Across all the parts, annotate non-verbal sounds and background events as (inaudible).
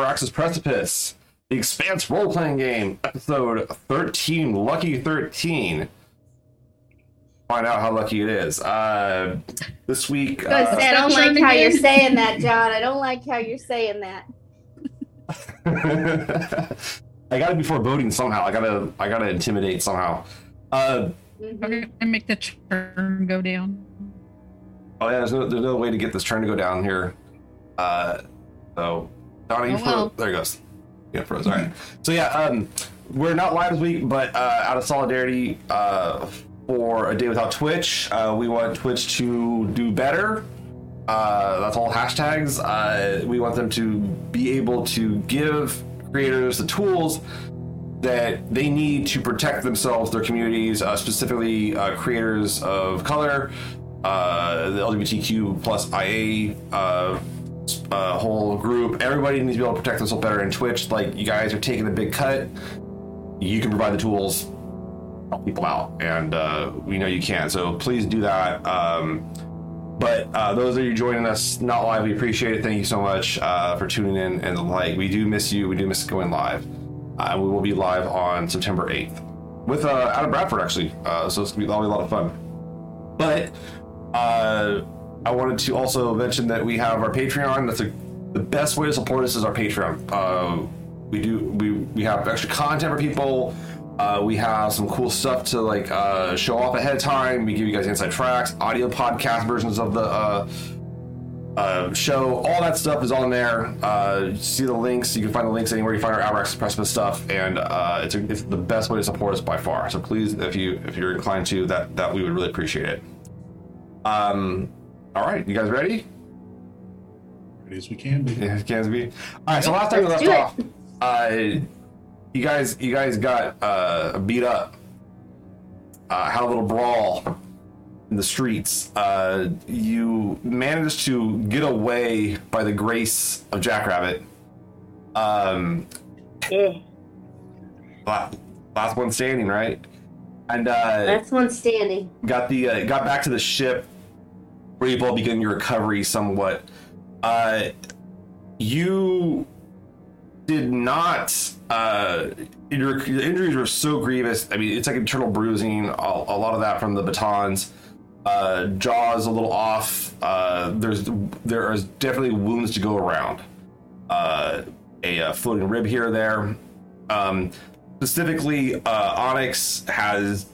Booyah! Abraxas Precipice, the Expanse role playing game, episode 13, Lucky 13. Find out how lucky it is. Uh, this week. I Uh, don't like how you're saying that, John. I don't like how you're saying that. (laughs) I gotta be foreboding somehow. I gotta, I gotta intimidate somehow. Uh, Mhm. I'm gonna make the turn go down. oh yeah, there's no, there's no way to get this turn to go down here. Uh, so, Donnie, you Oh, froze. There it goes. Yeah, froze. All right. So yeah, um, we're not live this week, but uh, out of solidarity uh, for a day without Twitch, uh, we want Twitch to do better. Uh, that's all hashtags. Uh, we want them to be able to give creators the tools that they need to protect themselves, their communities, uh, specifically uh, creators of color, uh, the LGBTQ plus IA uh, whole group. Everybody needs to be able to protect themselves better in Twitch. Like you guys are taking a big cut. You can provide the tools, help people out, and uh, we know you can. So please do that. Um, but uh, those of you joining us not live, we appreciate it. Thank you so much uh, for tuning in and the like. We do miss you. We do miss going live. Uh, and we will be live on September 8th with uh, Adam Bradford, actually. Uh, so it's going to be be a lot of fun. But uh, I wanted to also mention that we have our Patreon. That's a, the best way to support us is our Patreon. Uh, we do we we have extra content for people. Uh, we have some cool stuff to like uh, show off ahead of time. We give you guys inside tracks, audio podcast versions of the uh, uh, show. All that stuff is on there. Uh, see the links. You can find the links anywhere you find our Abraxas Precipice stuff, and uh, it's, a, it's the best way to support us by far. So please, if you if you're inclined to, that that we would really appreciate it. Um, all right, you guys ready? Ready as we can be. Yeah, Kansas be. All right. So last time we left off, uh, you guys, you guys got uh, beat up. Uh, had a little brawl in the streets. Uh, you managed to get away by the grace of Jackrabbit. Um, Yeah, la- last one standing, right? And uh, that's one standing. got the uh, got back to the ship where you've all begun your recovery somewhat. Uh you did not uh your, your injuries were so grievous. I mean it's like internal bruising a, a lot of that from the batons. Uh jaws a little off. Uh there's there is definitely wounds to go around. Uh a, uh floating rib here or there. Um specifically uh onyx has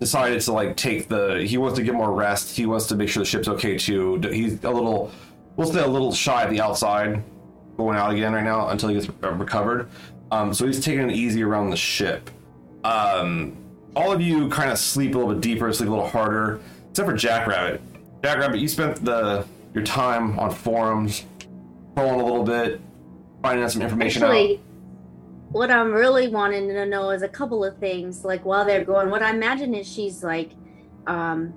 decided to like take the he wants to get more rest. He wants to make sure the ship's okay too. He's a little we'll say a little shy at the outside going out again right now until he gets recovered. Um so he's taking it easy around the ship. Um all of you kind of sleep a little bit deeper sleep a little harder except for jackrabbit. Jackrabbit you spent the your time on forums trolling a little bit finding out some information out. Actually, what I'm really wanting to know is a couple of things. Like while they're going, what I imagine is she's like, um,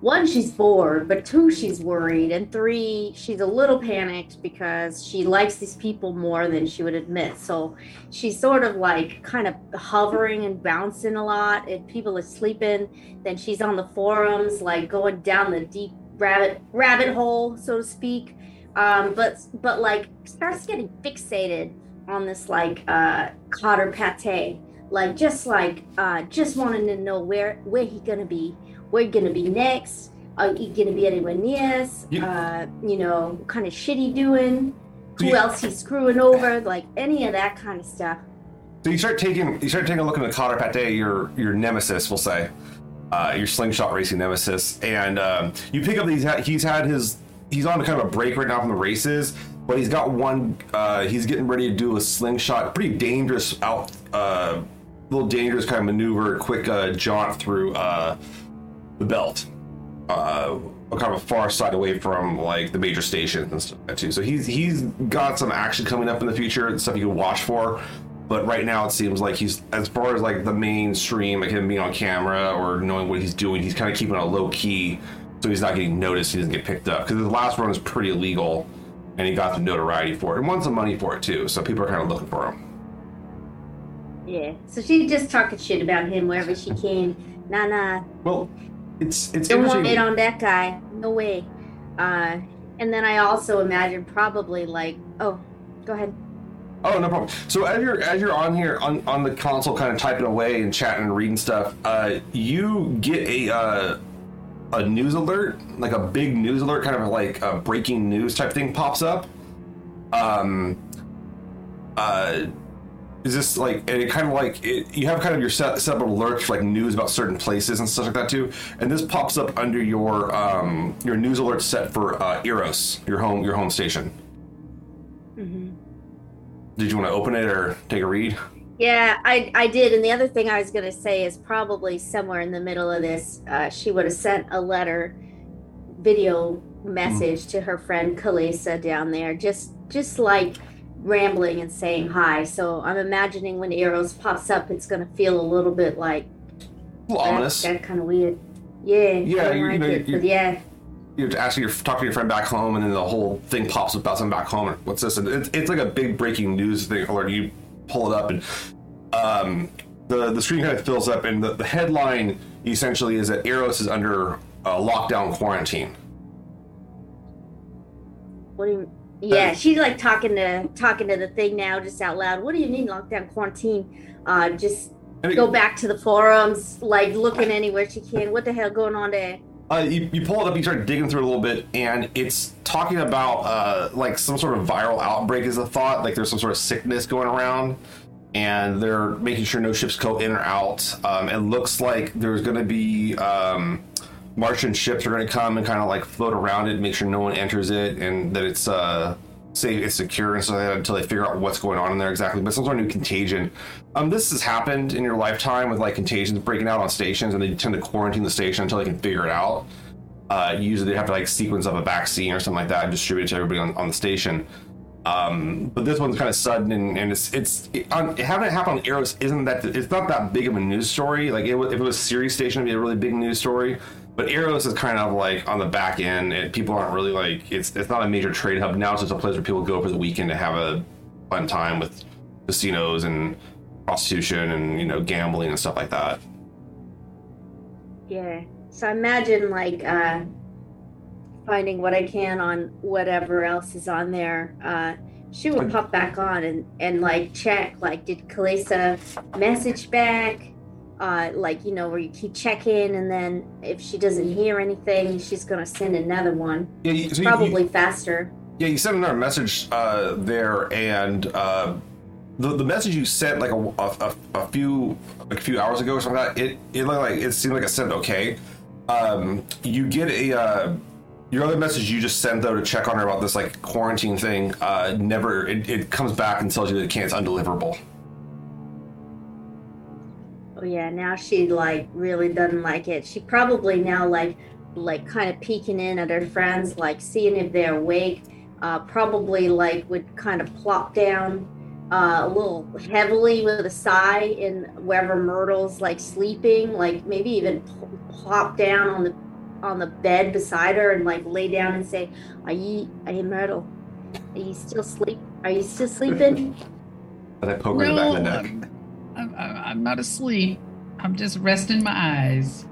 one, she's bored, but two, she's worried, and three, she's a little panicked because she likes these people more than she would admit. So she's sort of like kind of hovering and bouncing a lot. If people are sleeping, then she's on the forums, like going down the deep rabbit rabbit hole, so to speak. Um, but but like starts getting fixated on this like uh Cotter Pate, like just like uh just wanting to know where where he gonna be, where he gonna be next. Are he gonna be anywhere near us? You- Uh, you know, kind of shit he doing? Who you- else he's screwing over? Like any of that kind of stuff. So you start taking you start taking a look at the Cotter Pate, your your nemesis, we'll say, uh, your slingshot racing nemesis, and um, you pick up had, he's had his he's on kind of a break right now from the races, but he's got one. Uh, he's getting ready to do a slingshot, pretty dangerous out, uh, little dangerous kind of maneuver, quick uh, jaunt through uh, the belt, uh, kind of a far side away from like the major stations and stuff too. So he's he's got some action coming up in the future, stuff you can watch for. But right now, it seems like he's as far as like the mainstream, like him being on camera or knowing what he's doing, he's kind of keeping a low key, so he's not getting noticed. He doesn't get picked up because the last run was pretty illegal, and he got the notoriety for it and won some money for it too. So people are kind of looking for him. Yeah. So she's just talking shit about him wherever she can. Nah, nah. Well, it's it's Don't want it on that guy. No way. Uh, And then I also imagine probably like, oh, go ahead. Oh, no problem. So as you're as you're on here on, on the console, kind of typing away and chatting and reading stuff, uh, you get a uh, a news alert, like a big news alert, kind of like a breaking news type thing pops up. Um, uh, is this like and it kind of like it, you have kind of your set, set of alerts for like news about certain places and stuff like that too, and this pops up under your um your news alert set for uh, Eros, your home your home station. hmm Did you want to open it or take a read? Yeah, I I did. And the other thing I was gonna say is probably somewhere in the middle of this, uh, she would have sent a letter, video message to her friend Kalesa down there, just just like rambling and saying hi. So I'm imagining when Eros pops up, it's gonna feel a little bit like ominous. That, kind of weird. Yeah. Yeah, you- like know, it, you- yeah. you have to ask your talk to your friend back home, and then the whole thing pops up about something back home. What's this? And it's, it's like a big breaking news thing alert. You pull it up, and um, the the screen kind of fills up, and the, the headline essentially is that Eros is under uh, lockdown quarantine. What do you? Yeah, she's like talking to talking to the thing now, just out loud. What do you mean lockdown quarantine? Uh, just it- go back to the forums, like looking anywhere she can. What the hell going on there? Uh, you, you pull it up, you start digging through it a little bit, and it's talking about uh, like some sort of viral outbreak is a thought. Like there's some sort of sickness going around, and they're making sure no ships go in or out. Um, it looks like there's going to be um, Martian ships are going to come and kind of like float around it, make sure no one enters it, and that it's uh, safe, it's secure, and so that until they figure out what's going on in there exactly. But some sort of new contagion. Um, this has happened in your lifetime with like contagions breaking out on stations, and they tend to quarantine the station until they can figure it out. Uh, usually they have to like sequence up a vaccine or something like that and distribute it to everybody on, on the station. Um, but this one's kind of sudden and, and it's it's it, on, having it happen on Eros isn't that it's not that big of a news story. Like it, if it was a Ceres station, it'd be a really big news story. But Eros is kind of like on the back end, and people aren't really like it's it's not a major trade hub now. It's just a place where people go for the weekend to have a fun time with casinos and prostitution and you know gambling and stuff like that. Yeah. So I imagine like uh, finding what I can on whatever else is on there. Uh, she would pop back on and and like check like did Kalisa message back? Uh, like you know where you keep checking and then if she doesn't hear anything, she's gonna send another one. Yeah, you, so you- you- Probably faster. Yeah, you sent another message uh, there, and uh, the the message you sent like a, a, a few like a few hours ago or something like that. It it looked like it seemed like it sent okay. Um, you get a uh, your other message you just sent though to check on her about this like quarantine thing. Uh, never it, it comes back and tells you that it can't it's undeliverable. Oh yeah, now she like really doesn't like it. She probably now like like kind of peeking in at her friends, like seeing if they're awake. Uh, probably like would kind of plop down uh, a little heavily with a sigh in wherever Myrtle's like sleeping, like maybe even pl- plop down on the on the bed beside her and like lay down and say, "Are you, are you Myrtle? Are you still sleep? Are you still sleeping?" And I poke her in the back of the neck. I'm, not asleep. I'm just resting my eyes.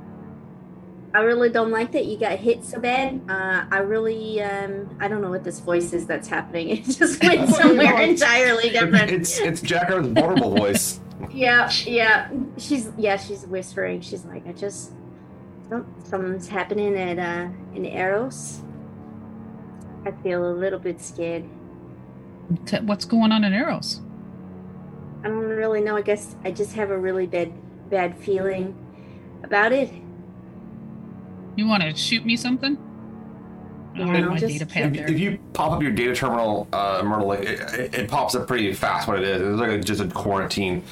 I really don't like that you got hit so bad. Uh, I really, um, I don't know what this voice is that's happening. (laughs) It just went somewhere entirely different. It's it's Jack Harrow's vulnerable voice. (laughs) Yeah, yeah. She's, yeah, she's whispering. She's like, I just, some, something's happening at, uh, in Eros. I feel a little bit scared. T- What's going on in Eros? I don't really know. I guess I just have a really bad, bad feeling about it. You want to shoot me something? I don't Yeah, I'll just- data If, if you pop up your data terminal, uh, Myrtle, like it, it, it pops up pretty fast. What it is, it's like a, just a quarantine.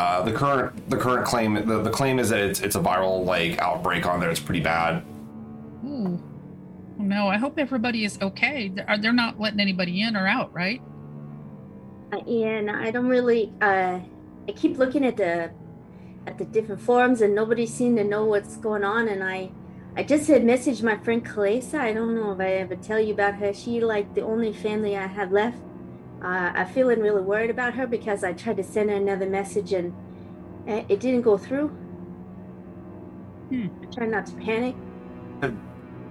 Uh, the current the current claim the, the claim is that it's it's a viral like outbreak on there. It's pretty bad. Ooh. Oh, no, I hope everybody is okay. They're, they're not letting anybody in or out, right? Uh, and I don't really. Uh, I keep looking at the at the different forums, and nobody seemed to know what's going on. And I, I just had messaged my friend Kalesa. I don't know if I ever tell you about her. She like the only family I have left. Uh, I'm feeling really worried about her because I tried to send her another message and uh, it didn't go through. Hmm. I try not to panic. as,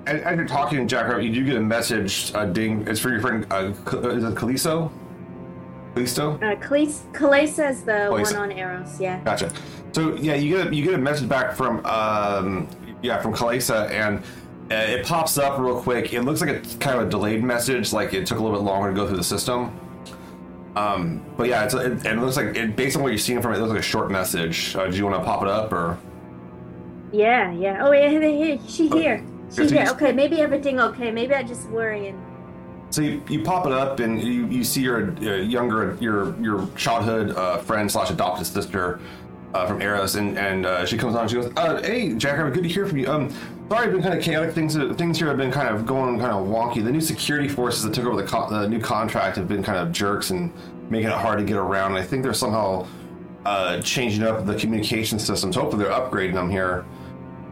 as you're talking, to Jack, you do get a message. Uh, ding. It's for your friend. Uh, uh, is it Kaliso? Kalisto? Uh, Khalees- Kalesa is the one on Eros, Yeah. Gotcha. So yeah, you get a, you get a message back from um, yeah from Kalesa, and uh, it pops up real quick. It looks like it's kind of a delayed message, like it took a little bit longer to go through the system. Um, but yeah, it's it, and it looks like it, based on what you're seeing from it, it looks like a short message. Uh, do you want to pop it up or? Yeah. Yeah. Oh yeah. Here, here. She Oh, here. She so here. Okay. Maybe everything okay. Maybe I just worrying. So you, you pop it up and you, you see your uh, younger your your childhood uh, friend slash adopted sister uh, from Eros and and uh, she comes on and she goes uh, hey Jack good to hear from you. Um sorry it's been kind of chaotic. Things things here have been kind of going kind of wonky. The new security forces that took over the, co- the new contract have been kind of jerks and making it hard to get around. And I think they're somehow changing up the communication systems. Hopefully they're upgrading them here.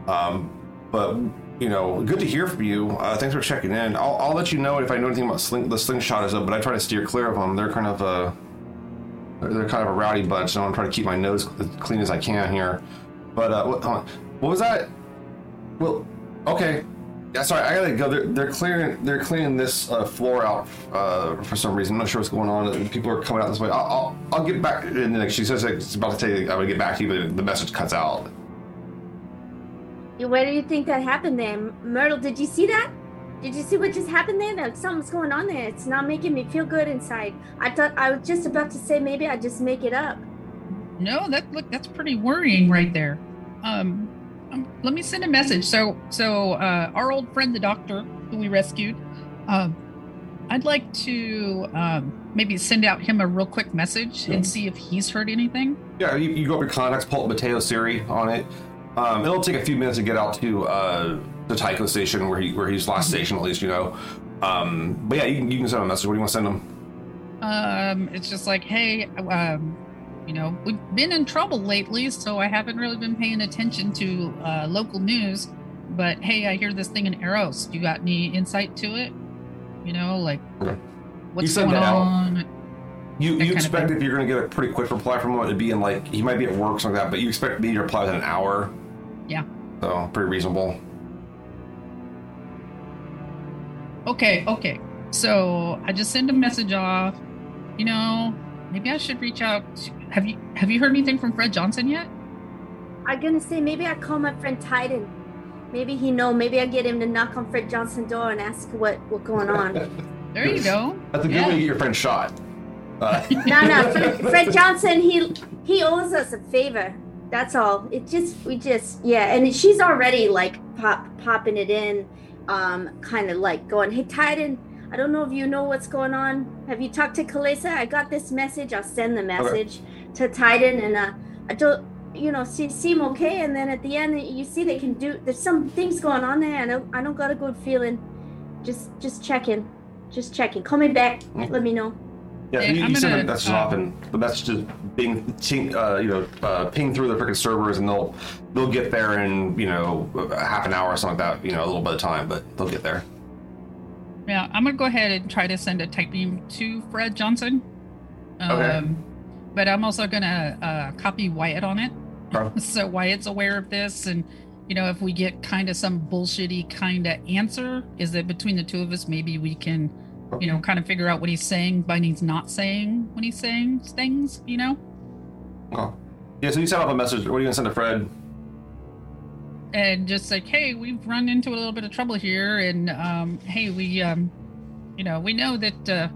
Um, but you know, good to hear from you. Uh, thanks for checking in. I'll, I'll let you know if I know anything about sling, the slingshot is up, but I try to steer clear of them. They're kind of a they're, they're kind of a rowdy bunch, so I'm trying to keep my nose as clean as I can here. But uh, what, what was that? Well, okay. Yeah, sorry, I gotta go. They're, they're clearing they're clearing this uh, floor out uh, for some reason. I'm not sure what's going on. People are coming out this way. I'll I'll, I'll get back. And then she says like, it's about to tell you I'm gonna get back to you, but the message cuts out. Where do you think that happened there, Myrtle? Did you see that? Did you see what just happened there? Like something's going on there. It's not making me feel good inside. I thought I was just about to say maybe I just make it up. No, that look that's pretty worrying right there. Um, um let me send a message. So so uh, our old friend the doctor who we rescued, um, I'd like to um, maybe send out him a real quick message Yeah. and see if he's heard anything. Yeah, you, you go up your contacts, pull up Mateo Siri on it. Um, it'll take a few minutes to get out to uh, the Tycho station where he where he's last station at least, you know. Um, but yeah, you can, you can send him a message. What do you want to send him? Um, it's just like, hey, um, you know, we've been in trouble lately, so I haven't really been paying attention to uh, local news. But hey, I hear this thing in Eros. You got any insight to it? You know, like Okay. what's going that out. on? You you expect if you're going to get a pretty quick reply from him, it'd be in like he might be at work or something like that, but you expect me to reply within an hour. Yeah. So pretty reasonable. Okay, okay. So I just send a message off. You know, maybe I should reach out. To, have you have you heard anything from Fred Johnson yet? I'm gonna say maybe I call my friend Titan. Maybe he know. Maybe I get him to knock on Fred Johnson's door and ask what what going on. (laughs) There you go. That's a good Yeah. way to get your friend shot. Uh, no, no, Fred, (laughs) Fred Johnson. He he owes us a favor. That's all. It just we just yeah, and she's already like pop popping it in, um, kind of like going, hey Titan. I don't know if you know what's going on. Have you talked to Kalesa? I got this message. I'll send the message to Titan, and uh, I don't, you know, see, seem okay. And then at the end, you see they can do. There's some things going on there, and I, I don't got a good feeling. Just, just checking, just checking. Call me back. Mm. Let me know. Yeah, you, you send them messages uh, off, and the messages being ting, uh, you know uh, ping through the freaking servers, and they'll they'll get there in you know half an hour or something like that. You know, a little bit of time, but they'll get there. Yeah, I'm gonna go ahead and try to send a tight beam to Fred Johnson. Um, Okay. But I'm also gonna uh, copy Wyatt on it, Okay. (laughs) so Wyatt's aware of this, and you know, if we get kind of some bullshitty kind of answer, is that between the two of us, maybe we can, you know, kind of figure out what he's saying, but he's not saying when he's saying things, you know. Okay. Yeah, so you send off a message. What are you gonna send to Fred? and just like hey we've run into a little bit of trouble here and um hey we um you know we know that uh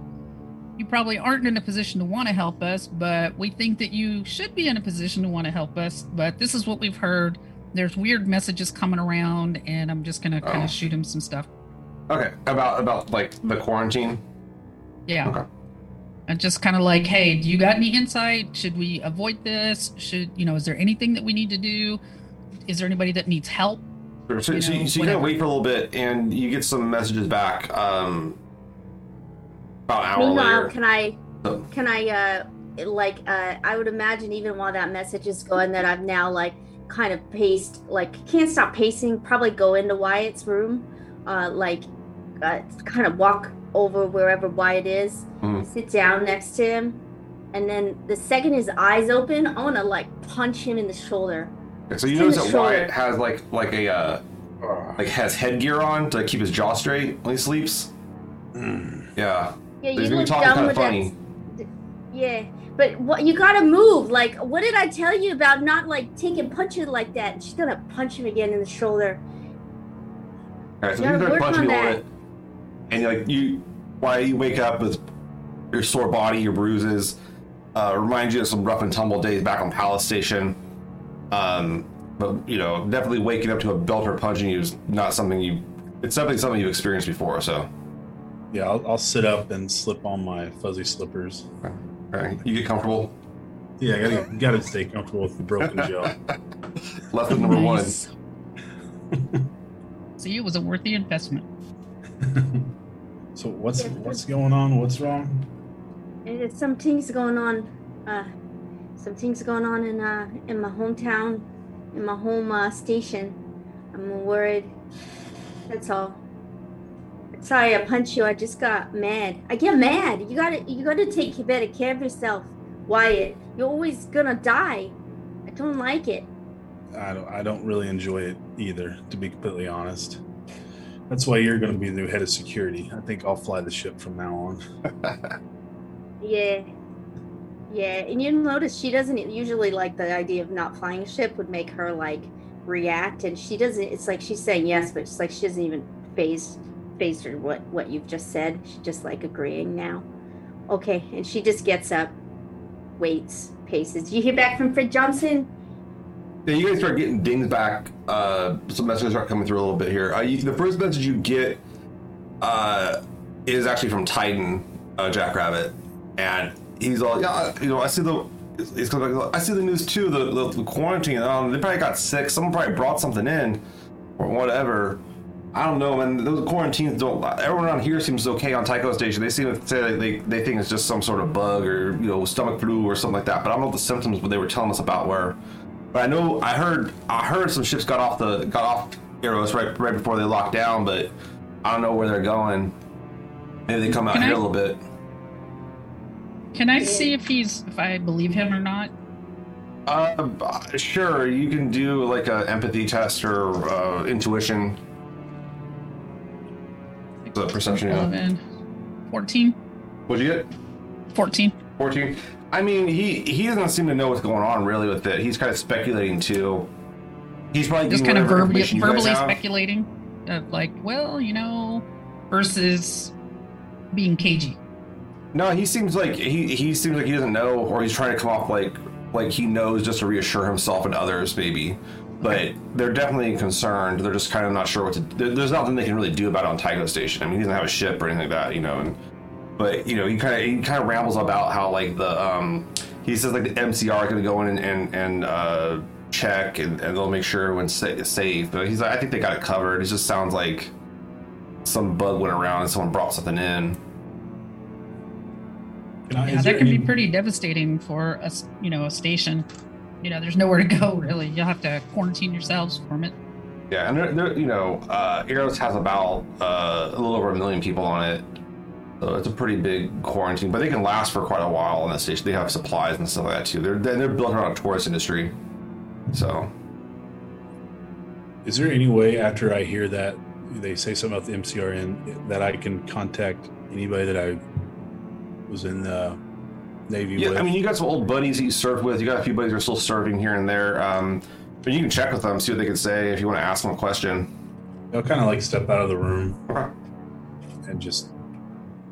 you probably aren't in a position to want to help us but we think that you should be in a position to want to help us but this is what we've heard there's weird messages coming around and i'm just gonna kind Oh. of shoot him some stuff Okay, about about like the quarantine. yeah Okay. and just kind of like hey do you got any insight should we avoid this should you know is there anything that we need to do is there anybody that needs help Sure. So, You so, know, you, so you kind of wait for a little bit, and you get some messages back. Um, about an hour Meanwhile, later. can I, So- can I, uh, like, uh, I would imagine even while that message is going, that I've now like kind of paced, like, can't stop pacing. Probably go into Wyatt's room, uh, like, uh, kind of walk over wherever Wyatt is, Mhm. sit down next to him, and then the second his eyes open, I want to like punch him in the shoulder. So you It's in notice the that Wyatt has like like a uh, uh, like has headgear on to keep his jaw straight when he sleeps. Mm. Yeah, Yeah, he's you look talking dumb kind of with funny. that. Yeah, but what you gotta move. Like, what did I tell you about not like taking punches like that? She's gonna punch him again in the shoulder. All right, so Yeah, he's gonna work punch on you a that. Little bit, and like you, why you wake up with your sore body, your bruises, uh, reminds you of some rough and tumble days back on Pallas Station. Um, but you know, definitely waking up to a belt belter punching you is not something you. It's definitely something you've experienced before. So, Yeah, I'll, I'll sit up and slip on my fuzzy slippers. all right, you get comfortable. Yeah, I gotta gotta stay comfortable with the broken jaw. (laughs) (laughs) Lesson number one. Nice. See, it was a worthy investment. (laughs) so what's Yeah. what's going on? What's wrong? There's some things going on. Uh, some things going on in uh in my hometown, in my home uh, station. I'm worried. That's all. Sorry, I punched you. I just got mad. I get mad. You gotta you gotta take better care of yourself, Wyatt. You're always gonna die. I don't like it. I don't I don't really enjoy it either, to be completely honest. That's why you're going to be the new head of security. I think I'll fly the ship from now on. (laughs) Yeah. Yeah, and you'll notice she doesn't usually like the idea of not flying a ship would make her like react, and she doesn't. It's like she's saying yes, but it's like she doesn't even phase phase her what what you've just said. She's just like agreeing now. Okay, and she just gets up, waits, paces. You hear back from Fred Johnson? Yeah, you guys start getting dings back. Uh, some messages start coming through a little bit here. Uh, you, the first message you get uh, is actually from Titan uh, Jackrabbit, and he's all, yeah, you know, I see the. I see the news too. The, the, the quarantine. Um, they probably got sick. Someone probably brought something in, or whatever. I don't know, man. Those quarantines don't. Everyone around here seems okay on Tycho Station. They seem to say they, they think it's just some sort of bug or you know stomach flu or something like that. But I don't know what the symptoms what they were telling us about were. But I know I heard I heard some ships got off the got off Eros right right before they locked down, but I don't know where they're going. Maybe they come out Can here I- a little bit. Can I see if he's if I believe him or not? Uh, sure, you can do like a empathy test or uh, intuition. The perception, yeah. 11, 14? What'd you get? 14. 14 i mean he he doesn't seem to know what's going on really with it. He's kind of speculating too. He's probably Just kind of verbally, information you guys verbally speculating. Of like, well, you know, versus being cagey. no he seems like he he seems like he doesn't know or he's trying to come off like like he knows just to reassure himself and others maybe. But they're definitely concerned. They're just kind of not sure what to there's nothing they can really do about it on Tycho station. I mean he doesn't have a ship or anything like that you know and but you know he kind of he kind of rambles about how like the um he says like the mcr is going to go in and and, and uh check and, and they'll make sure everyone's sa- safe but he's like i think they got it covered it just sounds like some bug went around and someone brought something in Can Yeah, is that there can be pretty devastating for a s- you know a station. You know, there's nowhere to go (laughs) really. You'll have to quarantine yourselves from it. yeah and they're, they're you know uh eros has about uh a little over a million people on it so it's a pretty big quarantine but they can last for quite a while on the station they have supplies and stuff like that too they're they're built around a tourist industry so Is there any way after I hear that they say something about the MCRN that I can contact anybody that I was in the Navy Yeah, with? I mean, you got some old buddies that you served with. You got a few buddies who are still serving here and there. Um, but you can check with them, see what they can say if you want to ask them a question. I'll kind of like step out of the room and just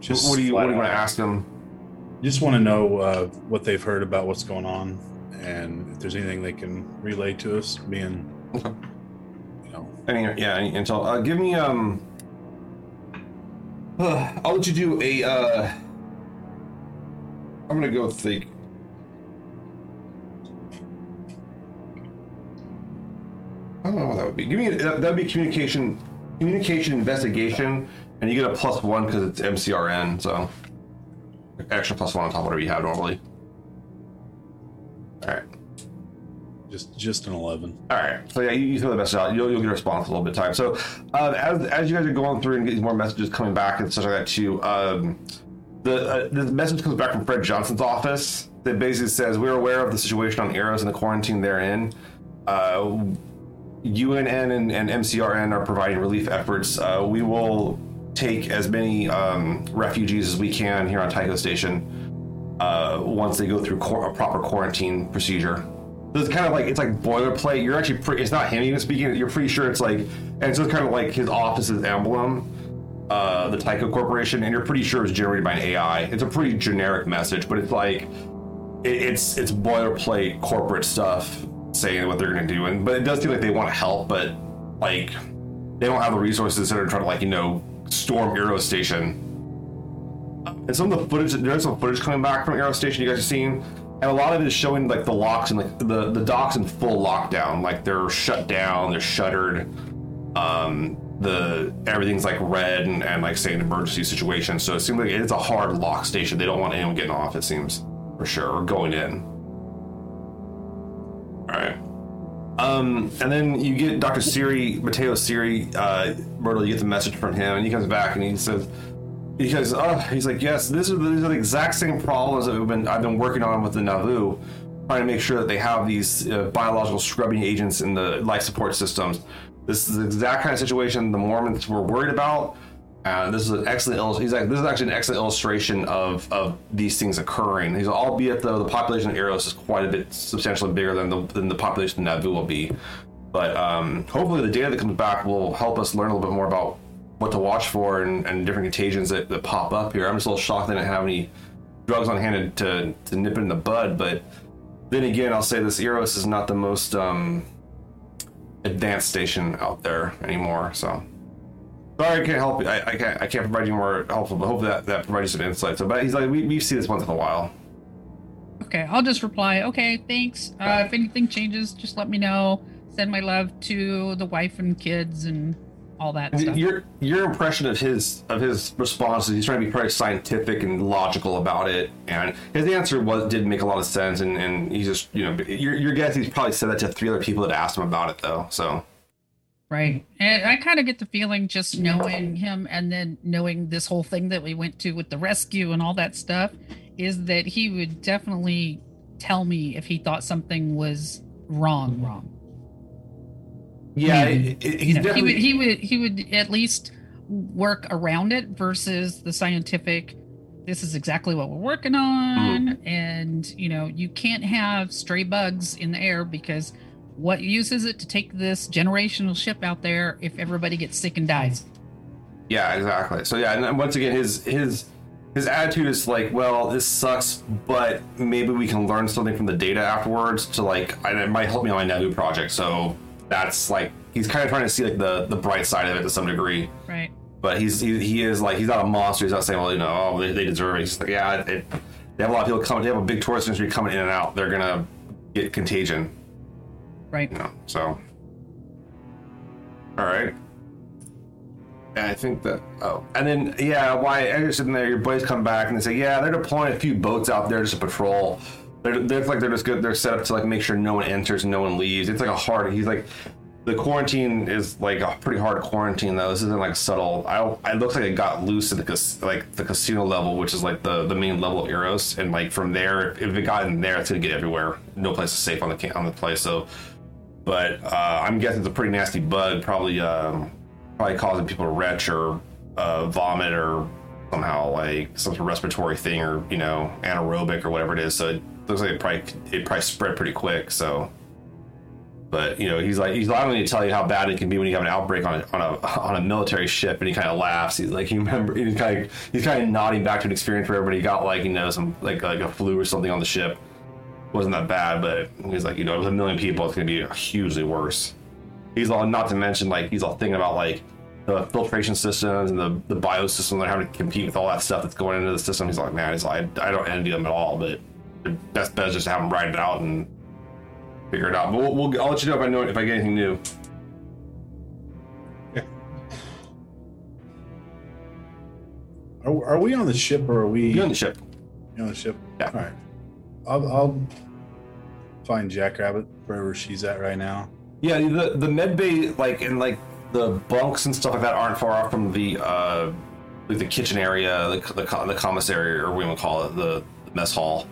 just what do you What do you want to ask them? Just want to know uh, what they've heard about what's going on, and if there's anything they can relay to us. Being, Okay. you know, Any, yeah, any intel. Uh, give me um. (sighs) I'll let you do a. Uh, I'm gonna go think. I don't know what that would be. Give me that would be communication, communication investigation, and you get a plus one because it's MCRN, so extra plus one on top of whatever you have normally. All right. just just an eleven. All right. So yeah, you, you throw the message out. You'll, you'll get a response in a little bit of time. So uh, as as you guys are going through and getting more messages coming back and stuff like that too, um, the uh, the message comes back from Fred Johnson's office that basically says we're aware of the situation on Eros and the quarantine they're in. Uh, UNN and, and MCRN are providing relief efforts. Uh, we will take as many um, refugees as we can here on Tycho Station uh, once they go through qu- a proper quarantine procedure. So it's kind of like it's like boilerplate. You're actually pretty. It's not him even speaking. You're pretty sure it's like, and so it's kind of like his office's emblem, uh, the Tycho Corporation, and you're pretty sure it's generated by an AI. It's a pretty generic message, but it's like it, it's it's boilerplate corporate stuff saying what they're going to do, and but it does seem like they want to help, but like they don't have the resources that are trying to like you know storm Eros Station. And some of the footage, there's some footage coming back from Eros Station you guys have seen, and a lot of it is showing like the locks and like the the docks in full lockdown, like they're shut down, they're shuttered. Um, the everything's like red and, and like saying emergency situation. So it seems like it's a hard lock station. They don't want anyone getting off. It seems for sure or going in. All right. Um, and then you get Dr. Siri, Mateo Siri, uh, Myrtle, you get the message from him, and he comes back and he says, he goes, oh, he's like, yes, this is these are the exact same problems that we've been I've been working on with the Nauvoo, trying to make sure that they have these uh, biological scrubbing agents in the life support systems. This is the exact kind of situation the Mormons were worried about. Uh, this is an excellent. He's like, this is actually an excellent illustration of of these things occurring. He's albeit though the population of Eros is quite a bit substantially bigger than the than the population of Nauvoo will be. But um, hopefully, the data that comes back will help us learn a little bit more about what to watch for and, and different contagions that, that pop up here. I'm just a little shocked they didn't have any drugs on hand to to nip it in the bud. But then again, I'll say this: Eros is not the most um, advanced station out there anymore. So sorry, I can't help you. I, I can't I can't provide you more helpful, but hopefully that that provides you some insight. So, but he's like, we we see this once in a while. Okay, I'll just reply. Okay, thanks. Uh, if anything changes, just let me know. Send my love to the wife and kids and all that stuff. Your your impression of his of his response is he's trying to be pretty scientific and logical about it, and his answer was did make a lot of sense, and and he's just you know your your guess he's probably said that to three other people that asked him about it though. So Right. And I kind of get the feeling just knowing him and then knowing this whole thing that we went to with the rescue and all that stuff is that he would definitely tell me if he thought something was wrong, wrong. yeah, Hmm. it, it, he's You know, he would he would he would at least work around it versus the scientific this is exactly what we're working on Mm-hmm. and you know you can't have stray bugs in the air because what use is it to take this generational ship out there if everybody gets sick and dies Yeah, exactly. So yeah, and once again, his his his attitude is like, well, this sucks, but maybe we can learn something from the data afterwards to like, and it might help me on my Nauvoo project. So that's like, he's kind of trying to see like the the bright side of it to some degree. right But he's he, he is like, he's not a monster. He's not saying, well, you know, oh, they, they deserve it. He's like, yeah, it, they have a lot of people coming. They have a big tourist industry coming in and out. They're gonna get contagion. Right know, so. All right. And I think that. Oh, and then yeah, why you're sitting there? Your boys come back and they say, yeah, they're deploying a few boats out there just to patrol. They're, they're like they're just good. They're set up to like make sure no one enters no one leaves. It's like a hard. He's like, the quarantine is like a pretty hard quarantine though. This isn't like subtle. I it looks like it got loose at the like the casino level, which is like the the main level of Eros, and like from there, if it got in there, it's gonna get everywhere. No place is safe on the on the place. So, but uh, I'm guessing it's a pretty nasty bug, probably um, probably causing people to retch or uh, vomit or somehow like some sort of respiratory thing or you know anaerobic or whatever it is. So it looks like it probably it probably spread pretty quick. So. But you know, he's like he's allowing me to tell you how bad it can be when you have an outbreak on a on a (laughs) on a military ship, and he kind of laughs. He's like, (laughs) you remember? He's kind of he's kind of nodding back to an experience where everybody got like you know some like like a flu or something on the ship. Wasn't that bad, but he's like, you know, with a million people, it's gonna be hugely worse. He's all not to mention like he's all thinking about like the filtration systems and the the biosystem they're having to compete with all that stuff that's going into the system. He's like, man, he's like, I don't envy them at all, but the best bet is just to have them ride it out and figure it out. But we'll, we'll I'll let you know if I know if I get anything new. Are, are we on the ship or are we You on the ship? You're on the ship? Yeah. All right. I'll, I'll find Jackrabbit wherever she's at right now. Yeah, the the med bay like and like the bunks and stuff like that aren't far off from the uh like the kitchen area, the the, the commissary or we would call it the, the mess hall.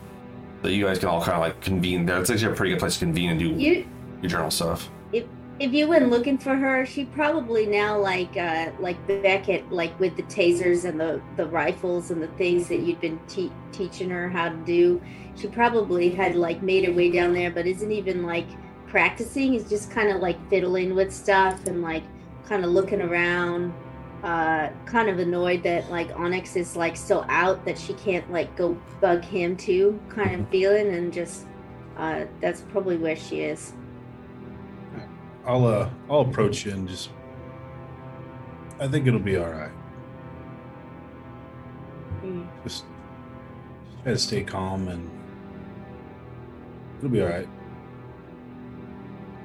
That you guys can all kind of like convene there. It's actually a pretty good place to convene and do You your journal stuff. if if you went looking for her, she probably now like uh like Beckett, like with the tasers and the the rifles and the things that you'd been te- teaching her how to do. She probably had like made her way down there, but isn't even like practicing. Is just kind of like fiddling with stuff and like kind of looking around. Uh, kind of annoyed that like Onyx is like still out, that she can't like go bug him too. Kind of feeling and just uh, that's probably where she is. I'll uh I'll approach you and just I think it'll be all right. Mm. Just try to stay calm and it'll be all right.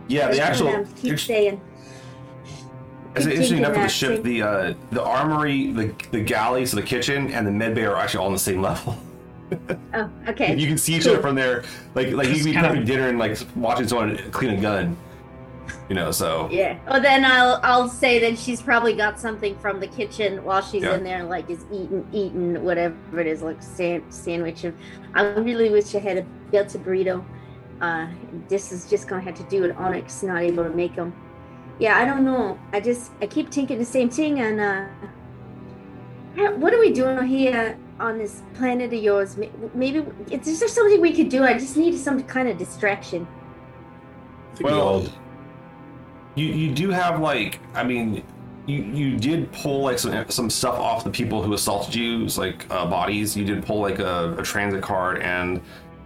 Yeah, the actual. gonna Keep saying. It's interesting thinking enough for the ship. The uh, the armory, the the galley, so the kitchen, and the med bay are actually all on the same level. (laughs) Oh, okay. You can see each Cool. other from there. Like like you can be Kinda- prepping dinner and like watching someone clean a gun. You know, so Yeah. Oh, then I'll I'll say that she's probably got something from the kitchen while she's Yeah. in there, like is eating eating whatever it is, like san- sandwich. And I really wish I had a built a burrito. Uh, this is just gonna have to do with Onyx not able to make them. Yeah, I don't know. I just I keep thinking the same thing. And uh, what are we doing here on this planet of yours? Maybe is there something we could do? I just need some kind of distraction. I well, all you you do have like I mean. You, you did pull like some some stuff off the people who assaulted you, like uh, bodies. You did pull like a, a transit card and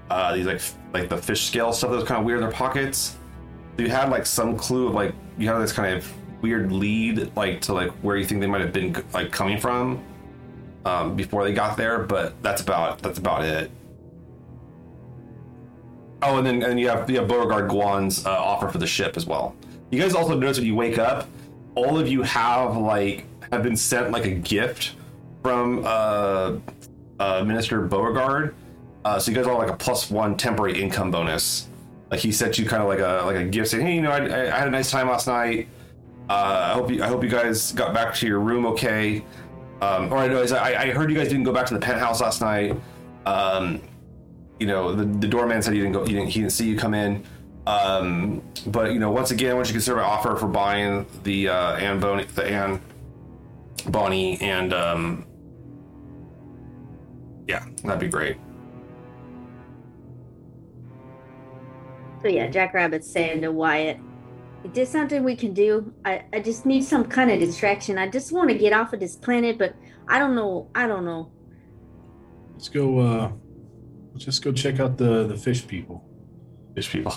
uh, these like f- like the fish scale stuff that was kind of weird in their pockets. You had like some clue of like you had this kind of weird lead like to like where you think they might have been like coming from um, before they got there, but that's about that's about it. Oh, and then and you have you have Beauregard Guan's uh, offer for the ship as well. You guys also notice when you wake up, all of you have like have been sent like a gift from uh, uh, Minister Beauregard. Uh, so you guys all like a plus one temporary income bonus. Like he sent you kind of like a like a gift saying, hey, you know, I, I had a nice time last night. Uh, I hope you I hope you guys got back to your room okay. Um, or I know I, I heard you guys didn't go back to the penthouse last night. Um, you know, the, the doorman said he didn't go. He didn't, he didn't see you come in. Um, but you know, once again, once you consider my offer for buying the uh, Anne Bonnie, the Anne Bonnie, and um, yeah, that'd be great. So yeah, Jackrabbit's saying to Wyatt, "Is there something we can do? I, I just need some kind of distraction. I just want to get off of this planet, but I don't know. I don't know. let's go uh let's just go check out the the fish people. Fish people.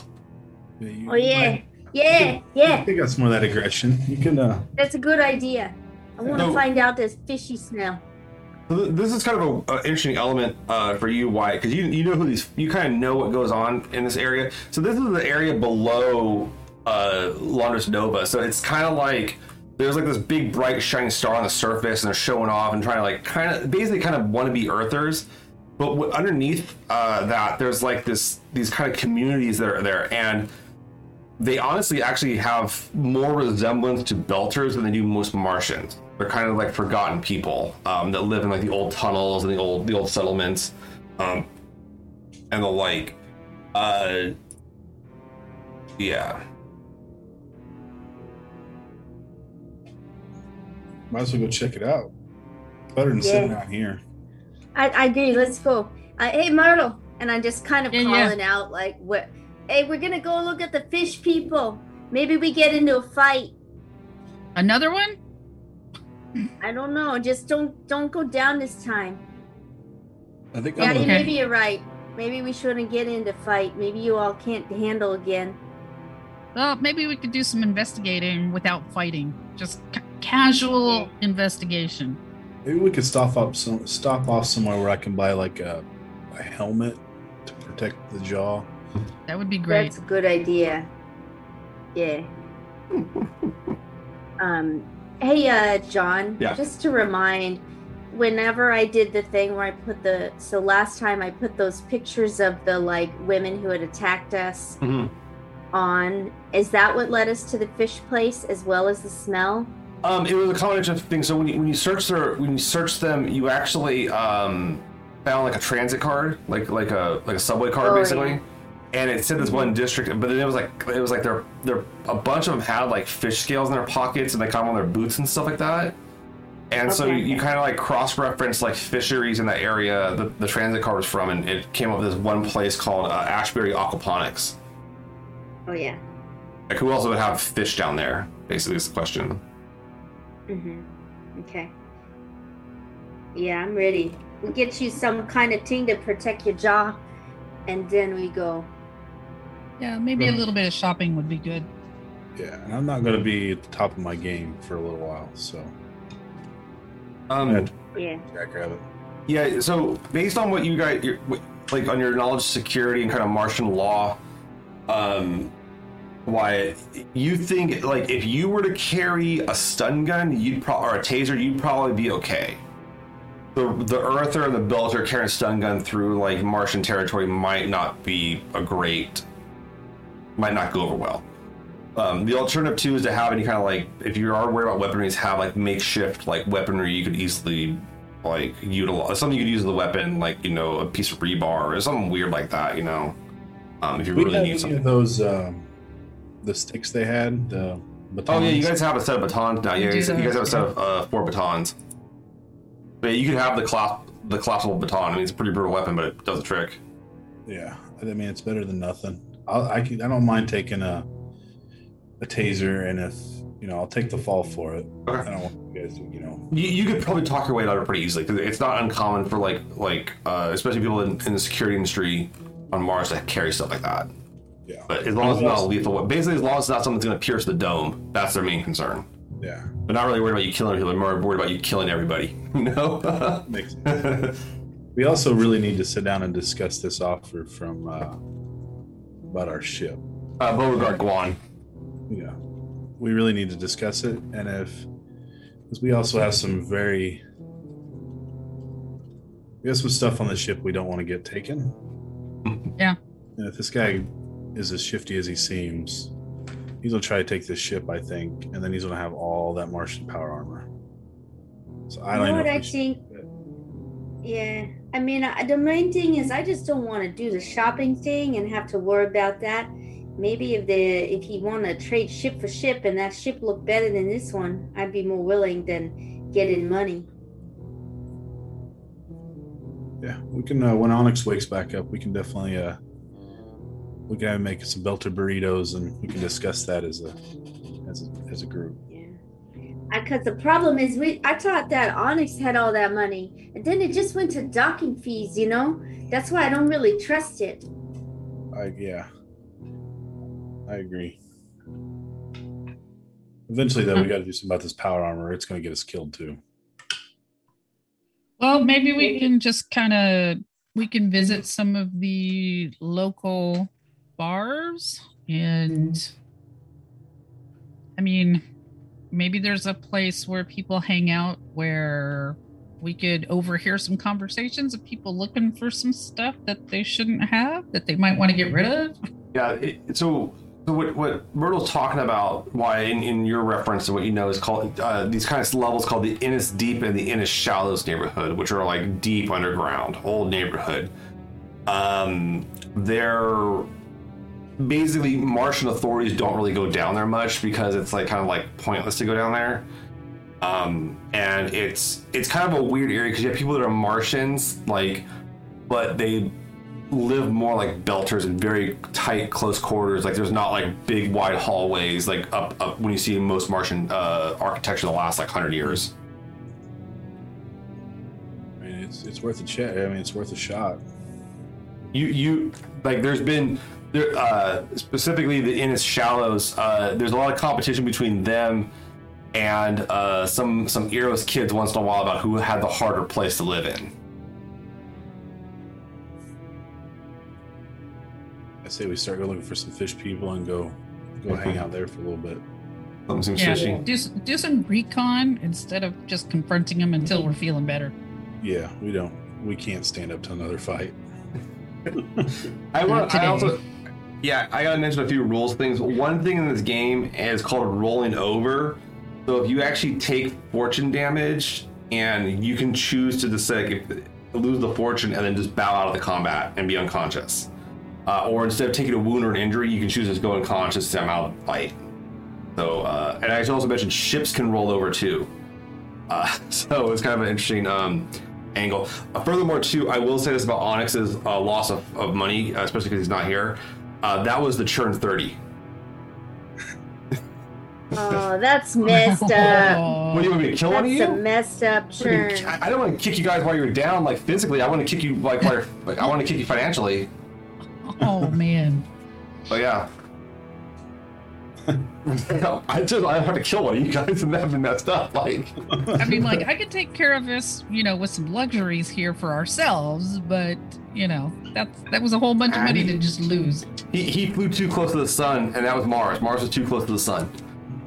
Yeah, Oh yeah, I- yeah, I yeah. think that's some of that aggression. You can uh That's a good idea. I want to No. find out this fishy smell. So This is kind of an interesting element uh, for you, Wyatt, because you you know who these you kind of know what goes on in this area. So this is the area below uh, Londres Nova. So it's kind of like there's like this big bright shining star on the surface, and they're showing off and trying to like kind of basically kind of want to be Earthers. But w- underneath uh, that, there's like this these kind of communities that are there, and they honestly actually have more resemblance to Belters than they do most Martians. They're kind of like forgotten people um, that live in like the old tunnels and the old the old settlements, um, and the like. Uh, yeah. might as well go check it out. Better than Yeah. sitting out here. I, I agree. Let's go. Uh, hey, Myrtle, and I'm just kind of Yeah, yeah. calling out like, "What? Hey, we're gonna go look at the fish people. Maybe we get into a fight. Another one? I don't know. Just don't don't go down this time." I think Yeah, I'm you- Okay. maybe you're right. Maybe we shouldn't get into fight. Maybe you all can't handle again. Well, maybe we could do some investigating without fighting. Just ca- casual investigation. maybe we could stop up some stop off somewhere where I can buy like a, a helmet to protect the jaw. That would be great. That's a good idea. Yeah. (laughs) um. Hey, uh, John. Yeah. Just to remind, whenever I did the thing where I put the so last time I put those pictures of the like women who had attacked us Mhm. on. Is that what led us to the fish place as well as the smell? Um, it was a combination of things. So when you when you search their when you search them, you actually um, found like a transit card, like like a like a subway card, Oh, basically. yeah. And it said this one district, but then it was like it was like they're they're a bunch of them had like fish scales in their pockets and they come on their boots and stuff like that. And so Okay. you kind of like cross reference like fisheries in that area the, the transit car was from, and it came up with this one place called uh, Ashbury Aquaponics. Oh yeah. Like who else would have fish down there? Basically, is the question. Mm-hmm. Okay. Yeah, I'm ready. We get you some kind of thing to protect your jaw, and then we go. Yeah, maybe a little bit of shopping would be good. Yeah, and I'm not going to be at the top of my game for a little while, so Um, Ed. Yeah. jackrabbit. Yeah, so based on what you guys, your- like on your knowledge of security and kind of Martian law, um, Wyatt, you think like if you were to carry a stun gun, you'd pro- or a taser, you'd probably be okay. The the Earther and the Belter carrying a stun gun through like Martian territory might not be a great, might not go over well. Um, the alternative too is to have any kind of like if you are worried about weaponry, is have like makeshift like weaponry you could easily like utilize something you could use as a weapon, like you know a piece of rebar or something weird like that. You know, um, if you We really need any something. of those um, the sticks they had. The batons. Oh yeah, you guys have a set of batons now. Yeah, you guys you guys have a set of uh, four batons. But you can have the clasp the collapsible baton. I mean, it's a pretty brutal weapon, but it does the trick. Yeah, I mean it's better than nothing. I'll, I can, I don't mind taking a a taser, and if you know, I'll take the fall for it. I don't want you guys to, you know. You, you could probably talk your way out of it pretty easily because it's not uncommon for like like uh, especially people in, in the security industry on Mars to carry stuff like that. Yeah, But as long as it's not lethal, basically as long as it's not something that's going to pierce the dome, that's their main concern. yeah, But not really worried about you killing people. They're more worried about you killing everybody. (laughs) You know. makes sense. We also really need to sit down and discuss this offer from uh, about our ship. uh, Beauregard Guan. Yeah, we really need to discuss it, and if because we also have some very we have some stuff on the ship we don't want to get taken. (laughs) Yeah. And if this guy is as shifty as he seems, he's gonna try to take this ship, I think, and then he's gonna have all that Martian power armor. So I don't know know. what if I think? Yeah, I mean, the main thing is I just don't want to do the shopping thing and have to worry about that. Maybe if the if he want to trade ship for ship and that ship look better than this one, I'd be more willing than getting money. Yeah, we can. Uh, when Onyx wakes back up, we can definitely. Uh, we can make some belter burritos, and we can discuss that as a as a, as a group. Yeah, because the problem is we I thought that Onyx had all that money, and then it just went to docking fees. You know, that's why I don't really trust it. I yeah. I agree. Eventually, though, we got to do something about this power armor. It's going to get us killed too. Well, maybe we can just kind of we can visit some of the local bars and I mean, maybe there's a place where people hang out where we could overhear some conversations of people looking for some stuff that they shouldn't have that they might want to get rid of. Yeah. It, so, so what what Myrtle's talking about, why in, in your reference to what you know is called uh, these kind of levels called the Innis Deep and the Innis Shallows neighborhood, which are like deep underground, old neighborhood. Um, they're basically Martian authorities don't really go down there much because it's like kind of like pointless to go down there. Um, and it's it's kind of a weird area because you have people that are Martians, like, but they live more like belters in very tight, close quarters. Like there's not like big, wide hallways like up up when you see most Martian uh, architecture the last like hundred years. I mean, it's it's worth a check. I mean, it's worth a shot. You you like there's been there uh, specifically the Innis Shallows. Uh, there's a lot of competition between them and uh, some some Eros kids once in a while about who had the harder place to live in. I say we start go looking for some fish people and go go hang out there for a little bit. Something seems Yeah, fishy. do, do some recon instead of just confronting them until we're feeling better. Yeah, we don't. We can't stand up to another fight. (laughs) I want. I today. also. Yeah, I gotta mention a few rules things. One thing in this game is called rolling over. So if you actually take fortune damage, and you can choose to just like lose the fortune and then just bow out of the combat and be unconscious. Uh, or instead of taking a wound or an injury, you can choose to go unconscious and out of the fight. So, uh, and I should also mention ships can roll over too. Uh, (laughs) so it's kind of an interesting um, angle. Uh, furthermore, too, I will say this about Onyx's uh, loss of, of money, uh, especially because he's not here. Uh, that was the churn 30. Oh, that's messed up. (laughs) What do you want me to kill one of That's you? a messed up churn. I I don't want to kick you guys while you're down, like physically. I want to kick you like while you're, like I want to kick you financially. Oh man. But yeah. (laughs) I just I have to kill one of you guys and that'd be messed up. Like I mean, like I could take care of this, you know, with some luxuries here for ourselves, but you know, that's that was a whole bunch of money to just lose. he, he flew too close to the sun, and that was Mars. Mars was too close to the sun.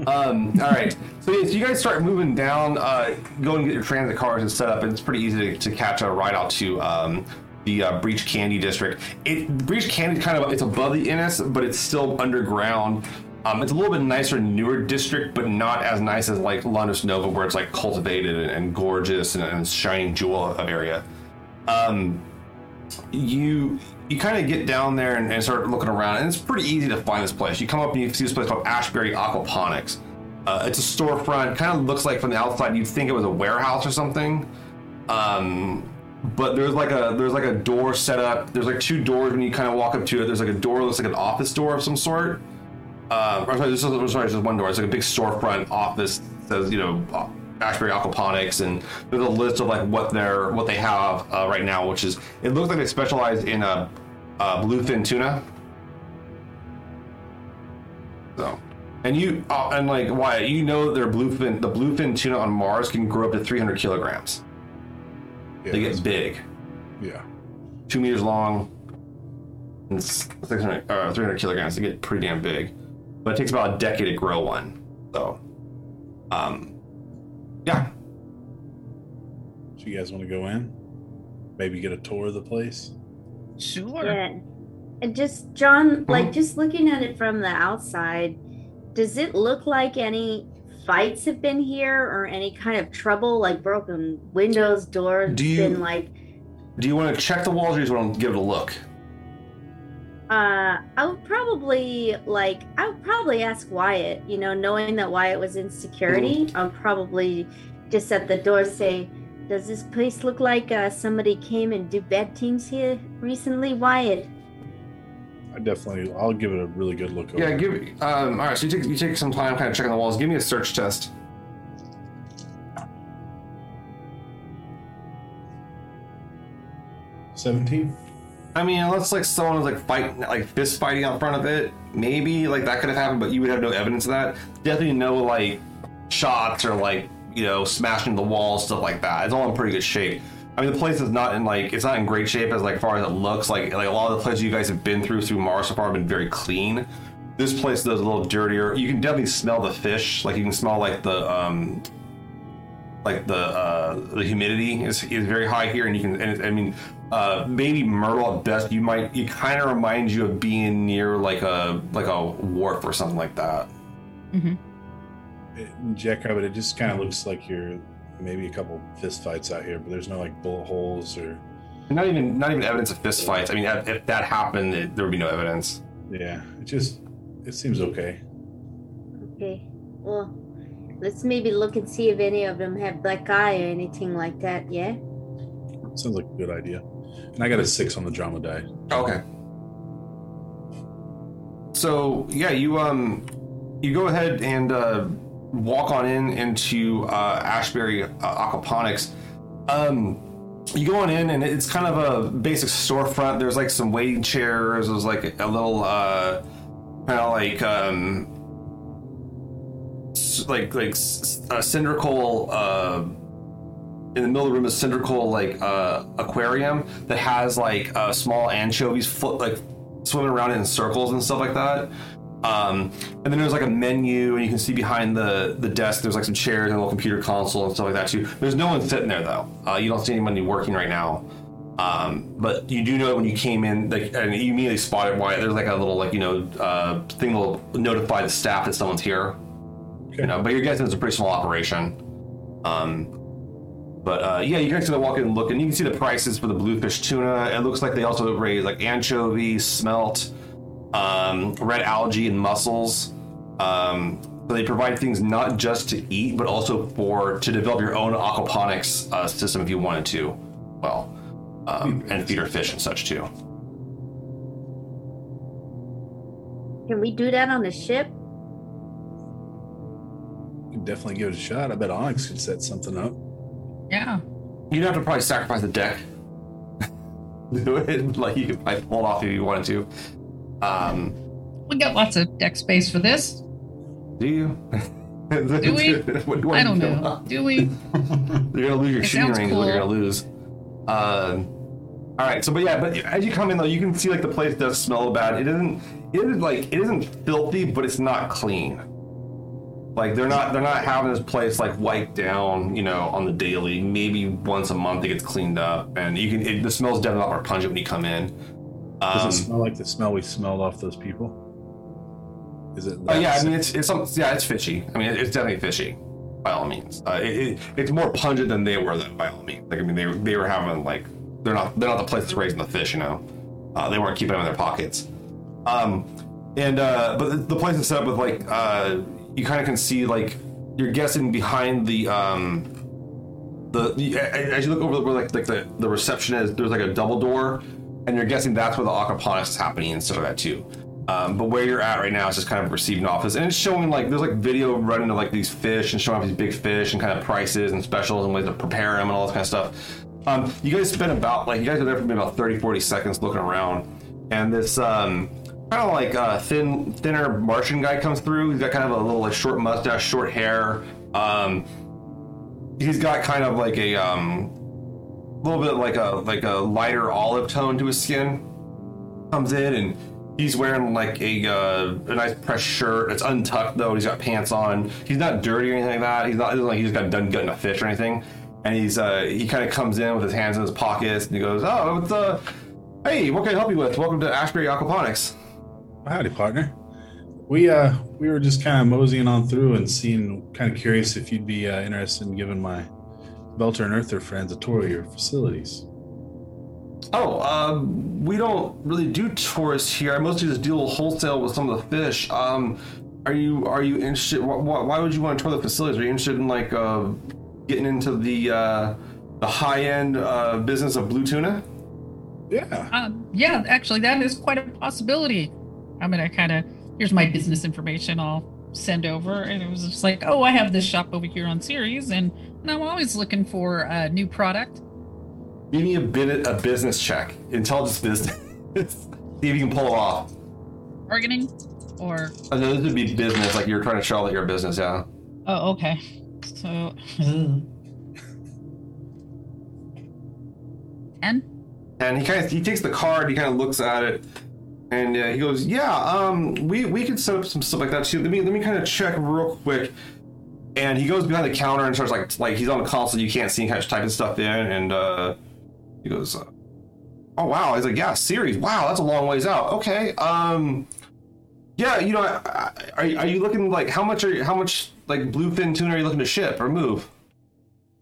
Um, all right. So, yeah, so you guys start moving down, uh, go and get your transit cars and set up, and it's pretty easy to, to catch a ride out to um, the uh, Breach Candy district. It Breach Candy kind of it's above the Innis, but it's still underground. Um, it's a little bit nicer, newer district, but not as nice as like Londres Nova, where it's like cultivated and, and gorgeous and, and shining jewel of area. Um, you you kind of get down there and, and start looking around, and it's pretty easy to find this place. You come up and you see this place called Ashbury Aquaponics. Uh, it's a storefront. Kind of looks like from the outside you'd think it was a warehouse or something. Um, but there's like a there's like a door set up. There's like two doors when you kind of walk up to it. There's like a door that looks like an office door of some sort. Uh, or sorry, this is sorry, it's just one door. It's like a big storefront office. That says you know Ashbury Aquaponics, and there's a list of like what they're what they have uh, right now, which is it looks like they specialize in a uh, bluefin tuna. So, and you uh, and like why you know their bluefin the bluefin tuna on Mars can grow up to 300 kilograms. Yeah, They get big, yeah. two meters long, and 600 uh, 300 kilograms. They get pretty damn big, but it takes about a decade to grow one. So, um, yeah, So you guys want to go in? Maybe get a tour of the place? Sure. Yeah. And just John, like Mhm. just looking at it from the outside, does it look like any fights have been here or any kind of trouble, like broken windows, doors Do you- been like Do you want to check the walls or do you just want to give it a look? Uh I would probably like I would probably ask Wyatt, you know, knowing that Wyatt was in security, Mm-hmm. I'll probably just at the door say, Does this place look like uh, somebody came and do bad things here recently, Wyatt? I definitely, I'll give it a really good look. Yeah, over. give. Um, all right, so you take you take some time, kind of checking the walls. Give me a search test. Seventeen. I mean, unless like someone was like fighting, like fist fighting out front of it, maybe like that could have happened, but you would have no evidence of that. Definitely no like shots or like you know smashing the walls, stuff like that. It's all in pretty good shape. I mean, the place is not in like it's not in great shape as like far as it looks. Like like a lot of the places you guys have been through through Mars so far have been very clean. This place does a little dirtier. You can definitely smell the fish. Like you can smell like the um like the uh, the humidity is, is very high here, and you can. And it, I mean, uh, maybe Myrtle at best. You might. It kind of reminds you of being near like a like a wharf or something like that. Mm-hmm. It, Jackrabbit, it just kind of looks like you're maybe a couple fist fights out here, but there's no like bullet holes or Not even not even evidence of fist fights. I mean, if, if that happened, it, there would be no evidence. yeah. It just it seems okay. Okay. Well, let's maybe look and see if any of them have black eye or anything like that. Yeah. Sounds like a good idea. And I got a six on the drama die. Okay. So yeah, you um, you go ahead and uh, walk on in into uh, Ashbury uh, Aquaponics. Um, you go on in and it's kind of a basic storefront. There's like some waiting chairs. There's like a little uh, kind of like um, like like a cylindrical uh in the middle of the room is cylindrical like uh aquarium that has like uh small anchovies float like swimming around in circles and stuff like that. Um and then there's like a menu and you can see behind the the desk there's like some chairs and a little computer console and stuff like that too. There's no one sitting there though. Uh you don't see anybody working right now. Um but you do know that when you came in like and you immediately spotted why there's like a little like you know uh thing will notify the staff that someone's here. You know but you're guessing it's a pretty small operation. Um But uh, yeah, you guys gonna walk in and look, and you can see the prices for the bluefish tuna. It looks like they also raise like anchovy, smelt, um, red algae, and mussels. Um, so they provide things not just to eat, but also for to develop your own aquaponics uh, system if you wanted to. Well, um, and feed our fish and such too. Can we do that on the ship? You can definitely give it a shot. I bet Onyx could set something up. Yeah. You'd have to probably sacrifice the deck. (laughs) Do it like you could probably pull it off if you wanted to. Um, We got lots of deck space for this. do you? Do we? (laughs) What do you I don't know. Do we? (laughs) You're gonna lose your It shooting range. is What you're gonna lose. Um, all right. So, but yeah, but as you come in though, you can see like the place does smell bad. It isn't. It isn't like it isn't filthy, but it's not clean. Like they're not they're not having this place like wiped down, you know, on the daily. Maybe once a month it gets cleaned up, and you can. It, the smell's definitely not more pungent when you come in. Does Um, it smell like the smell we smelled off those people? Is it? Oh yeah, I mean it's it's some, yeah it's fishy. I mean it, it's definitely fishy, by all means. Uh, it, it, it's more pungent than they were, though, by all means. Like I mean they were- they were having like they're not they're not the place that's raising the fish, you know. Uh, they weren't keeping them in their pockets. Um, and uh, but the, the place is set up with like uh, you kind of can see like you're guessing behind the um the, the as you look over where like like the the reception is, there's like a double door, and you're guessing that's where the aquaponics is happening instead of that too. Um, but where you're at right now is just kind of receiving office, and it's showing like there's like video running of like these fish and showing off these big fish and kind of prices and specials and ways to prepare them and all this kind of stuff. Um, you guys spent about like you guys are there for maybe about 30, 40 seconds looking around, and this um, kind of like uh, thin, thinner Martian guy comes through. He's got kind of a little like short mustache, short hair. Um, he's got kind of like a um, little bit like a like a lighter olive tone to his skin. Comes in and he's wearing like a uh, a nice pressed shirt. It's untucked though. He's got pants on. He's not dirty or anything like that. He's not like he's got done gutting a fish or anything. And he's uh, he kind of comes in with his hands in his pockets and he goes, "Oh, uh, hey, what can I help you with? Welcome to Ashbury Aquaponics." Howdy, partner. We uh we were just kind of moseying on through and seeing, kind of curious if you'd be uh, interested in giving my Belter and Earther friends a tour of your facilities. Oh, um, we don't really do tourists here. I mostly just deal wholesale with some of the fish. Um, are you are you interested? Why, why would you want to tour the facilities? Are you interested in like uh, getting into the uh, the high end uh, business of blue tuna? Yeah. Uh, yeah, actually, that is quite a possibility. I'm gonna kind of here's my business information. I'll send over, and it was just like, oh, I have this shop over here on Ceres, and, and I'm always looking for a new product. Give me a bit a business check, intelligence business. (laughs) See if you can pull it off. Bargaining, or I know this would be business, like you're trying to show that you're a business, yeah. oh, okay. So hmm. ten. and he kind of he takes the card he kind of looks at it and uh, he goes yeah um we we could set up some stuff like that too. Let me let me kind of check real quick. And he goes behind the counter and starts like like he's on the console you can't see him kind of typing stuff in and uh he goes uh, oh wow. He's like yeah Ceres wow that's a long ways out. Okay um yeah you know I, I, are, are you looking like how much are you, how much like bluefin tuna are you looking to ship or move?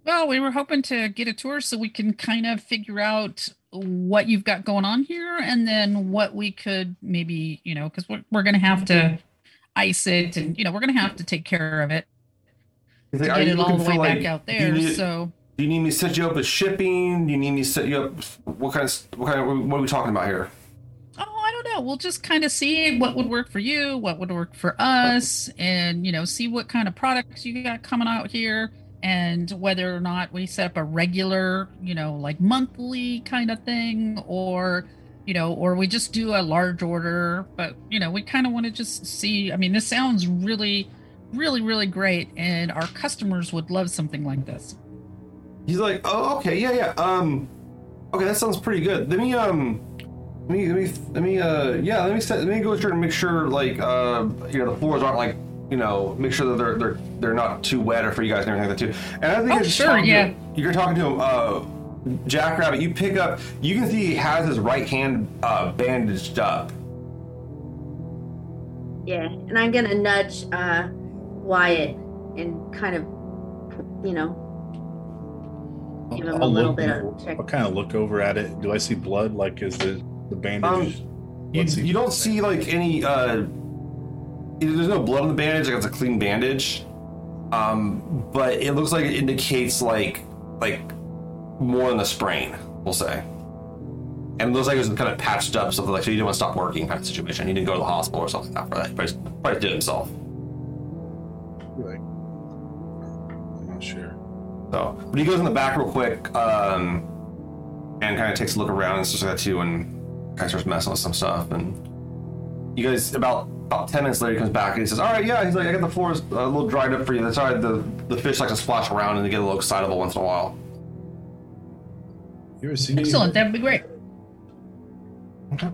Well, we were hoping to get a tour so we can kind of figure out what you've got going on here and then what we could maybe, you know, because we're, we're going to have to ice it and, you know, we're going to have to take care of it to get it all the way like- back out do there. need- So, Do you need me to set you up with shipping? Do you need me to set you up? What kind of what kind of what are we talking about here? oh, I don't know. We'll just kind of see what would work for you, what would work for us, and, you know, see what kind of products you got coming out here and whether or not we set up a regular, you know, like monthly kind of thing or you know, or we just do a large order, but you know, we kind of want to just see. I mean, this sounds really, really, really great, and our customers would love something like this. He's like, oh, okay, yeah, yeah. Um, okay, that sounds pretty good. Let me um, let me let me let me uh, yeah, let me set, let me go through and make sure like uh, you know, the floors aren't like you know, make sure that they're they're they're not too wet or for you guys and everything like that too. And I think Oh, you're sure, talking to- yeah. you're talking to him. Uh, Jackrabbit, you pick up. You can see he has his right hand uh, bandaged up. Yeah, and I'm gonna nudge uh, Wyatt and kind of, you know, give him a I'll little look- bit of check. I'll kind of look over at it. Do I see blood? Like, is the the bandage? You, you don't see like any. uh There's no blood on the bandage. Like it's a clean bandage. Um, but it looks like it indicates like like more than a sprain. We'll say. And it looks like it was kind of patched up, something like so. He didn't want to stop working, kind of situation. He didn't go to the hospital or something like that for that. He probably, probably did it himself. like, I'm not sure. So, but he goes in the back real quick, um, and kind of takes a look around and stuff like that too, and kind of starts messing with some stuff. And you guys, about about ten minutes later, he comes back and he says, "All right, yeah." He's like, "I got the floors a little dried up for you. That's all right. The the fish like to splash around and they get a little excitable once in a while." You ever seen any- Excellent. That would be great. Okay.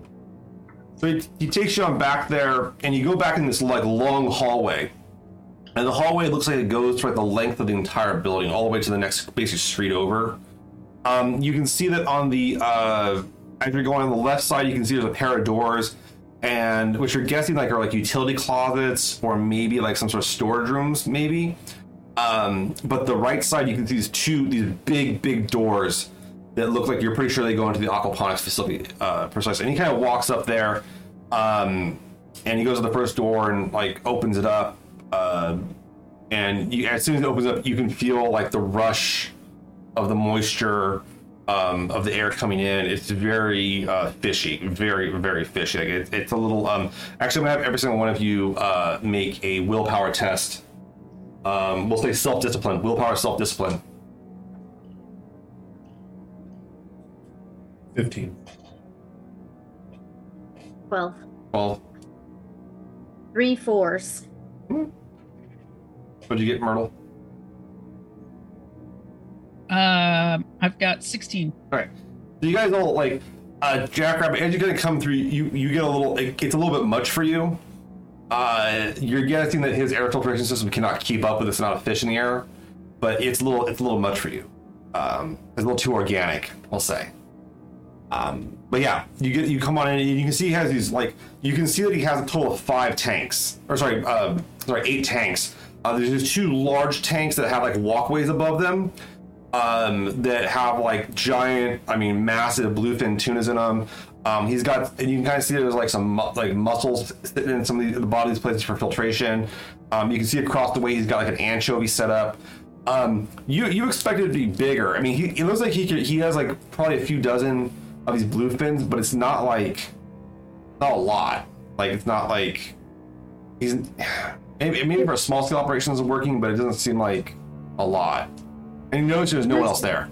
So he, he takes you on back there, and you go back in this like long hallway, and the hallway looks like it goes for like the length of the entire building, all the way to the next basic street over. Um, you can see that on the uh, as you're going on the left side, you can see there's a pair of doors, and which you're guessing like are like utility closets or maybe like some sort of storage rooms, maybe. Um, but the right side, you can see these two these big big doors that look like you're pretty sure they go into the aquaponics facility uh, precisely. And he kind of walks up there, um, and he goes to the first door and like opens it up. Uh, and you, as soon as it opens up, you can feel like the rush of the moisture um, of the air coming in. It's very uh, fishy, very very fishy. Like it, it's a little. Um, actually, I'm gonna have every single one of you uh, make a willpower test. Um, we'll say self discipline, willpower, self discipline. Fifteen. 12. Well, Three fours. what'd you get, Myrtle? Um, I've got 16. All right. So you guys all like uh, Jackrabbit. As you're gonna come through, you you get a little. It, it's a little bit much for you. Uh, you're guessing that his air filtration system cannot keep up with this amount of fish in the air, but it's a little it's a little much for you. Um, it's a little too organic, we'll say. Um, but yeah, you get you come on in and you can see he has these like you can see that he has a total of five tanks or sorry uh, sorry eight tanks. Uh, there's two large tanks that have like walkways above them um, that have like giant, I mean, massive bluefin tunas in them. Um, he's got, and you can kind of see there's like some mu- like mussels sitting in some of the, the of these places for filtration. Um, you can see across the way he's got like an anchovy set up. Um, you you expect it to be bigger. I mean, he it looks like he could, he has like probably a few dozen of these bluefins, but it's not like not a lot. Like it's not like he's (sighs) maybe maybe for a small scale operation isn't working, but it doesn't seem like a lot. And you notice there's no one else there.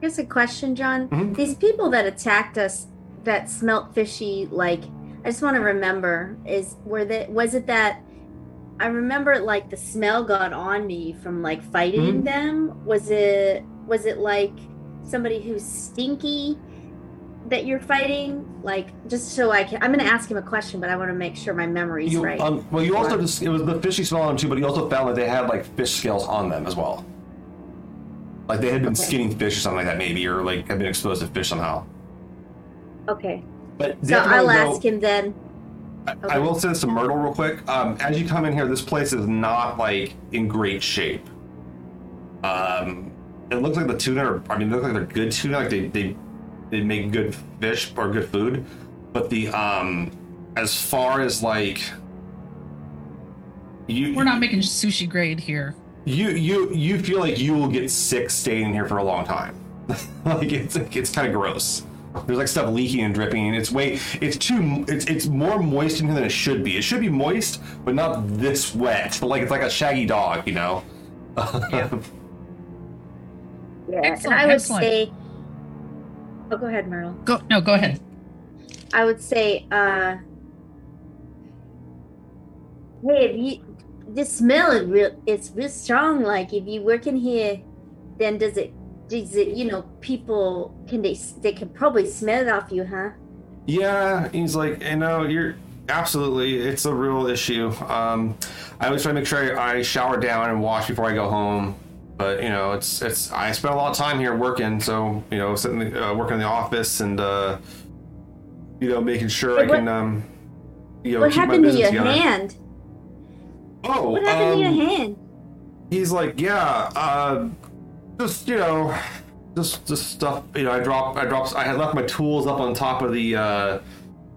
Here's a question, John. Mhm. These people that attacked us that smelt fishy, like I just want to remember, is were that was it that I remember like the smell got on me from like fighting Mhm. them? Was it was it like somebody who's stinky that you're fighting? Like just so I can I'm gonna ask him a question, but I want to make sure my memory's You, right. um, well, you also just it was the fishy smell on them too, but you also found that they had like fish scales on them as well. Like they had been Okay. skinning fish or something like that, maybe, or like had been exposed to fish somehow. okay. But So I'll though, ask him then. I, Okay. I will say this to Myrtle real quick. Um, as you come in here, this place is not like in great shape. Um, it looks like the tuna. Are, I mean, they look like they're good tuna. Like they they they make good fish or good food, but the um, as far as like you We're not making sushi grade here. You you you feel like you will get sick staying in here for a long time. (laughs) like it's it's kind of gross. There's like stuff leaking and dripping. It's way it's too it's it's more moist in here than it should be. It should be moist, but not this wet. But like it's like a shaggy dog, you know. Yeah. (laughs) Yeah, Excellent, and I would excellent. say. Oh, go ahead, Myrtle. Go no, go ahead. I would say, uh, hey, if you, this smell is real, it's real strong. Like if you work in here, then does it, does it, you know, people can they, they can probably smell it off you, huh? Yeah, he's like, you know, you're absolutely. It's a real issue. Um, I always try to make sure I shower down and wash before I go home. But you know, it's it's. I spend a lot of time here working, so you know, sitting uh, working in the office and uh, you know, making sure Hey, I what- can um, you know, what keep my happened to your together. hand? Oh, What happened to um, your hand? he's like, yeah, uh, just you know, just just stuff. You know, I dropped I dropped I had left my tools up on top of the uh,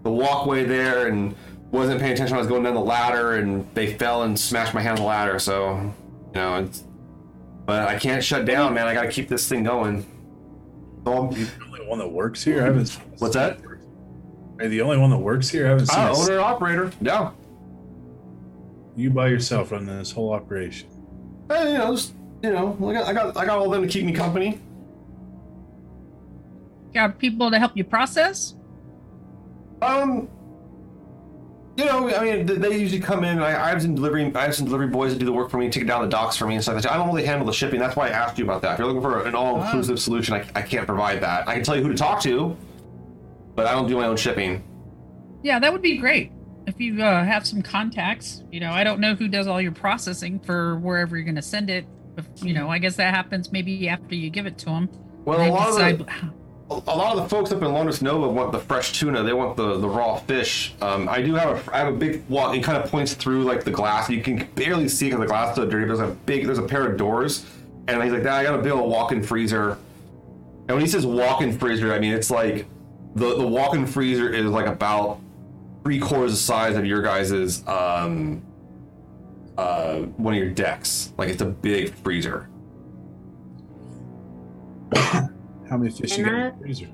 the walkway there and wasn't paying attention. I was going down the ladder and they fell and smashed my hand on the ladder. So you know, it's, but I can't shut down, man. I got to keep this thing going. So I'm- You the only one that works here? I haven't. What's that? Are you the only one that works here? I haven't seen a- owner and operator. Yeah. You by yourself running this whole operation. Eh, you know, just, you know, I got, I got I got all them to keep me company. Got people to help you process? Um, you know, I mean, they usually come in. I, I have some delivery. I have some delivery boys that do the work for me, take it down the docks for me and stuff. like that. I don't really handle the shipping. That's why I asked you about that. If you're looking for an all-inclusive solution, I, I can't provide that. I can tell you who to talk to, but I don't do my own shipping. Yeah, that would be great. If you uh, have some contacts, you know, I don't know who does all your processing for wherever you're going to send it. If, you know, I guess that happens maybe after you give it to them. Well, a lot of the, a lot of the folks up in Londres Nova want the fresh tuna. They want the, the raw fish. Um, I do have a I have a big wall. It kind of points through like the glass. You can barely see because the glass is so dirty. There's a big there's a pair of doors, and he's like, I got to build a walk-in freezer. And when he says walk-in freezer, I mean it's like the the walk-in freezer is like about three quarters the size of your guys's um uh one of your decks. Like it's a big freezer. (coughs) How many fish you got in the freezer?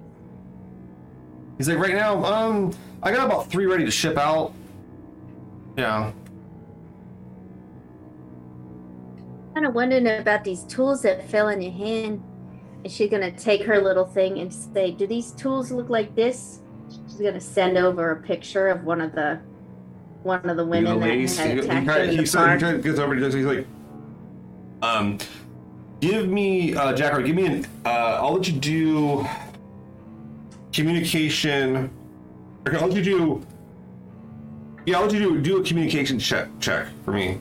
He's like, right now, um, I got about three ready to ship out. Yeah. kind of wondering about these tools that fell in your hand. Is she gonna take her little thing and say, "Do these tools look like this?" She's gonna send over a picture of one of the one of the women the that ladies, had he, he, attacked her he the he gets over to. He's like, um, give me, uh, Jacker, give me an, uh, I'll let you do communication. Okay, I'll let you do, yeah, I'll let you do, do a communication check, check for me.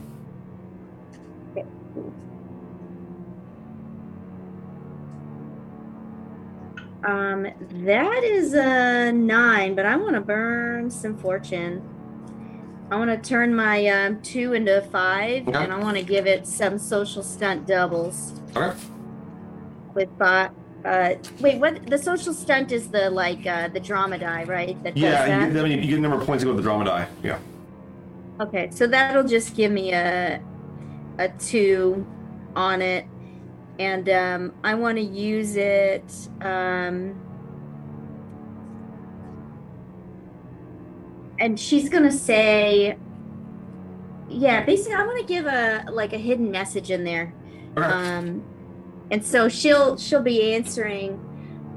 Um, that is a nine, but I want to burn some fortune. I want to turn my um, two into a five, Okay. and I want to give it some social stunt doubles Okay. with bot. Uh, wait, what? The social stunt is the like uh, the drama die, right? That Yeah, that? you, get- I mean, you get a number of points to go with the drama die. Yeah. Okay, so that'll just give me a a two on it, and um, I want to use it. Um, and she's gonna say, yeah, basically, I want to give a like a hidden message in there. Okay. Um, and so she'll she'll be answering,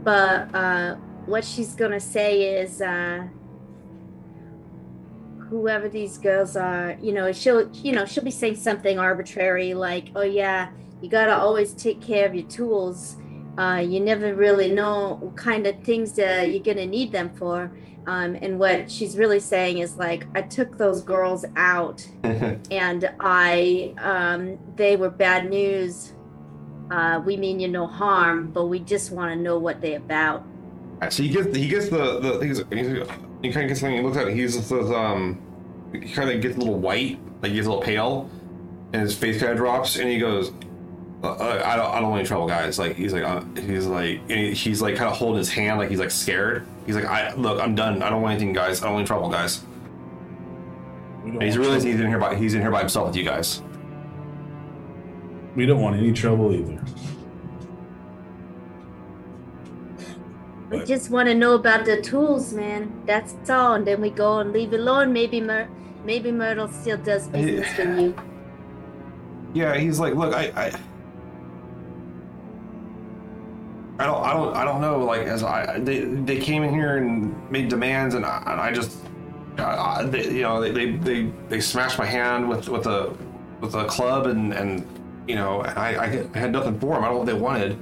but uh, what she's gonna say is. Uh, whoever these girls are, you know, she'll, you know, she'll be saying something arbitrary like, "Oh yeah, you gotta always take care of your tools. Uh, you never really know what kind of things that you're gonna need them for." Um, and what she's really saying is like, "I took those girls out, (laughs) and I, um, they were bad news. Uh, we mean you no harm, but we just want to know what they're about." So he gets he gets the the he's, he's, he kind of gets something. He looks at it. He's just um he kind of gets a little white, like he gets a little pale, and his face kind of drops, and he goes, uh, "I don't I don't want any trouble, guys." Like he's like uh, he's like and he- he's like kind of holding his hand, like he's like scared. He's like, "I look, I'm done. I don't want anything, guys. I don't want any trouble, guys." And he's want realizing he's in here by he's in here by himself with you guys. we don't want any trouble either. We But- just want to know about the tools, man. That's all, and then we go and leave it alone. Maybe Myr- maybe Myrtle still does business with you. (sighs) Yeah, he's like, look, I, I, I don't, I don't, I don't know. Like, as I, they, they came in here and made demands, and I, and I just, I, they, you know, they, they, they, they smashed my hand with, with a, with a club, and, and, you know, I, I had nothing for them. I don't know what they wanted.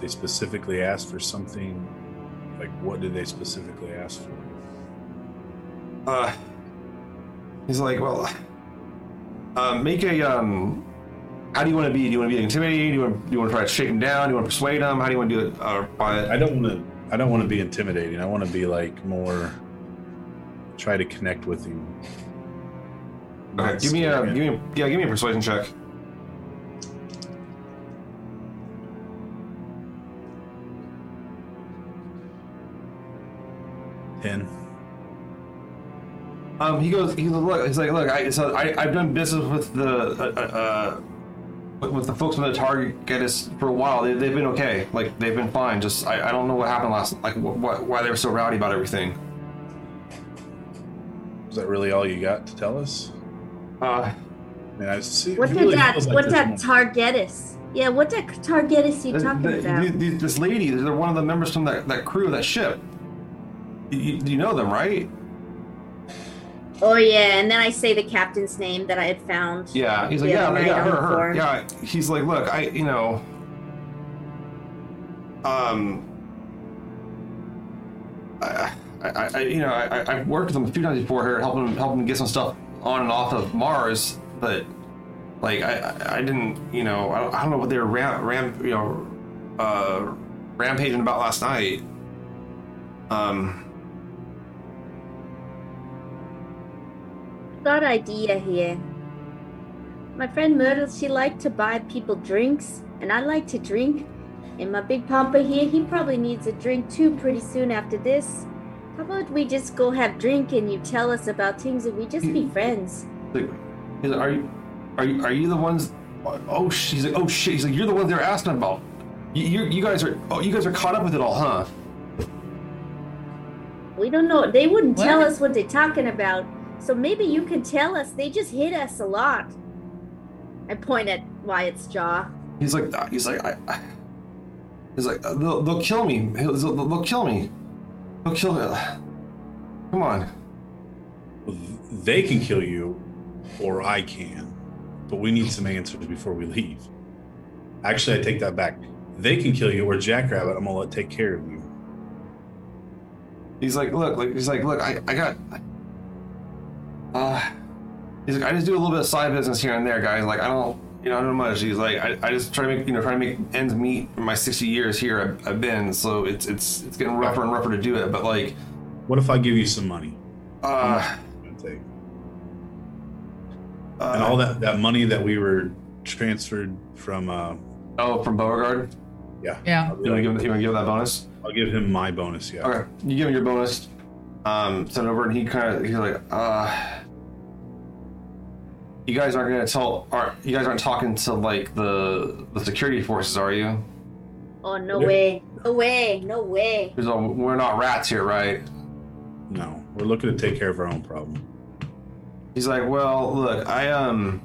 They specifically asked for something. Like, what did they specifically ask for? Uh, he's like, well, uh, make a, um, how do you want to be? Do you want to be intimidating? Do you want, do you want to try to shake them down? Do you want to persuade them? How do you want to do it? Uh, I don't want to. I don't want to be intimidating. I want to be like more. Try to connect with you. Okay, That's give me a, give me a, yeah, give me a persuasion check. Ten. Um, he goes. He's like. Look, he's like, look. I so I have done business with the uh, uh, uh with- with the folks from the Target get us for a while. They, they've been okay. Like they've been fine. Just I, I don't know what happened last. Like wh- wh- why they were so rowdy about everything. Is that really all you got to tell us? Uh, I mean, I see. What it did really that? feels like what there's that more- Targetus? Yeah, what that Targetus you the- talking the- about? the- the- this lady, they're one of the members from that, that crew, that ship. You, you know them, right? Oh yeah, and then I say the captain's name that I had found. Yeah. He's like, yeah, yeah, her, her. Yeah. He's like, look, I, you know, um, I, I, I you know, I, I- I've worked with him a few times before here, helping him, helping him get some stuff on and off of Mars, but like, I, I, I didn't, you know, I don't, I don't know what they were ram, ram, you know, uh, rampaging about last night. Um, Got idea here. My friend Myrtle, she liked to buy people drinks, and I like to drink. And my big pampa here, he probably needs a drink too pretty soon after this. How about we just go have drink and you tell us about things and we just be hmm. friends? Like, he's like, are you, are you, are you the ones? Oh, she's like, oh shit. He's like, you're the ones they're asking about. You, you, you guys are, oh, you guys are caught up with it all, huh? We don't know. They wouldn't What? tell us what they're talking about. So maybe you can tell us. They just hit us a lot. I point at Wyatt's jaw. He's like, he's like, I, I he's like, uh, they'll, they'll kill me. He'll- They'll, they'll kill me. They'll kill me. Come on. They can kill you, or I can, but we need some answers before we leave. Actually, I take that back. They can kill you, or Jackrabbit. I'm gonna let take care of you. He's like, look, like, he's like, look, I, I got, uh, he's like, I just do a little bit of side business here and there, guys. Like, I don't, you know, I don't know much. He's like, I, I just try to make, you know, try to make ends meet in my 60 years here I've, I've been. So it's, it's, it's getting rougher and rougher to do it. But like, What if I give you some money? uh, take. uh And all that that money that we were transferred from. Uh, oh, from Beauregard, yeah, Yeah. You want to give, him- you want to give him that bonus? I'll give him my bonus. Yeah. Okay, you give him your bonus. Um, send it over, and he kind of, he's like, uh. You guys aren't gonna tell. Are you guys aren't talking to like the the security forces, are you? Oh no Yeah. way. No way. No way. Because we're not rats here, right? No, we're looking to take care of our own problem. He's like, well, look, I um,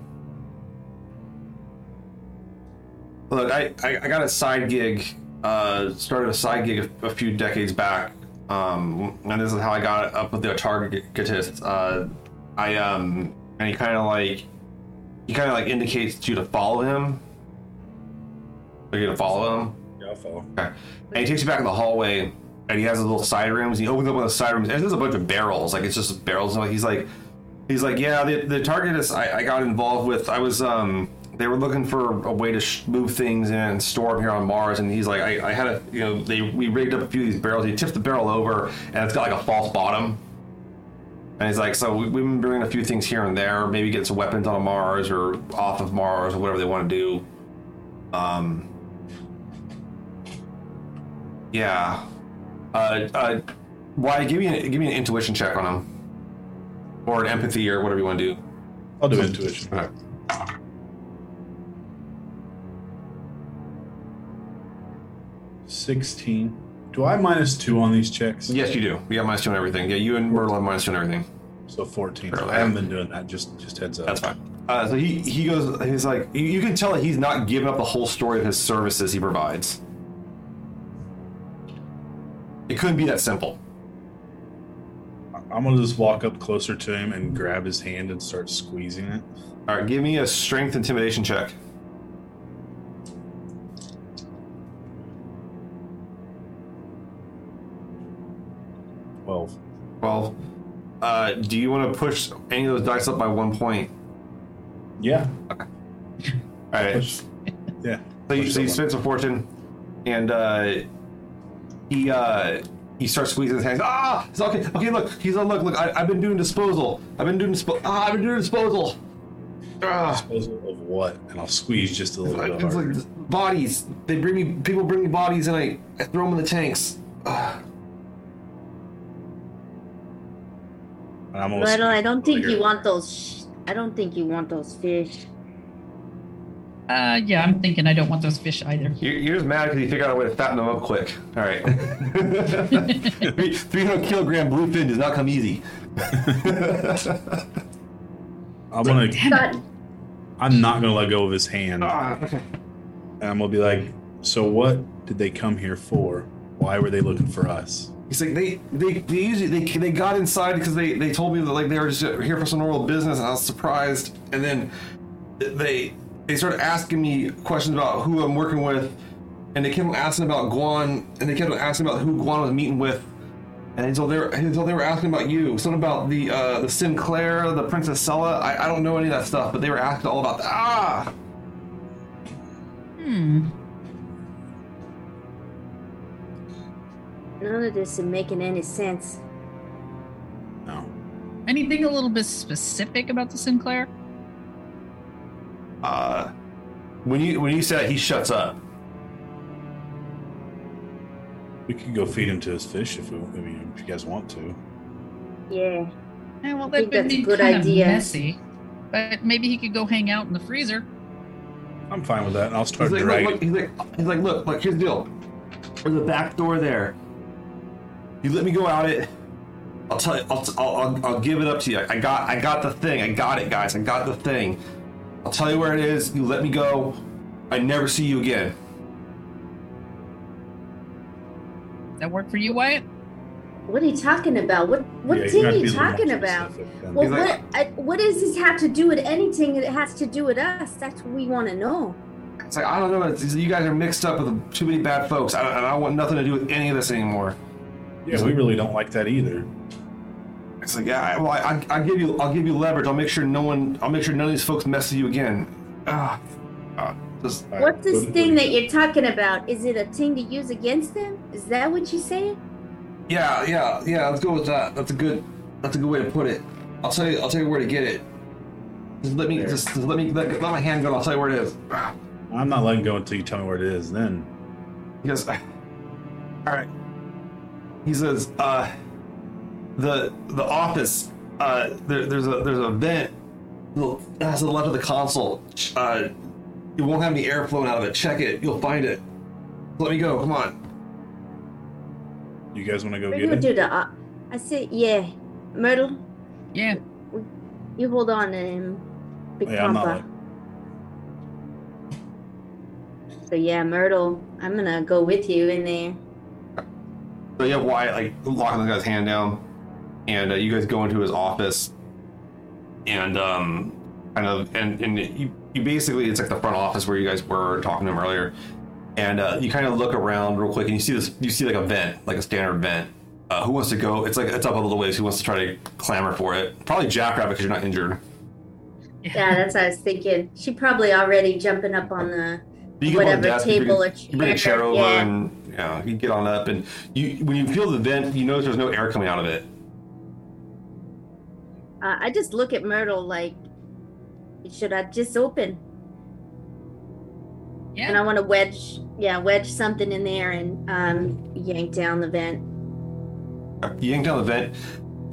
look, I I, I got a side gig. Uh, started a side gig a, a few decades back. Um, and this is how I got up with the targetist. Uh, I um, and he kind of like, he kind of like indicates you to follow him. Are you gonna follow him? Yeah, I'll follow. Okay. And he takes you back in the hallway, and he has his little side rooms. He opens up one of the side rooms, and there's a bunch of barrels. Like it's just barrels. And like he's like, he's like, yeah, the the target is I, I got involved with. I was um, they were looking for a way to sh- move things and store them here on Mars. And he's like, I, I had a, you know, they we rigged up a few of these barrels. He tips the barrel over, and it's got like a false bottom. And he's like, so we, have been bringing a few things here and there. Maybe get some weapons on Mars or off of Mars or whatever they want to do. Um. Yeah. Uh. uh why? Give me an, give me an intuition check on him, or an empathy, or whatever you want to do. I'll do intuition. All right. 16. Do I minus two on these checks? Yes, you do. You got minus two on everything. Yeah, you and Merlin have minus two on everything. So 14. I haven't been doing that. Just just heads up. That's fine. Uh, so he, he goes, he's like, you, you, can tell that he's not giving up the whole story of his services he provides. It couldn't be that simple. I'm going to just walk up closer to him and grab his hand and start squeezing it. All right, give me a strength intimidation check. Twelve. Well, uh, do you want to push any of those dice up by one point? Yeah. All right. (laughs) Yeah. So you, so you spend some fortune, and uh, he uh, he starts squeezing his hands. Ah, it's okay. Okay, look. He's like, look, look. I, I've been doing disposal. I've been doing disposal. Ah, I've been doing disposal. Ah, Disposal of what? And I'll squeeze just a little bit it's harder. like bodies. They bring me. People bring me bodies, and I, I throw them in the tanks. Ah. Almost Little, I don't think you want those. Sh- I don't think you want those fish. Uh, yeah, I'm thinking I don't want those fish either. You're, you're just mad because you figured out a way to fatten them up quick. All right. (laughs) 300 kilogram bluefin does not come easy. I'm gonna. But I'm not gonna let go of his hand, Ah, okay. and I'm gonna be like, "So what did they come here for? Why were they looking for us?" He's like they they they usually they, they got inside because they they told me that like they were just here for some normal business and I was surprised. And then they they started asking me questions about who I'm working with and they kept on asking about Guan and they kept on asking about who Guan was meeting with. And until they were until they were asking about you something about the uh the Sinclair the Princess Sella I, I don't know any of that stuff but they were asking all about that ah! Hmm. None of this is making any sense. No. Anything a little bit specific about the Sinclair? uh when you when you said he shuts up We could go feed him to his fish if we, I mean, if you guys want to. Yeah. Eh, well, that would that's a be good kind idea. of messy. But maybe he could go hang out in the freezer. I'm fine with that, and I'll start He's like, dragging. look, look, he's like, he's like, look, look, here's the deal. There's a back door there. You let me go out it. I'll tell you. I'll, I'll, I'll, I'll give it up to you. I got, I got the thing. I got it, guys. I got the thing. I'll tell you where it is. You let me go. I never see you again. That work for you, Wyatt? What are you talking about? What what Yeah, thing you're you talking about? Well, like- what I, what does this have to do with anything? It has to do with us. That's what we want to know. It's like I don't know. It's, it's- you guys are mixed up with too many bad folks. I, I don't want nothing to do with any of this anymore. Yeah, we really don't like that either. It's like, yeah, well, I, I, will give you, I'll give you leverage. I'll make sure no one, I'll make sure none of these folks mess with you again. Ah, ah, just What's this what- thing what- that you're talking about? Is it a thing to use against them? Is that what you're saying? Yeah, yeah, yeah. Let's go with that. That's a good. That's a good way to put it. I'll tell you. I'll tell you where to get it. Just let me. Just, just let me. Let, let my hand go. and I'll tell you where it is. I'm not letting go until you tell me where it is. Then He goes. All right. He says, uh, the the office. Uh, there, there's a there's a vent. Little, that's to the left of the console. Uh, it won't have any air flowing out of it. Check it. You'll find it. Let me go. Come on. you guys want to go We're get gonna it? do the. Uh, I said, yeah, Myrtle, Yeah. you hold on to him, Big Yeah, I'm not Papa. So yeah, Myrtle, I'm gonna go with you in there. So you have Wyatt like locking the guy's hand down, and uh, you guys go into his office, and um, kind of, and and you, you basically it's like the front office where you guys were talking to him earlier, and uh, you kind of look around real quick, and you see this, you see like a vent, like a standard vent. Uh, who wants to go? It's like it's up a little ways. Who wants to try to clamor for it? Probably Jackrabbit because you're not injured. Yeah, that's what I was thinking. She probably already jumping up on the You get on the whatever table or you bring a chair chair. over, Yeah. and you know you get on up, and you when you feel the vent, you notice there's no air coming out of it. Uh, I just look at Myrtle like, should I just open? Yeah. And I want to wedge, yeah, wedge something in there and um, yank down the vent. You yank down the vent,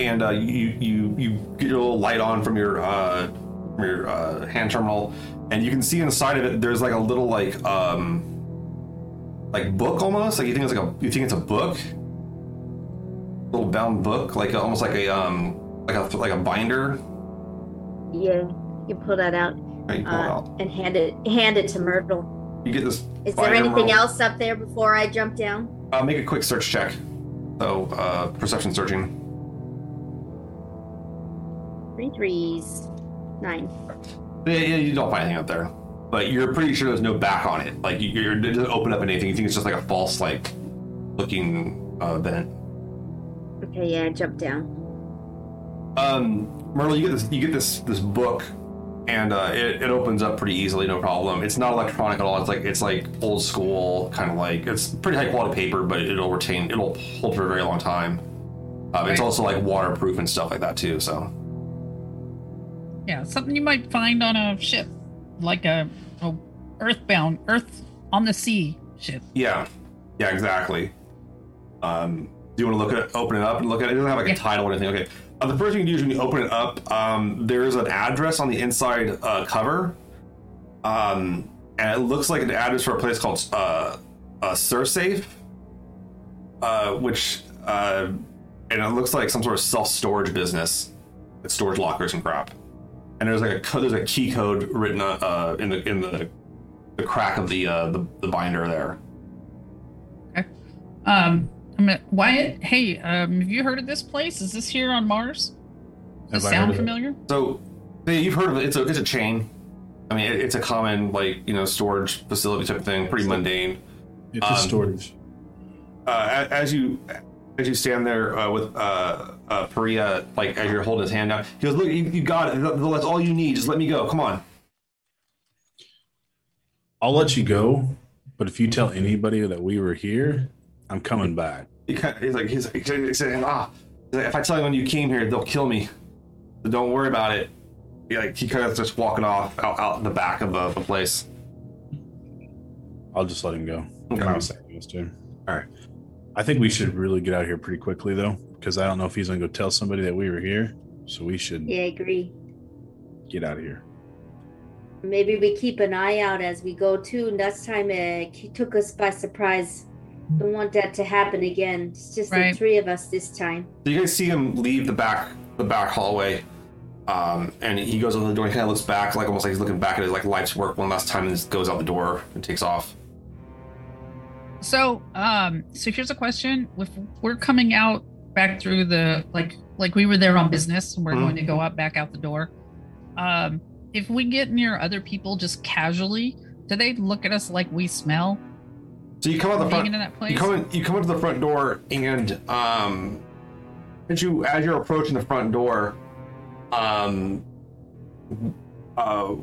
and uh, you you you get your little light on from your uh, from your uh, hand terminal, and you can see inside of it. There's like a little like um like book almost. Like you think it's like a you think it's a book, little bound book, like a, almost like a um like a like a binder. Yeah, you pull that out Right, pull uh, out. and hand it hand it to Myrtle. You get this. Is there anything roll. else up there before I jump down? Uh, make a quick search check. So uh, perception searching. Three threes, nine. Yeah, yeah, you don't find anything up there, but you're pretty sure there's no back on it. Like you, you're, it doesn't open up anything. You think it's just like a false, like looking uh, vent. Okay, yeah, jump down. Um, Myrtle, you get this, you get this this book, and uh, it, it opens up pretty easily, no problem. It's not electronic at all. It's like it's like old school, kind of like it's pretty high quality paper, but it'll retain, it'll hold for a very long time. Um, It's also like waterproof and stuff like that too. So Yeah, something you might find on a ship, like a, a earthbound, earth on the sea ship. yeah, yeah, exactly. Um, do you want to look at it, open it up and look at it? It doesn't have like a title or anything. Okay. Uh, the first thing you do is when you open it up, um, there is an address on the inside uh, cover, um, and it looks like an address for a place called uh, uh, SurSafe, uh, which uh, and it looks like some sort of self storage business, that stores lockers and crap. And there's like a there's a key code written uh, in the in the the crack of the uh, the, the binder there. Okay. Um, I'm gonna, Wyatt. Hey, um, have you heard of this place? Is this here on Mars? Does Have this I heard sound of it? familiar? So yeah, you've heard of it. It's a it's a chain. I mean, it, it's a common like you know storage facility type of thing. Pretty mundane. It's Um, a storage. Uh, as you as you stand there uh, with uh, uh, Perea, like as you're holding his hand out, he goes, "Look, you, you got it. That's all you need. Just let me go. Come on." I'll let you go, but if you tell anybody that we were here, I'm coming back. He kind he's like he's, he's, he's saying, "Ah, he's like, if I tell anyone you came here, they'll kill me. So don't worry about it." He, like he kind of just walking off out, out the back of the, the place. I'll just let him go. Okay. I was saying this to him. All right. I think we should really get out of here pretty quickly, though, because I don't know if he's gonna go tell somebody that we were here. So we should Yeah, I agree. get out of here. Maybe we keep an eye out as we go too. Last time uh, he took us by surprise. Don't want that to happen again. It's just Right. the three of us this time. So you guys see him leave the back the back hallway, um, and he goes out the door. He kind of looks back, like almost like he's looking back at his like life's work one last time, and just goes out the door and takes off. So, um, so here's a question: If we're coming out back through the like, like we were there on business, and we're Mhm. going to go out back out the door. Um, if we get near other people just casually, do they look at us like we smell So you come out the front. into that place? You come in, you come into the front door, and um, as you as you're approaching the front door, um, uh,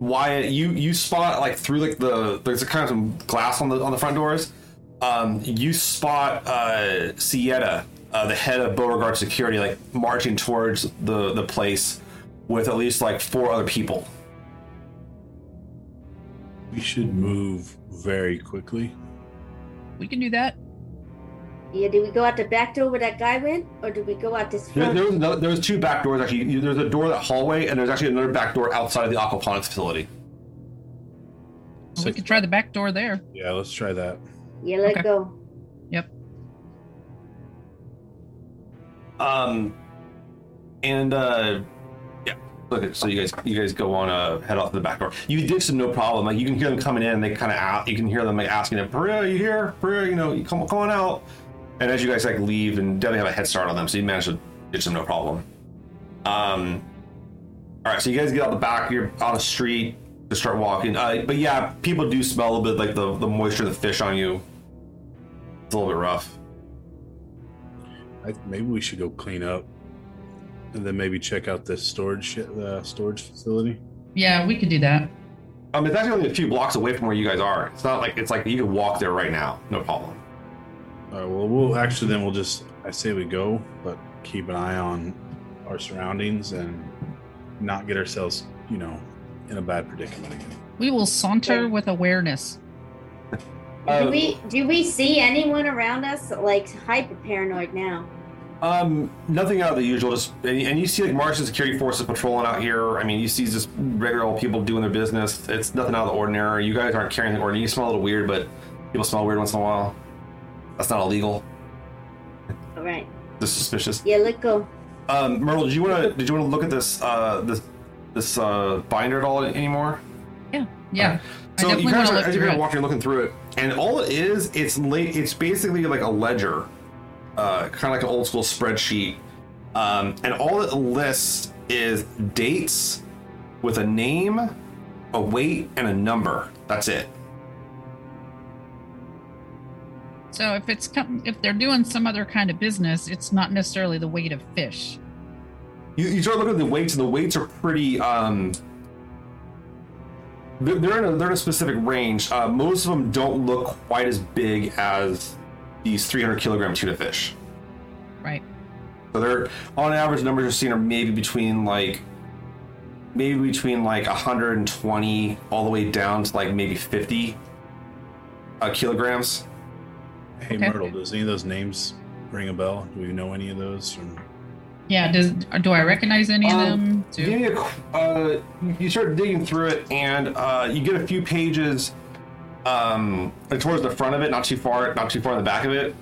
Wyatt, you you spot like through like the there's a kind of some glass on the on the front doors. Um, you spot uh, Sieta, uh, the head of Beauregard Security, like marching towards the the place with at least like four other people. We should move very quickly. we can do that. Yeah, do we go out the back door where that guy went, or do we go out this There, front? there was another, there was two back doors actually. There's a door that hallway, and there's actually another back door outside of the aquaponics facility. Well, we could try the back door there. Yeah, let's try that. yeah, let Okay. go. Um, and uh, yeah, look so you guys you guys go on uh head off to the back door. You ditch them no problem. Like you can hear them coming in, and they kind of out. You can hear them like asking them, "Perea, you here? Perea, you know, you come come on out." And as you guys like leave, and definitely have a head start on them, so you manage to ditch them no problem. Um, all right, so you guys get out the back. You're on the street to start walking. Uh, but yeah, people do smell a bit like the the moisture of the fish on you. It's a little bit rough. I, maybe we should go clean up, and then maybe check out this storage shit, the storage facility. Yeah, we could do that. Um, it's actually only a few blocks away from where you guys are. It's not like it's like you can walk there right now, no problem. All right. Well, we'll actually then we'll just I say we go, but keep an eye on our surroundings and not get ourselves, you know, in a bad predicament again. We will saunter Okay. with awareness. Uh, do we do we see anyone around us like hyper paranoid now? Um, nothing out of the usual. Just and, and you see like Martian security forces patrolling out here. I mean, you see just regular old people doing their business. It's nothing out of the ordinary. You guys aren't carrying anything ordinary. You smell a little weird, but people smell weird once in a while. That's not illegal. All right. Just suspicious. Yeah, let go. Um, Myrtle, did you want to did you want to look at this uh this this uh binder at all anymore? Yeah, yeah. I So you definitely kind want of to as you're through kind of it. walking, looking through it, and all it is, it's late. It's basically like a ledger, uh, kind of like an old school spreadsheet, um, and all it lists is dates with a name, a weight, and a number. That's it. So if it's com- if they're doing some other kind of business, it's not necessarily the weight of fish. You, you start looking at the weights, and the weights are pretty. Um, they're, they're in a they're in a specific range. Uh, most of them don't look quite as big as these 300 kilogram tuna fish. Right. So they're on average numbers you're seeing are maybe between like maybe between like 120 all the way down to like maybe 50 uh, kilograms. Hey, Okay. Myrtle, does any of those names ring a bell? Do we know any of those? From... Yeah. Does do I recognize any of Um, them? Give me a uh, you start digging through it, and uh, you get a few pages um, like towards the front of it, not too far, not too far in the back of it.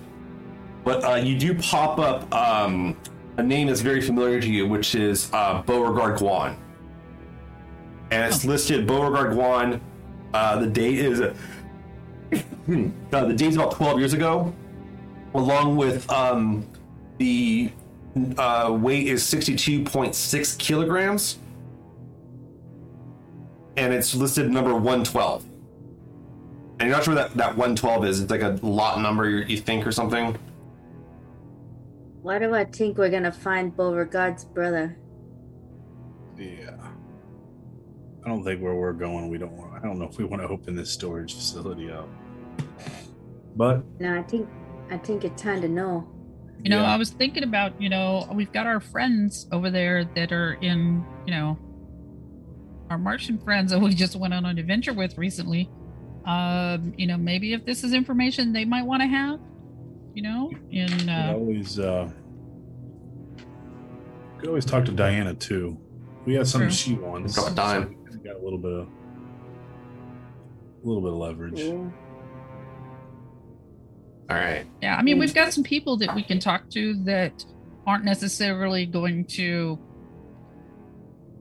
But uh, you do pop up um, a name that's very familiar to you, which is uh, Beauregard Guan, and it's listed Beauregard Guan. Uh, the date is (laughs) uh, the date's about twelve years ago, along with um, the uh, weight is 62.6 kilograms and it's listed number 112 and you're not sure what that, that 112 is it's like a lot number you, you think or something Why do I think we're gonna find Beauregard's brother? Yeah. I don't think where we're going, we don't want. I don't know if we want to open this storage facility up. But No, I think I think it's time to know. You know, yeah, I was thinking about, you know, we've got our friends over there that are in, you know, our Martian friends that we just went on an adventure with recently. Um, you know, maybe if this is information they might want to have, you know, in we uh, always uh, could always talk to Diana too. We have something she wants. Got a dime. so we got a little bit of a little bit of leverage. Yeah. all right Yeah, I mean, we've got some people that we can talk to that aren't necessarily going to.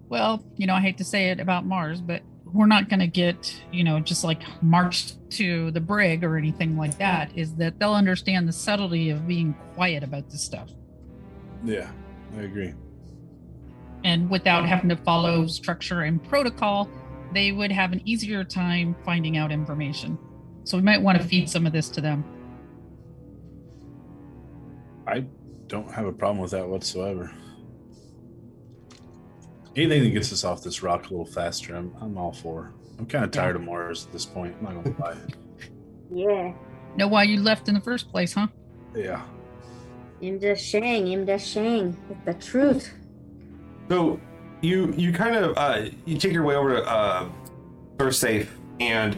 Well, you know, I hate to say it about Mars, but we're not going to get, you know, just like marched to the brig or anything like that. Is that they'll understand the subtlety of being quiet about this stuff Yeah, I agree. and without having to follow structure and protocol, they would have an easier time finding out information. So we might want to feed some of this to them. I don't have a problem with that whatsoever. Anything that gets us off this rock a little faster, I'm, I'm all for. I'm kind of tired of Mars at this point. I'm not gonna lie. Yeah. Know why you left in the first place, huh? Yeah, Im da Shang, Im da Shang. It's the truth. so you you kind of uh, you take your way over to uh, First Safe and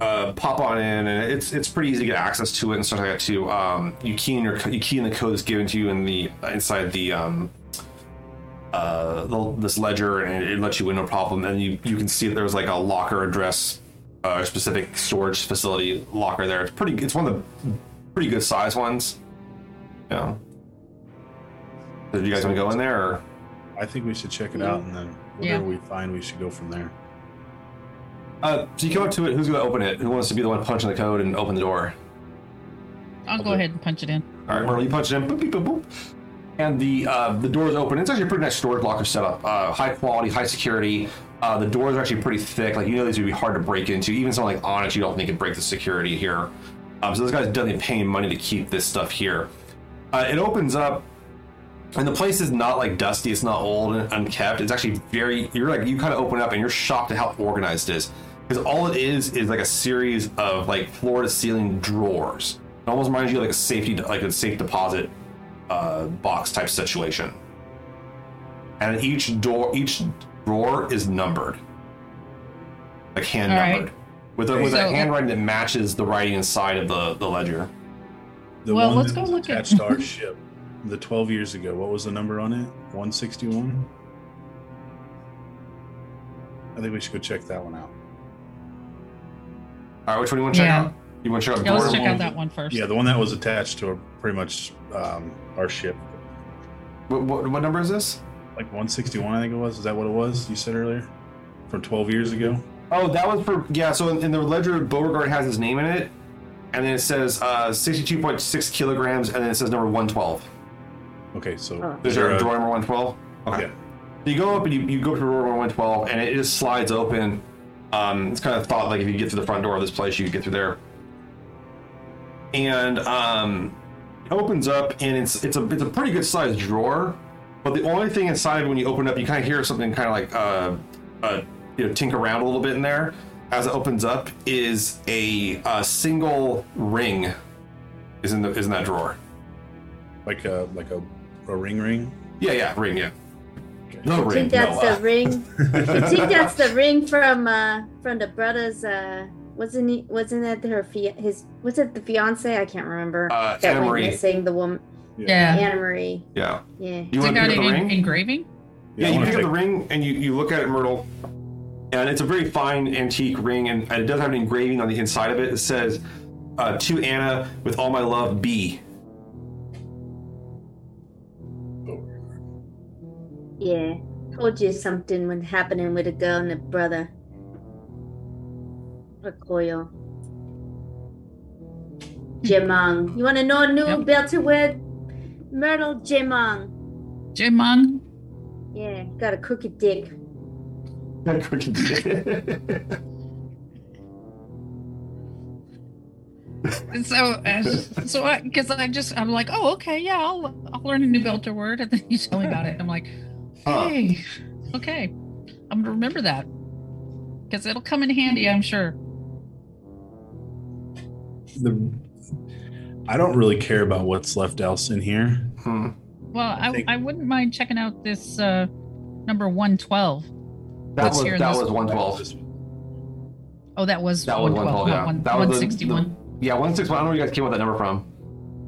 uh, pop on in, and it's it's pretty easy to get access to it and stuff like that too. Um, you key in your you key in the code that's given to you in the inside the um, uh, the, this ledger, and it, lets you in no problem. And you you can see that there's like a locker address, uh, specific storage facility locker there. It's pretty. It's one of the pretty good size ones. Yeah. So do you guys want to go in there? Or? I think we should check it out, and then Yeah. whatever we find, we should go from there. Uh, so you come up to it. Who's going to open it? Who wants to be the one punching the code and open the door? I'll go Okay. ahead and punch it in. All right, Merle, you punch it in. Boop, beep, boop, boop. And the uh, the doors open. It's actually a pretty nice storage locker setup. Uh, high quality, high security. Uh, the doors are actually pretty thick. Like you know, these would be hard to break into. Even something like Onyx, you don't think could break the security here. Um, so this guy's definitely paying money to keep this stuff here. Uh, it opens up, and the place is not like dusty. It's not old and unkept. It's actually very. You're like you kind of open up and you're shocked at how organized it is. Because all it is is like a series of like floor to ceiling drawers. It almost reminds you of like a safety, like a safe deposit uh, box type situation. And each door, each drawer is numbered, like hand All right. numbered, with a, with a handwriting that matches the writing inside of the the ledger. The Well, one let's that go was look at- attached to our (laughs) ship, the 12 years ago. What was the number on it? 161. I think we should go check that one out. All right, which one do you want to check Yeah. out? You want to check out Yeah, let's check out that one first. Yeah, the one that was attached to a, pretty much um, our ship, What, what, what number is this? like 161. I think it was. Is that what it was? You said earlier, from 12 years ago. Oh, that was for yeah. So in, in the ledger, Beauregard has his name in it, and then it says uh, sixty-two point six kilograms, and then it says number one twelve. Okay, so Oh. Is is there there a a, drawer number one twelve? Okay. yeah, So you go up and you, you go to drawer number one twelve, and it just slides open. Um, it's kind of thought like if you get through the front door of this place, you could get through there. And um, it opens up, and it's it's a it's a pretty good sized drawer. But the only thing inside when you open it up, you kind of hear something kind of like uh, uh, you know, tink around a little bit in there. As it opens up, is a, uh single ring. Is in the is in that drawer. like a like a, a ring ring. Yeah, yeah, ring, yeah. No I ring. think that's no, uh, the ring. (laughs) I think that's the ring from uh from the brothers. Uh, wasn't he? Wasn't that her fia- his? Was it the fiance? I can't remember. Uh, that Anna went Marie. missing. The woman. Yeah. Anna Marie. Yeah. Yeah. You want to pick up an the ring? engraving? Yeah, I you pick up the ring and you, you look at it, Myrtle, and it's a very fine antique ring, and it does have an engraving on the inside of it. It says, uh, "To Anna, with all my love, B." Yeah. Told you something was happening with a girl and a brother. Okoyo. Jemang. You want to know a new Yep. belt to wear? Myrtle Jemang. Jimon? Yeah, (laughs) got a crooked dick. And so, uh, so I, because I just, I'm like, oh, okay, yeah, I'll, I'll learn a new Belter word. And then you tell me about it. I'm like, Huh. hey, okay, I'm gonna remember that because it'll come in handy, I'm sure. The, I don't really care about what's left else in here. Hmm. Well, I, think- I wouldn't mind checking out this uh, number 112. That was that was one. one twelve. Oh, that was That was 112, 112, yeah. one- That was the- 161. Yeah, one six one. I don't know where you guys came up with that number from.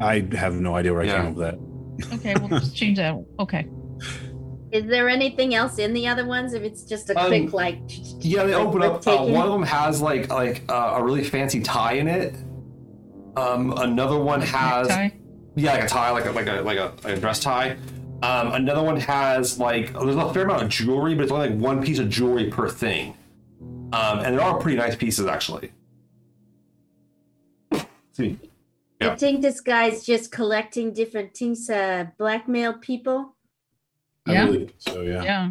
I have no idea where I came up with that. Okay, we'll just (laughs) change that. Okay. Is there anything else in the other ones? If it's just a Um, quick like. Yeah, they like open up. Uh, one of them has like like uh, a really fancy tie in it. Um, another one has Necktie? yeah, like a tie, like a like a like a, like a dress tie. Um, another one has like there's a fair amount of jewelry, but it's only like one piece of jewelry per thing. Um, and they're all pretty nice pieces actually. See, I think this guy's just collecting different things, uh, blackmail people. Yeah. really so yeah. Yeah.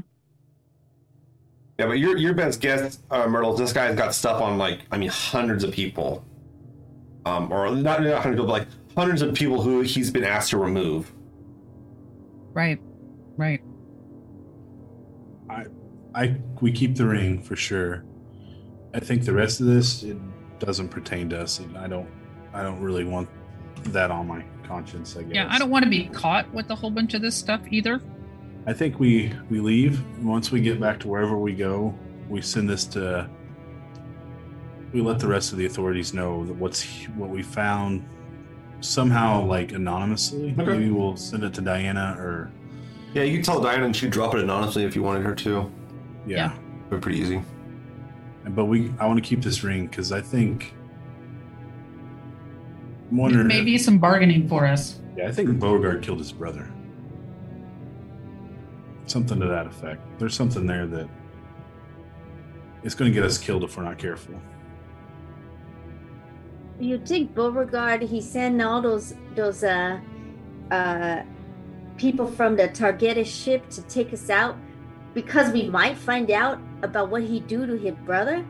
Yeah, but your your best guess, uh, Myrtle, this guy's got stuff on like I mean hundreds of people, um, or not not hundreds, but like hundreds of people who he's been asked to remove. Right. Right. I we keep the ring for sure. I think the rest of this it doesn't pertain to us. and I don't I don't really want that on my conscience. I guess. Yeah, I don't want to be caught with a whole bunch of this stuff either. I think we we leave once we get back to wherever we go. We send this to. We let the rest of the authorities know that what's what we found somehow like anonymously. Okay. Maybe we'll send it to Diana or Yeah, you can tell Diana and she'd drop it anonymously if you wanted her to. yeah. Yeah. It'd be pretty easy. But we I want to keep this ring because I think. I'm wondering. Maybe some bargaining for us. Yeah, I think Beauregard killed his brother. Something to that effect. There's something there that it's going to get us killed if we're not careful. You think Beauregard he sent all those those uh uh people from the Targeted ship to take us out because we might find out about what he do to his brother?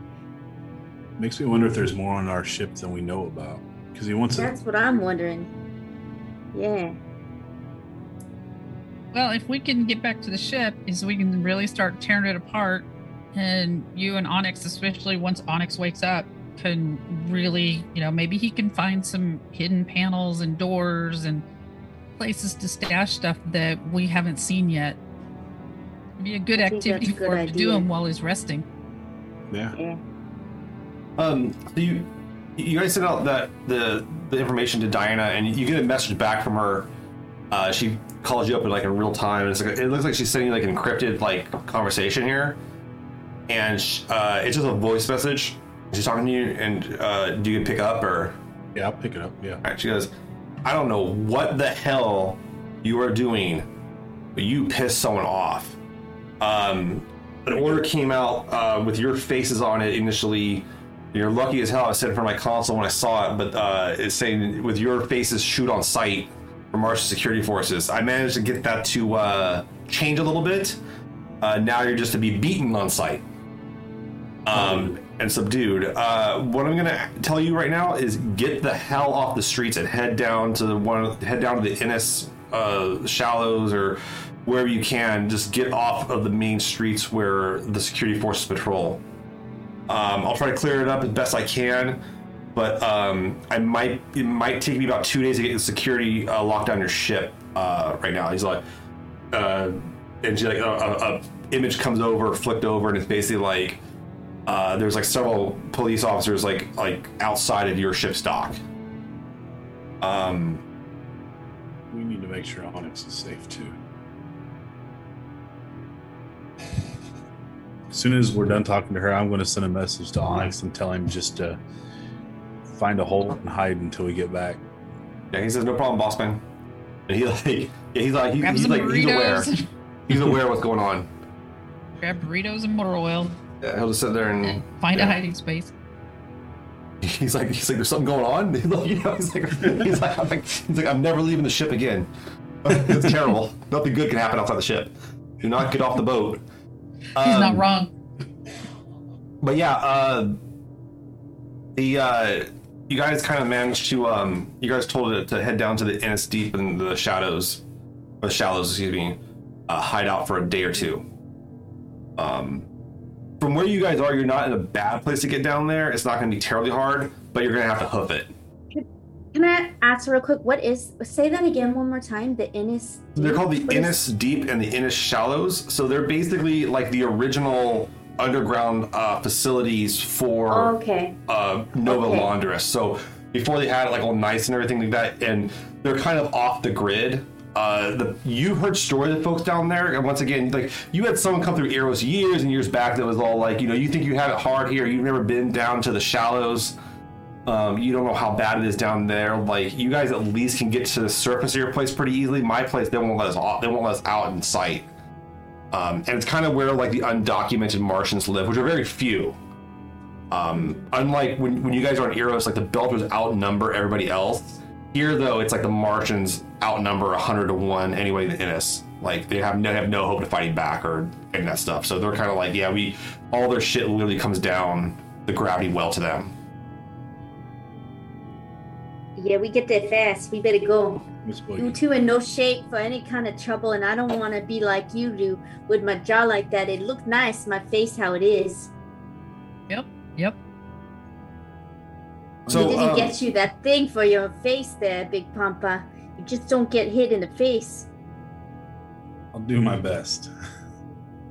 Makes me wonder if there's more on our ship than we know about. Because he wants That's to. what I'm wondering. Yeah. Well, if we can get back to the ship, is we can really start tearing it apart, and you and Onyx, especially once Onyx wakes up, can really, you know, maybe he can find some hidden panels and doors and places to stash stuff that we haven't seen yet. It'd be a good I activity that's a good for him to do him while he's resting. Yeah. Yeah. Um, so you you guys sent out that the the information to Diana, and you get a message back from her. Uh, she calls you up in like in real time, and it's like it looks like she's sending like an encrypted like conversation here, and sh- uh, it's just a voice message. She's talking to you, and uh, do you pick up or? Yeah, I'll pick it up. Yeah. Right, she goes, I don't know what the hell you are doing, but you pissed someone off. Um, an order came out uh, with your faces on it initially. You're lucky as hell I set it for my console when I saw it, but uh, it's saying with your faces shoot on sight for Martian security forces. I managed to get that to uh, change a little bit. Uh, now you're just to be beaten on sight um, and subdued. Uh, what I'm gonna tell you right now is get the hell off the streets and head down to one, head down to the Innis uh, shallows or wherever you can. Just get off of the main streets where the security forces patrol. Um, I'll try to clear it up as best I can, but um, I might it might take me about two days to get the security uh, locked down your ship. Uh, right now, he's like, uh, and she like a, a, a image comes over, flicked over, and it's basically like uh, there's like several police officers like like outside of your ship's dock. Um, we need to make sure Onyx is safe too. (laughs) As soon as we're done talking to her, I'm going to send a message to Onyx and tell him just to find a hole and hide until we get back. Yeah, he says no problem, boss man. And he (laughs) like, yeah, he's like, he, he's some like, he's aware. He's aware of what's going on. Grab burritos and motor oil. Yeah, he'll just sit there and and Find yeah. a hiding space. (laughs) he's like, he's like, there's something going on. (laughs) He's like, you know, he's like, he's like, I'm like, he's like, I'm never leaving the ship again. (laughs) it's terrible. Nothing good can happen outside the ship. Do not get off the boat. He's not Um, wrong. But yeah, uh, the uh, you guys kind of managed to um, you guys told it to head down to the Innis Deep and the shadows, the shallows, excuse me, uh, hide out for a day or two. Um, from where you guys are, you're not in a bad place to get down there. It's not going to be terribly hard, but you're going to have to hoof it. Can I ask real quick? What is? Say that again one more time. The Innis. They're called the What is- Innis Deep and the Innis Shallows. So they're basically like the original underground uh, facilities for okay. uh, Nova Okay. Londres. So before they had it like all nice and everything like that, and they're kind of off the grid. Uh, the you heard stories of folks down there, and once again, like you had someone come through Eros years and years back that was all like, you know, you think you have it hard here, you've never been down to the shallows. Um, you don't know how bad it is down there. Like you guys at least can get to the surface of your place pretty easily. My place, they won't let us off. They won't let us out in sight. Um, and it's kind of where like the undocumented Martians live, which are very few. Um, unlike when, when you guys are on Eros, like the Belters outnumber everybody else. Here, though, it's like the Martians outnumber 100 to 1 anyway in Innis. Like, they have, no, have no hope of fighting back or any of that stuff. So they're kind of like, yeah, we, all their shit literally comes down the gravity well to them. Yeah, we get there fast. We better go. You two in no shape for any kind of trouble, and I don't want to be like you do with my jaw like that. It looked nice, my face how it is. Yep. Yep. So, we didn't um, get you that thing for your face there, Big Pampa. You just don't get hit in the face. I'll do my best. (laughs)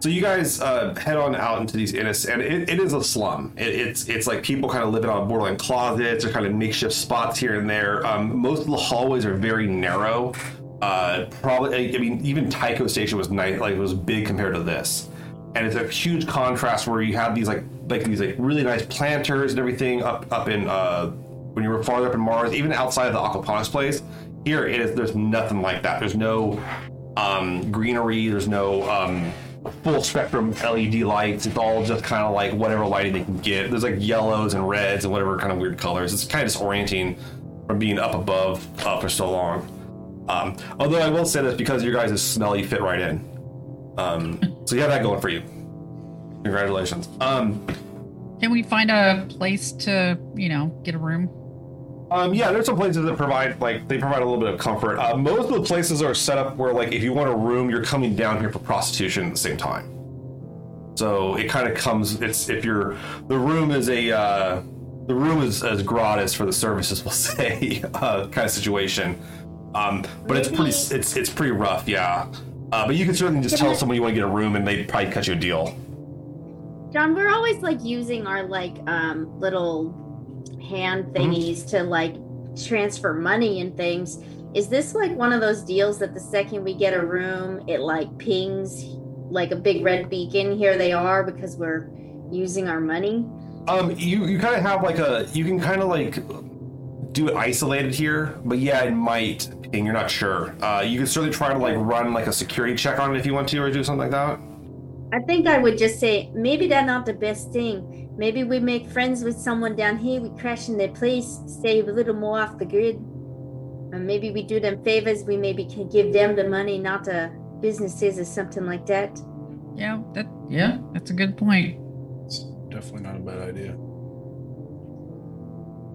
So you guys uh, head on out into these Innis, and it, it is a slum. It, it's it's like people kind of living on borderline closets or kind of makeshift spots here and there. Um, most of the hallways are very narrow. Uh, probably, I mean, even Tycho Station was nice, like it was big compared to this, and it's a huge contrast where you have these like like these like really nice planters and everything up up in uh, when you were farther up in Mars, even outside of the aquaponics place. Here it is. There's nothing like that. There's no um, greenery. There's no um, full spectrum LED lights. It's all just kind of like whatever lighting they can get. There's like yellows and reds and whatever kind of weird colors. It's kind of disorienting from being up above uh, for so long. Um, although I will say this because your guys' smell, you fit right in. Um, so you have that going for you. Congratulations. Um, Can we find a place to, you know, get a room? Um, yeah, there's some places that provide like they provide a little bit of comfort. Uh, most of the places are set up where like if you want a room, you're coming down here for prostitution at the same time. So it kind of comes. It's if you're the room is a uh, the room is as gratis for the services, (laughs) we'll say, uh, kind of situation. Um, but it's pretty it's it's pretty rough, yeah. Uh, but you can certainly just tell someone you want to get a room, and they'd probably cut you a deal. John, we're always like using our like um little hand Mm-hmm. thingies to like transfer money and things. Is this like one of those deals that the second we get a room, it like pings like a big red beacon? Here they are because we're using our money. Um, you you kind of have like a you can kind of like do it isolated here, but yeah, it might. And you're not sure. Uh, you can certainly try to like run like a security check on it if you want to, or do something like that. I think I would just say maybe that's not the best thing. Maybe we make friends with someone down here, we crash in their place, stay a little more off the grid. And maybe we do them favors, we maybe can give them the money, not the businesses or something like that. Yeah, that yeah, that's a good point. It's definitely not a bad idea.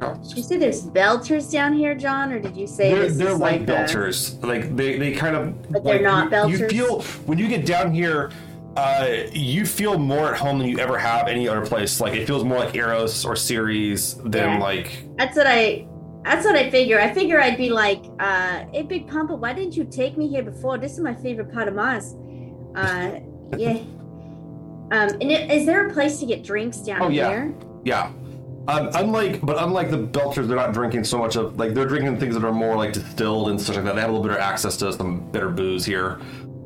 Did you say there's belters down here, John, or did you say They're, they're like a- belters. Like they, they kind of. But they're like, not you, You feel when you get down here, uh, you feel more at home than you ever have any other place. Like it feels more like Eros or Ceres than Yeah. like. That's what I. That's what I figure. I figure I'd be like, uh, "Hey, Big Pampa, why didn't you take me here before? This is my favorite part of Mars." Uh, yeah. (laughs) Um, and i- is there a place to get drinks down Oh, yeah. here? Yeah. Um, unlike, but unlike the Belters, they're not drinking so much of like they're drinking things that are more like distilled and stuff like that. They have a little bit of access to some better booze here.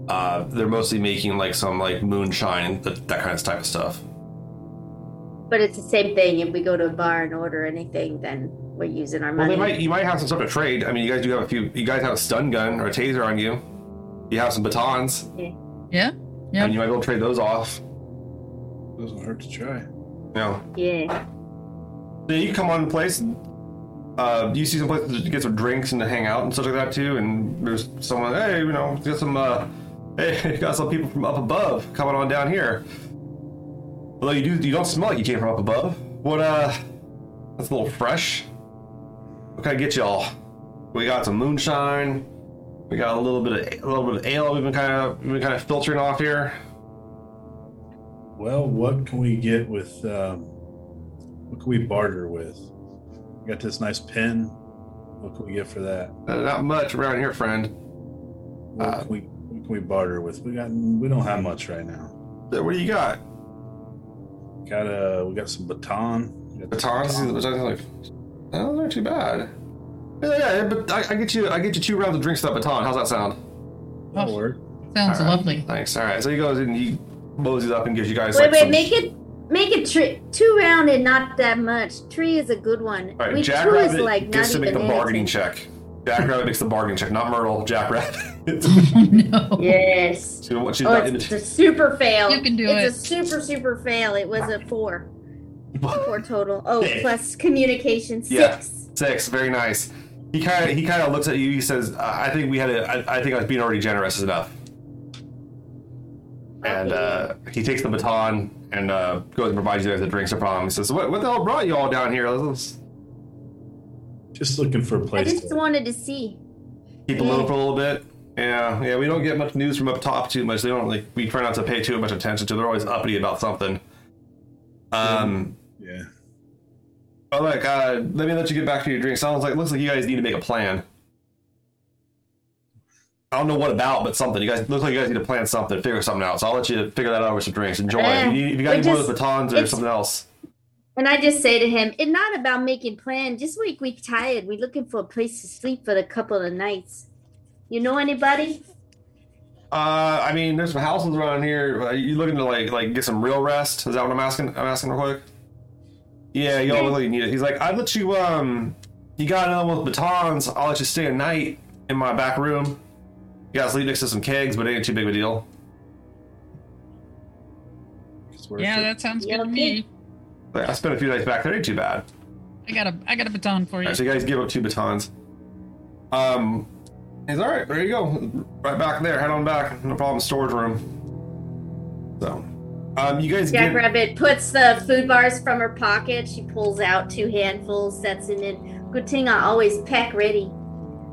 Uh, they're mostly making like some like moonshine and that, that kind of type of stuff. But it's the same thing. If we go to a bar and order anything, then we're using our Well, money. they might you might have some stuff to trade. I mean, you guys do have a few. You guys have a stun gun or a taser on you. You have some batons, Yeah. Yeah. And you might be able to trade those off. Doesn't hurt to try. You know, Yeah. You come on place. Uh, you see some places to get some drinks and to hang out and stuff like that too. And there's someone, hey, you know, got some, uh, (laughs) hey, (laughs) got some people from up above coming on down here. Although you do, you don't smell like you came from up above. What, uh, that's a little fresh. What can I get y'all? We got some moonshine. We got a little bit of a little bit of ale. We've been kind of we've been kind of filtering off here. Well, what can we get with? Um, what can we barter with? We got this nice pen. What can we get for that? Uh, not much around here, friend. What, Uh, can, we, what can we barter with? We got. We don't have much right now. Uh, What do you got? Got a. We got some baton. Got batons. Batons like, oh, those aren't too bad. Yeah, yeah, but I, I get you. I get you two rounds of drinks to that baton. How's that sound? That'll work. Sounds All right. lovely. Thanks. All right. So he goes and he moseys up and gives you guys Wait, like wait, some. make it make it tri- two rounded, not that much. Tree is a good one. All right, we Jack two is Rabbit like gets to make the bargaining check. Jack (laughs) Rabbit makes the bargaining check, not Myrtle. Jack Rabbit. (laughs) (laughs) Oh no. Yes. She's she's Oh, not it's a super fail. You can do it's it. a super super fail. It was a four. Four total. Oh, Okay. plus communication Yeah. six. Six. Very nice. He kind of he kind of looks at you. He says, "I think we had a. I, I think I was being already generous is enough." And uh, he takes the baton and uh, goes and provides you guys the drinks. No problem. He says, "What, what the hell brought you all down here? Let's Just looking for a place. I just to, wanted to see. keep it low for a little bit." Yeah, yeah. We don't get much news from up top too much. They don't like. We try not to pay too much attention to. They're always uppity about something. Um. yeah. Oh, look. Uh, let me let you get back to your drink. Sounds like looks like you guys need to make a plan. I don't know what about, but something. You guys look like you guys need to plan something, figure something out. So I'll let you figure that out with some drinks. Enjoy. Eh, if you, if you got any more of the batons or something else. And I just say to him, it's not about making plans. Just we we tired. We looking for a place to sleep for the couple of nights. You know anybody? Uh, I mean, there's some houses around here. Uh, you looking to like like get some real rest? Is that what I'm asking? I'm asking real quick. Yeah, you all look like you need it. He's like, I let you um, you got another one with batons. I'll let you stay a night in my back room. You gotta sleep next to some kegs, but it ain't too big of a deal. Yeah, that sounds Yeah, good to me. I spent a few nights back there. Ain't too bad. I got a I got a baton for you. right, so you guys give up two batons. Um, he's all right. There you go. Right back there. Head on back. No problem. Storage room. So, um, you guys Jack get. Rabbit puts the food bars from her pocket. She pulls out two handfuls, sets it in. Good thing I always pack ready.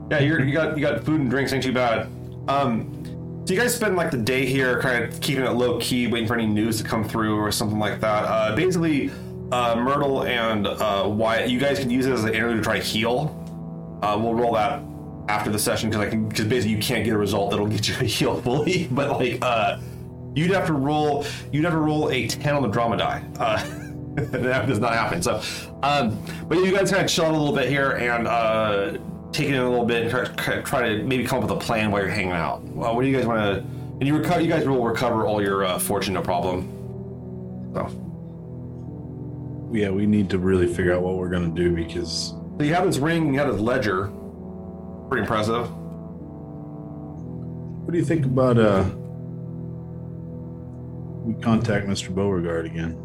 Yeah, you're, you got you got food and drinks. Ain't too bad. Um, so you guys spend like the day here, kind of keeping it low key, waiting for any news to come through or something like that. Uh, basically, uh, Myrtle and uh, Wyatt, you guys can use it as an interlude to try to heal. Uh, we'll roll that after the session because I can because basically you can't get a result that'll get you (laughs) to heal fully. (laughs) But like, uh, you'd have to roll you'd have to roll a ten on the drama die. Uh, (laughs) that does not happen. So, um, but you guys kind of chill out a little bit here and uh, take it in a little bit and try, try to maybe come up with a plan while you're hanging out. Well, what do you guys want to? And you recover. You guys will recover all your uh, fortune, no problem. So, yeah, we need to really figure out what we're gonna do because so you have this ring. and You have this ledger. Pretty impressive. what do you think about uh we contact Mr. Beauregard again?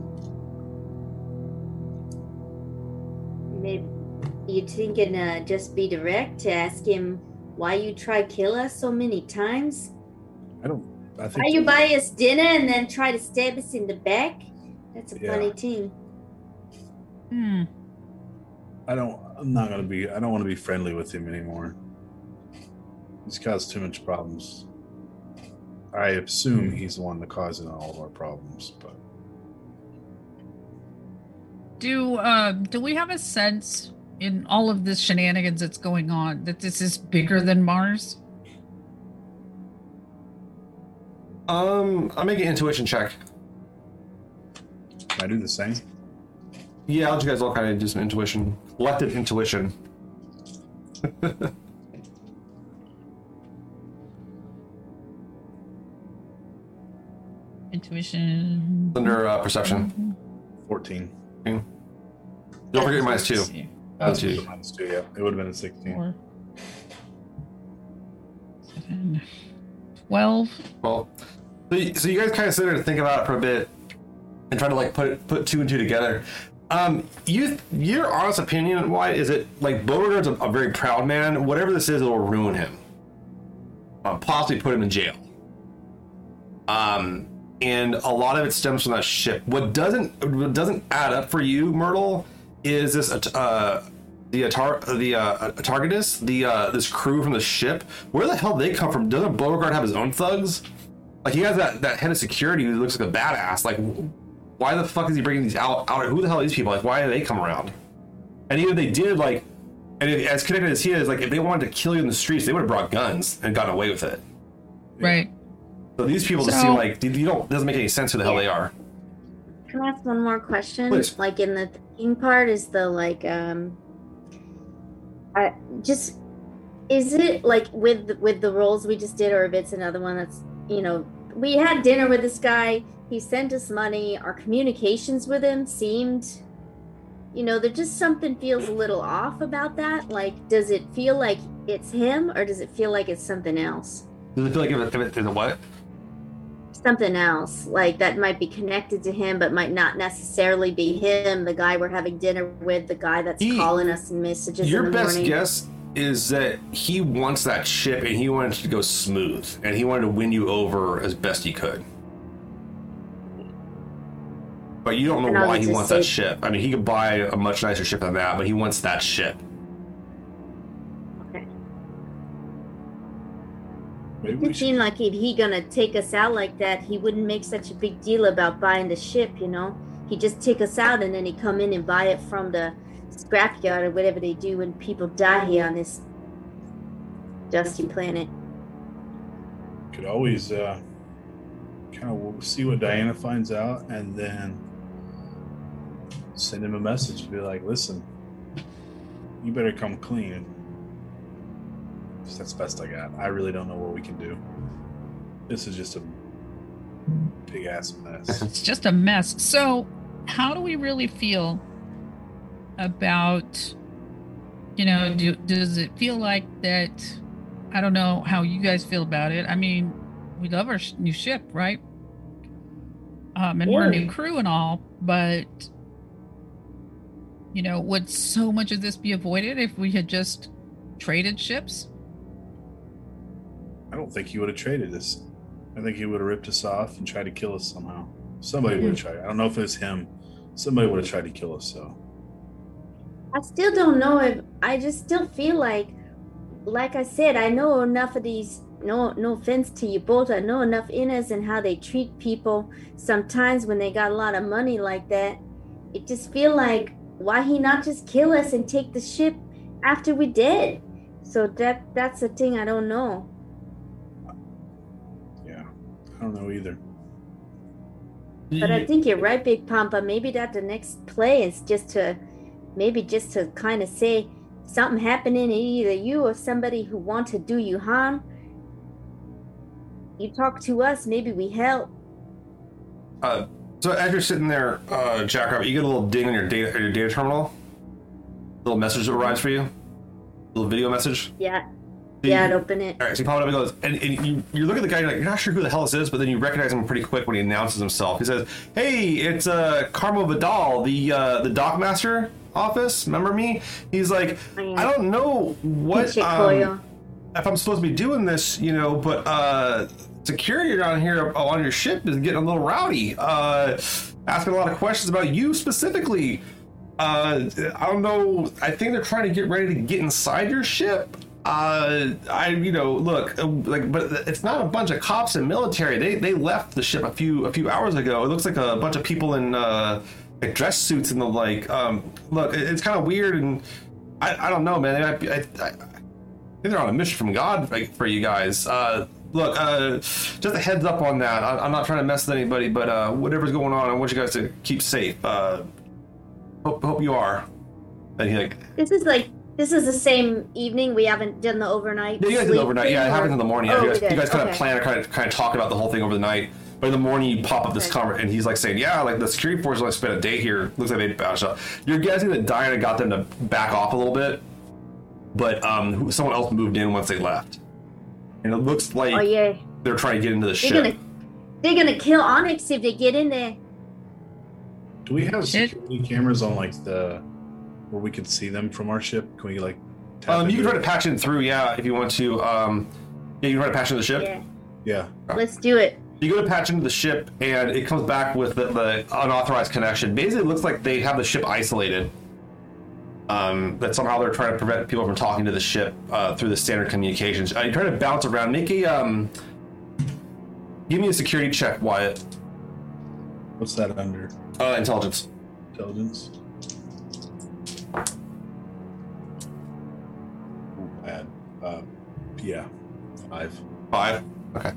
Maybe you thinking uh, just be direct to ask him why you try kill us so many times? I don't I Why think you buy us dinner and then try to stab us in the back? That's a Yeah. funny thing. Hmm. I don't I'm not gonna be I don't want to be friendly with him anymore. He's caused too much problems. I assume he's the one that causing all of our problems, but Do uh do we have a sense in all of this shenanigans that's going on that this is bigger than Mars? Um, I'll make an intuition check. can I do the same? Yeah, I'll let you guys all kind of do some intuition, collective intuition. (laughs) Intuition. Under uh, perception. 14. Don't forget your minus two. That's two. minus two, yeah. It would have been a 16. Four. Seven. Twelve. Well, so you, so you guys kind of sit there and think about it for a bit, and try to like put put two and two together. Um, you your honest opinion, why is it like Beauregard's a, a very proud man? Whatever this is, it'll ruin him. Uh, possibly put him in jail. Um, and a lot of it stems from that ship. What doesn't what doesn't add up for you, Myrtle, is this uh the Atar the uh Targetus, the uh this crew from the ship. Where the hell they come from? Doesn't Beauregard have his own thugs? Like he has that that head of security who looks like a badass. Like why the fuck is he bringing these out? out who the hell are these people? Like why do they come around? And even if they did, like, and if, as connected as he is, like if they wanted to kill you in the streets, they would have brought guns and gotten away with it. Right. So these people just seem like you don't doesn't make any sense who the hell they are. Can I ask one more question? Please. Like in the thinking part is the like um I just is it like with with the roles we just did or if it's another one that's you know we had dinner with this guy he sent us money our communications with him seemed you know there just something feels a little off about that like does it feel like it's him or does it feel like it's something else Does it feel like if it, if it, is it what? Something else like that might be connected to him but might not necessarily be him the guy we're having dinner with the guy that's He- calling us messages Your best morning guess is that he wants that ship and he wanted to go smooth and he wanted to win you over as best he could. But you don't know why he wants that ship. I mean, he could buy a much nicer ship than that, but he wants that ship. Maybe it we did should, seem like if he gonna take us out like that. He wouldn't make such a big deal about buying the ship you know? He just take us out and then he come in and buy it from the scrapyard or whatever they do when people die here on this dusty planet. Could always uh, kind of see what Diana finds out and then send him a message and be like, listen, you better come clean. That's best I got. I really don't know what we can do. This is just a big ass mess. (laughs) It's just a mess. So, how do we really feel about, you know, do, does it feel like that? I don't know how you guys feel about it. I mean, we love our new ship, right? Um, and we're a new crew and all, but, you know, would so much of this be avoided if we had just traded ships? I don't think he would have traded us. I think he would have ripped us off and tried to kill us somehow. Somebody would have hmm. tried. I don't know if it was him. Somebody would have tried to kill us. So I still don't know if I just still feel like like I said, I know enough of these no no offense to you both, I know enough inners and how they treat people sometimes when they got a lot of money like that. It just feel like why he not just kill us and take the ship after we dead? So that that's the thing I don't know. Yeah, I don't know either. But I think you're right, Big Pampa. Maybe that the next play is just to, maybe just to kind of say something happening to either you or somebody who want to do you harm. You talk to us, maybe we help. Uh, so as you're sitting there, uh, Jackrabbit, you get a little ding on your data your data terminal. little message that arrives for you. A little video message. Yeah, So yeah, I'd open it. All right, so you pop it up and goes, and, and you, you look at the guy, you're like, you're not sure who the hell this is, but then you recognize him pretty quick when he announces himself. He says, "Hey, it's uh, Carmo Vidal, the uh, the dockmaster office. Remember me?" He's like, "I don't know what um, if I'm supposed to be doing this, you know, but uh, security around here on your ship is getting a little rowdy. Uh, asking a lot of questions about you specifically. Uh, I don't know. I think they're trying to get ready to get inside your ship. Uh, I, you know, look, uh, like, but it's not a bunch of cops and military. They they left the ship a few a few hours ago. It looks like a bunch of people in uh, like dress suits and the like. Um, look, it- it's kind of weird, and I, I don't know, man. I, I, I, think they're on a mission from God for- you guys. Uh, look, uh, just a heads up on that. I, I'm not trying to mess with anybody, but uh, whatever's going on, I want you guys to keep safe. Uh, hope, hope you are. And he like, This is like this is the same evening. We haven't done the overnight. yeah, you guys did sleep overnight. Yeah, it happens in the morning. Oh, you guys, you guys kind of Okay. plan, kind of, kind of talk about the whole thing over the night. But in the morning, you pop up this Okay. conver and he's like saying, "Yeah, like the security force only spent a day here. Looks like they bounced up." You're guessing that Diana got them to back off a little bit, but um, someone else moved in once they left, and it looks like Oh yeah, they're trying to get into the they're ship. gonna they're gonna kill Onyx if they get in there. Do we have security cameras on like the where we could see them from our ship? Can we like? tap Um, you can into try to it? patch in through, yeah, if you want to. Um, yeah, you can try to patch into the ship. Yeah, Yeah. let's do it. You go to patch into the ship, and it comes back with the, the unauthorized connection. Basically, it looks like they have the ship isolated. Um, that somehow they're trying to prevent people from talking to the ship uh, through the standard communications. Uh, you try to bounce around. Make a um, give me a security check, Wyatt. What's that under? Uh, intelligence. Intelligence. Yeah. Five. Five. Okay.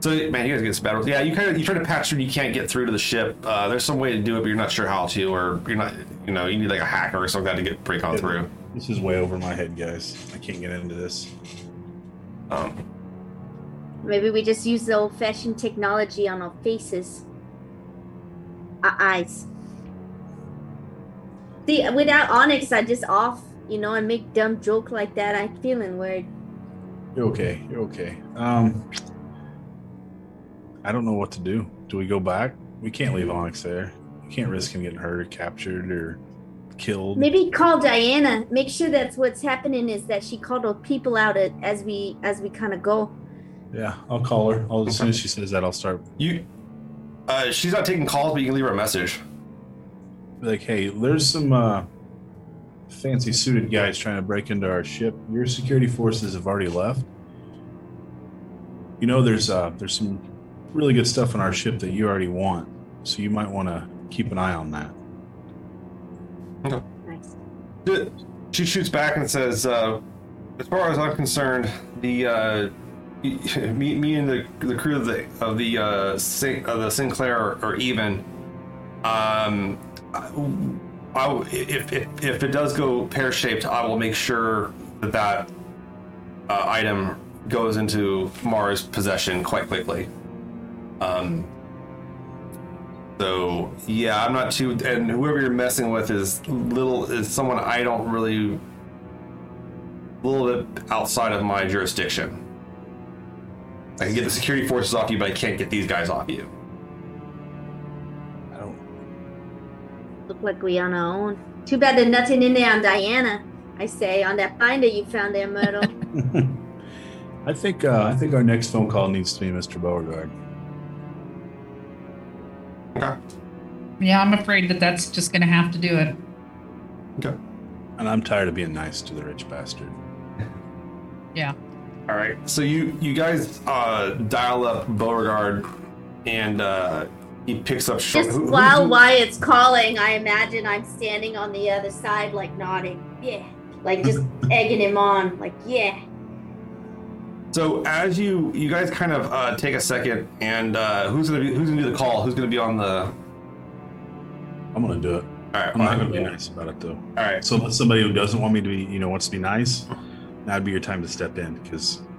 So man, you guys get this bad. Yeah, you kind of you try to patch through, and you can't get through to the ship. Uh, there's some way to do it, but you're not sure how to, or you're not, you know, you need like a hacker or something to get pre-con Yeah. through. This is way over my head, guys. I can't get into this. Um, Maybe we just use the old-fashioned technology on our faces, our eyes. See, without Onyx, I just off, you know, and make dumb joke like that. I'm feeling weird. You're okay. You're okay. Um, I don't know what to do. Do we go back? We can't leave Onyx there. We can't risk him getting hurt, or captured, or killed. Maybe call Diana. Make sure that's what's happening is that she called those people out as we as we kind of go. Yeah, I'll call her. I'll, as soon as she says that, I'll start. you, uh, she's not taking calls, but you can leave her a message. Like, hey, there's some uh, fancy suited guys trying to break into our ship. Your security forces have already left. You know, there's uh, there's some really good stuff on our ship that you already want, so you might want to keep an eye on that. Nice. She shoots back and says, uh, "As far as I'm concerned, the uh, (laughs) me, me and the the crew of the of the uh, Sin, of the Sinclair are, are even. Um, If, if if it does go pear shaped, I will make sure that that uh, item goes into Mara's possession quite quickly. Um." So yeah, I'm not too. And whoever you're messing with is little is someone I don't really. A little bit outside of my jurisdiction. I can get the security forces off you, but I can't get these guys off you. Look like we on our own. Too bad there's nothing in there on Diana. I say on that binder you found there, Myrtle. (laughs) I think uh, I think our next phone call needs to be Mr. Beauregard. Okay. Yeah, I'm afraid that that's just going to have to do it. Okay. And I'm tired of being nice to the rich bastard. (laughs) Yeah. All right. So you you guys uh, dial up Beauregard, and uh, he picks up. Short, Just who- who- while who- Wyatt's calling, I imagine I'm standing on the other side, like nodding. Yeah. Like just (laughs) egging him on. Like, yeah. So as you you guys kind of uh, take a second, and uh, who's gonna be who's gonna do the call? Who's gonna be on the? I'm gonna do it. right. I'm not gonna be nice about it though. All right. So let somebody who doesn't want me to be, you know, wants to be nice, that'd be your time to step in because (laughs)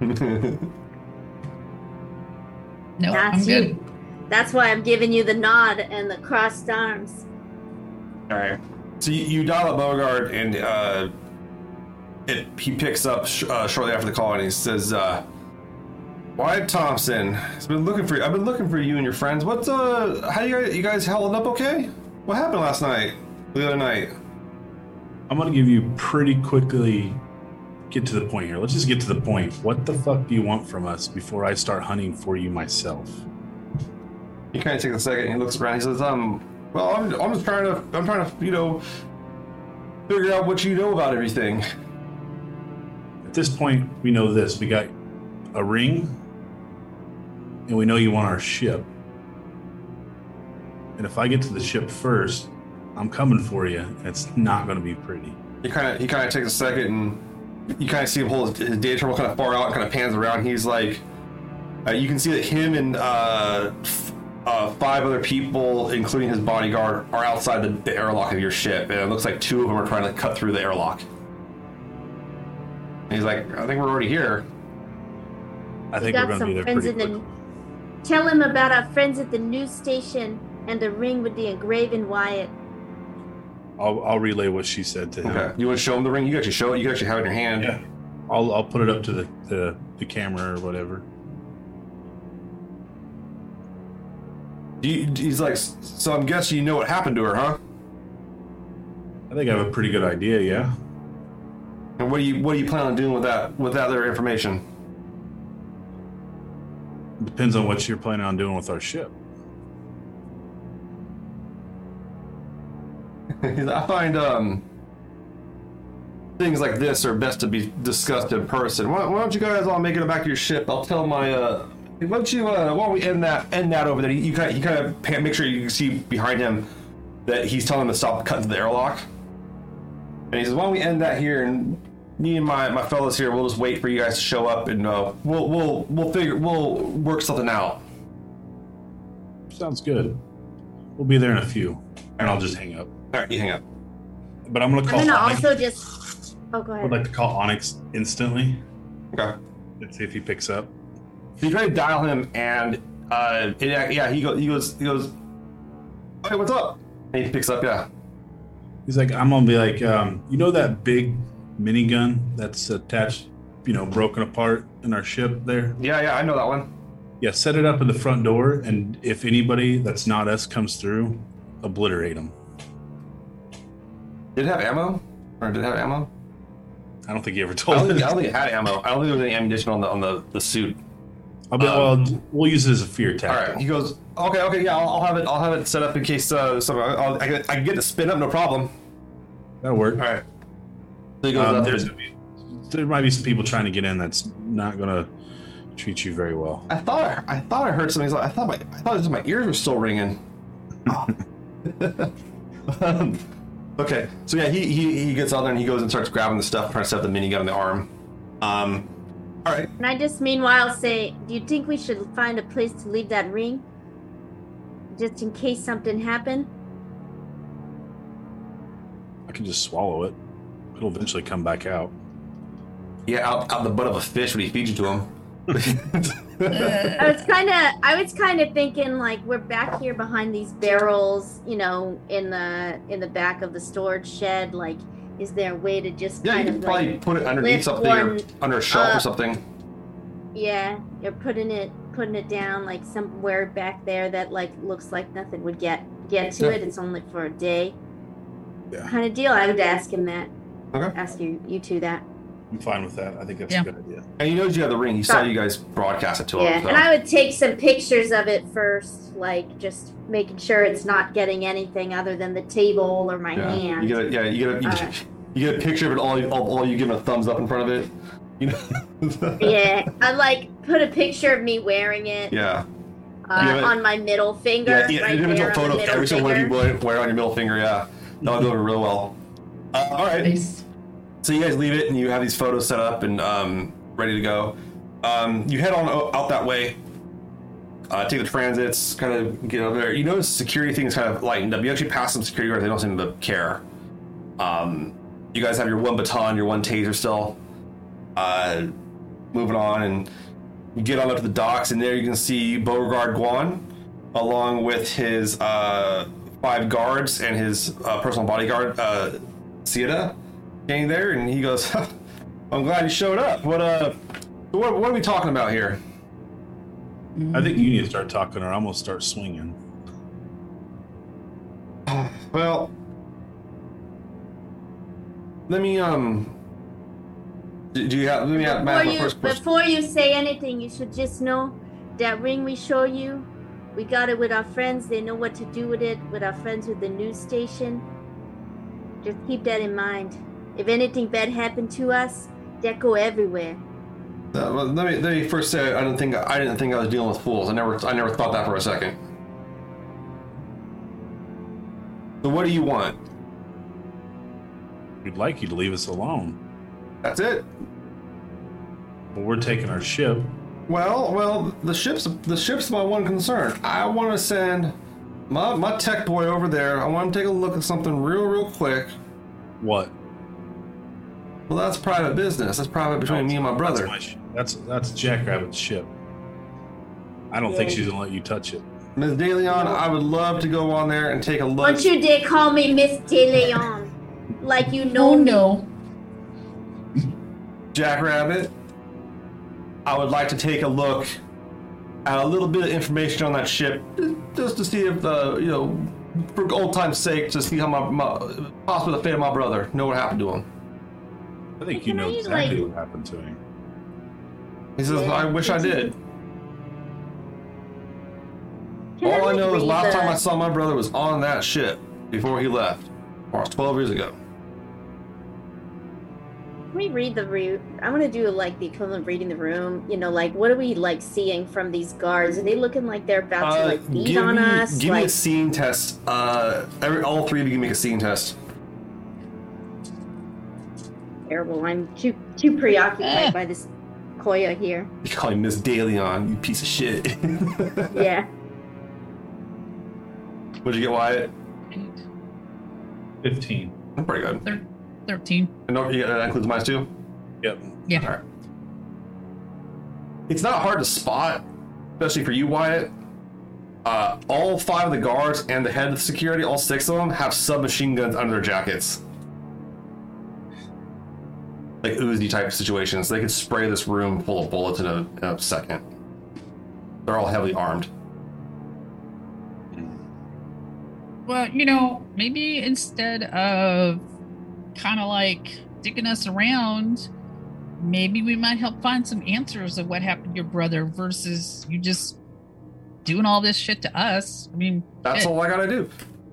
No, That's I'm good. you. That's why I'm giving you the nod and the crossed arms. All right. So you, you dial up Beauregard, and uh, it he picks up sh- uh, shortly after the call, and he says, uh, "Wyatt Thompson has been looking for you. I've been looking for you and your friends. What's uh? How you guys you guys holding up? Okay? What happened last night? The other night? I'm gonna give you pretty quickly. Get to the point here. Let's just get to the point. What the fuck do you want from us before I start hunting for you myself? He kind of takes a second. And he looks around. He says, "Um, well, I'm I'm just trying to I'm trying to you know figure out what you know about everything." At this point, we know this. We got a ring, and we know you want our ship. And if I get to the ship first, I'm coming for you. and It's not going to be pretty. He kind of he kind of takes a second and you kind of see him hold his, his data terminal kind of far out and kind of pans around. He's like, uh, you can see that him and uh, uh, five other people, including his bodyguard, are outside the, the airlock of your ship, and it looks like two of them are trying to cut through the airlock. And he's like, I think we're already here. I We think we're got going to be some there friends pretty in the. Tell him about our friends at the news station and the ring with the engraven Wyatt. I'll, I'll relay what she said to him. Okay. You want to show him the ring? You can actually show it. You can actually have it in your hand. Yeah. I'll, I'll put it up to the, the, the camera or whatever. You, he's like, so I'm guessing you know what happened to her, huh? I think I have a pretty good idea, yeah. And what do you what do you plan on doing with that with that other information? Depends on what you're planning on doing with our ship. (laughs) I find um things like this are best to be discussed in person. Why, why don't you guys all make it back to your ship? I'll tell my uh. Why don't you uh, why don't we end that end that over there? You kind of, you kind of pan- make sure you can see behind him that he's telling him to stop cutting to the airlock. And he says, "Why don't we end that here? And me and my, my fellows here, we'll just wait for you guys to show up, and uh, we'll we'll we'll figure we'll work something out." Sounds good. We'll be there in a few, and I'll just hang up. All right, you hang up. But I'm gonna call. I'm call. gonna Onyx. also just. Oh, go I'd like to call Onyx instantly Okay. Let's see if he picks up. So you try to dial him, and uh, it, yeah, he goes, he goes, he goes. Hey, what's up? And he picks up. Yeah. He's like, I'm gonna be like, um, you know that big minigun that's attached, you know, broken apart in our ship there? Yeah, yeah, I know that one. Yeah, set it up at the front door, and if anybody that's not us comes through, obliterate them. Did it have ammo? Or did it have ammo? I don't think he ever I don't, told think, I don't think it had ammo. I don't think there was any ammunition on the on the, the suit. I'll be, um, well, we'll use it as a fear All tactic. right. He goes, okay, okay, yeah, I'll, I'll have it. I'll have it set up in case uh, some, I'll, I, can, I can get it to spin up, no problem. That'll work. All right. So he goes Um, up. there's, and- there might be some people trying to get in that's not gonna treat you very well. I thought I, I thought I heard something. I thought my I thought my ears were still ringing. Um, (laughs) okay, so yeah, he, he he gets out there and he goes and starts grabbing the stuff, trying to set the minigun on the arm. Um, all right. And I just meanwhile say, do you think we should find a place to leave that ring? Just in case something happened? I can just swallow it. It'll eventually come back out. Yeah, out, out the butt of a fish when he feeds you to him. (laughs) I was kind of, I was kind of thinking like we're back here behind these barrels, you know, in the in the back of the storage shed. Like, is there a way to just yeah, you kind can of probably like, put it underneath lift something or one under a shelf or up. something. yeah, you're putting it putting it down like somewhere back there that like looks like nothing would get get to Yeah. it. It's only for a day. Yeah. Kind of deal. I would ask him that. Okay. Ask you you two that. I'm fine with that. I think that's Yeah. a good idea. And he knows you have the ring. He saw you guys broadcast it to Yeah, him. So. and I would take some pictures of it first, like just making sure it's not getting anything other than the table or my yeah. hand. You get a, yeah, you get a, you, Alright. you get a picture of it. All, you- all, all you give him a thumbs up in front of it. You know. (laughs) yeah, I like put a picture of me wearing it Yeah. uh, Yeah, but- on my middle finger. Yeah, yeah, right an individual there photo of every single one of you wear, wear on your middle finger. Yeah, that'll go over real well. Uh, all right, Nice. So you guys leave it, and you have these photos set up and um, ready to go. Um, you head on out that way. Uh, take the transits, kind of get over there. You notice security things kind of lightened up. You actually pass some security guards; they don't seem to care. Um, you guys have your one baton, your one taser still. Uh, moving on, and you get on up to the docks, and there you can see Beauregard Guan, along with his uh, five guards and his uh, personal bodyguard, uh, Sieta, getting there, and he goes, (laughs) "I'm glad you showed up. What uh, what, what are we talking about here?" I think you need to start talking, or I'm gonna start swinging. (sighs) Well, let me um. Do do you have? Let me ask Before my you, first question. before you say anything, you should just know that ring we show you, we got it with our friends. They know what to do with it. With our friends with the news station. Just keep that in mind. If anything bad happened to us, that go everywhere. Uh, well, let me let me first say I didn't think I didn't think I was dealing with fools. I never I never thought that for a second. So what do you want? We'd like you to leave us alone, That's it. but we're taking our ship, Well, well, the ship's the ship's my one concern. I want to send my my tech boy over there. I want to take a look at something real, real quick. What? Well, that's private business. That's private between me and my brother. That's my sh- that's that's Jackrabbit's ship. I don't think she's gonna let you touch it. Ms. D'Leon, I would love to go on there and take a look. Don't you dare call me Miss D'Leon. Like you know Oh no. Jackrabbit, I would like to take a look at a little bit of information on that ship, just to see if, uh, you know, for old time's sake, to see how my, my possibly the fate of my brother, know what happened to him. I think you know I, exactly like- what happened to him. He says, Yeah, "I wish I did you- All I like, know is last the- time I saw my brother was on that ship before he left, or 12 years ago. Can we read the room? I want to do like the equivalent of reading the room. You know, like what are we like seeing from these guards? Are they looking like they're about to Uh, like beat on me, us? give me like, a scene test. Uh, every all three of you can make a scene test. Terrible. I'm too too preoccupied Eh. by this coyo here. (laughs) You call him Miss D'Leon, you piece of shit. (laughs) Yeah. What'd you get, Wyatt? Fifteen. I'm Pretty good. thir- 13. And no, yeah, that includes mine too. Yep. Yeah. All right. It's not hard to spot, especially for you, Wyatt. Uh, all five of the guards and the head of security, all six of them, have submachine guns under their jackets. Like Uzi type situations. They could spray this room full of bullets in a, in a second. They're all heavily armed. Well, you know, maybe instead of kind of like digging us around, maybe we might help find some answers of what happened to your brother versus you just doing all this shit to us. I mean, That's shit. all I gotta do.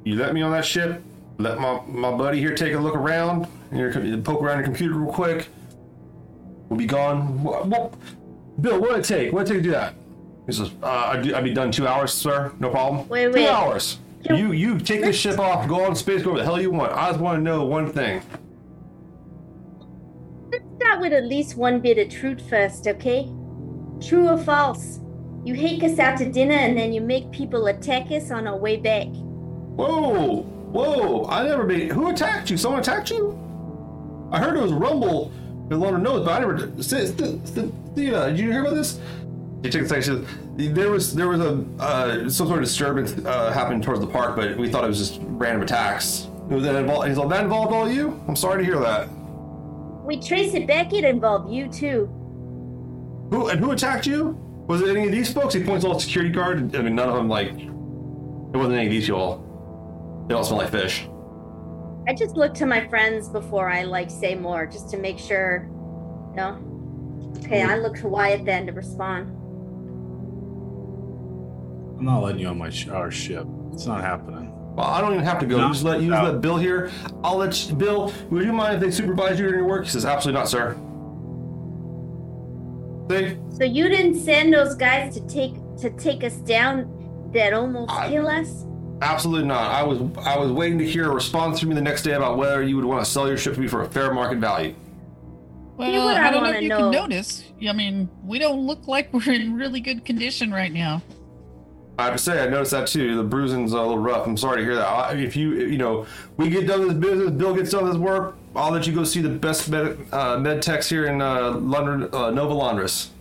You let me on that ship. Let my, my buddy here take a look around. Your, poke around your computer real quick. We'll be gone. What, what, Bill, what'd it take? What'd it take to do that? He says, uh, I'd, do- I'd be done two hours, sir. No problem. Wait, Two hours. You you take this ship off, go on space, go where the hell you want. I just want to know one thing. Let's start with at least one bit of truth first, okay? True or false? You take us out to dinner and then you make people attack us on our way back. Whoa, whoa! I never made. Who attacked you? Someone attacked you? I heard it was Rumble in London knows, but I never. St- st- st- uh, did you hear about this? He took a second. There was there was a uh, some sort of disturbance uh, happening towards the park, but we thought it was just random attacks. Was that involved? He's like, that involved all of you? I'm sorry to hear that. We traced it back, it involved you too. Who and who attacked you? Was it any of these folks? He points all security guard. I mean, none of them like. It wasn't any of these y'all. They all smell like fish. I just look to my friends before I like say more, just to make sure. No. Okay, I look to Wyatt then to respond. I'm not letting you on my sh- our ship. It's not happening. Well, I don't even have to go. No, you just let you just no. let Bill here. I'll let you, Bill. Would you mind if they supervise you during your work? He says, absolutely not, sir. See, So you didn't send those guys to take to take us down that almost I- kill us? Absolutely not. I was I was waiting to hear a response from you the next day about whether you would want to sell your ship to me for a fair market value. well, what I I don't know if you know. can notice. I mean, we don't look like we're in really good condition right now. I have to say, I noticed that too. The bruising's a little rough. I'm sorry to hear that. If you, you know, we get done with this business, Bill gets done with his work, I'll let you go see the best med, uh, med techs here in uh, London, uh, Nova Londres.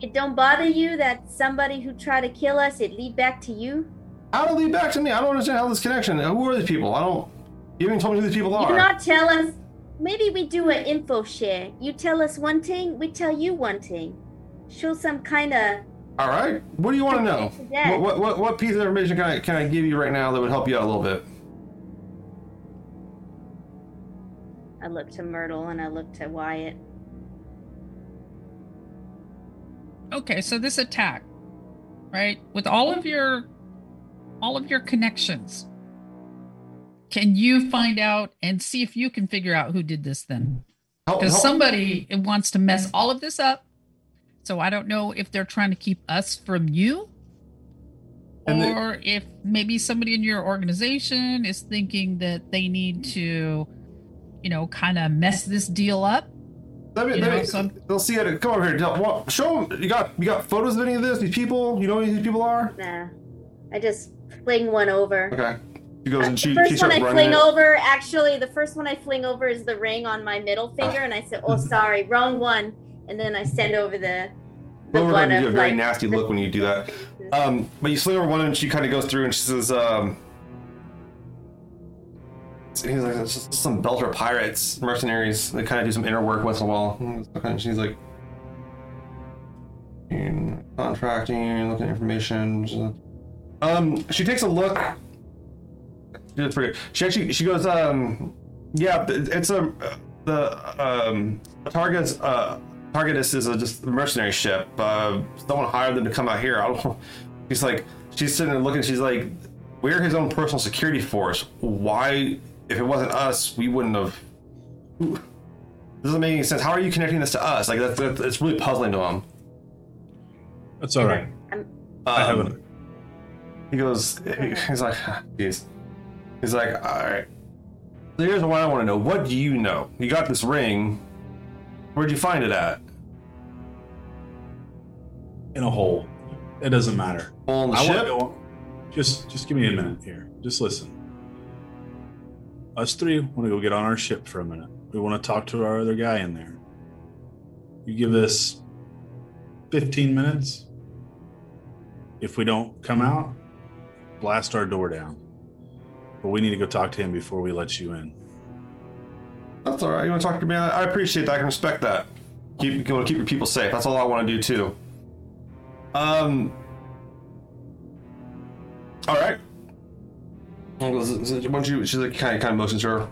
It don't bother you that somebody who tried to kill us, it lead back to you? How to lead back to me? I don't understand how this connection. Uh, who are these people? I don't. You haven't told me who these people are. You not tell us. Maybe we do an info share. You tell us one thing, we tell you one thing. Show some kind of. All right. What do you want to know? What, what what what piece of information can I can I give you right now that would help you out a little bit? I look to Myrtle and I look to Wyatt. Okay, so this attack, right? With all of your all of your connections, can you find out and see if you can figure out who did this then? Because somebody wants to mess all of this up. So I don't know if they're trying to keep us from you. And they- or if maybe somebody in your organization is thinking that they need to, you know, kind of mess this deal up. Let me, let me, some- they'll see it. Come over here. Tell, well, show them. You got you got photos of any of this? These people? You know who these people are? Nah. I just fling one over. Okay. She goes and she, the she first one I fling it. over, actually, the first one I fling over is the ring on my middle finger, and I said, "Oh, sorry, wrong one." And then I send over the the Beauregard one you a very like. nasty look when you do that. Um, but you sling over one and she kind of goes through and she says, um, he's like, it's just some Belter pirates, mercenaries. They kind of do some inner work once in a while. And she's like, "Hmm, contracting, looking at information. Um, she takes a look. She pretty. She actually she goes, um, yeah, it's a the um target's uh Targetus is a just a mercenary ship. Uh, someone hired them to come out here. I don't know. (laughs) She's like, she's sitting there looking. She's like, we're his own personal security force. Why, if it wasn't us, we wouldn't have. This doesn't make any sense. How are you connecting this to us? Like that's, that's it's really puzzling to him. That's all right. I'm, I Um, haven't. He goes, he's like, he's, he's like, all right. So here's what I want to know. What do you know? You got this ring. Where'd you find it at? In a hole. It doesn't matter. On the I ship. go. Just, just give me a minute here. Just listen. Us three want to go get on our ship for a minute. We want to talk to our other guy in there. You give us 15 minutes. If we don't come out, blast our door down. But we need to go talk to him before we let you in. That's all right. You want to talk to me? I appreciate that. I can respect that. Keep you want to keep your people safe. That's all I want to do too. Um. All right. Why don't you? She's like kind of kind of motions her,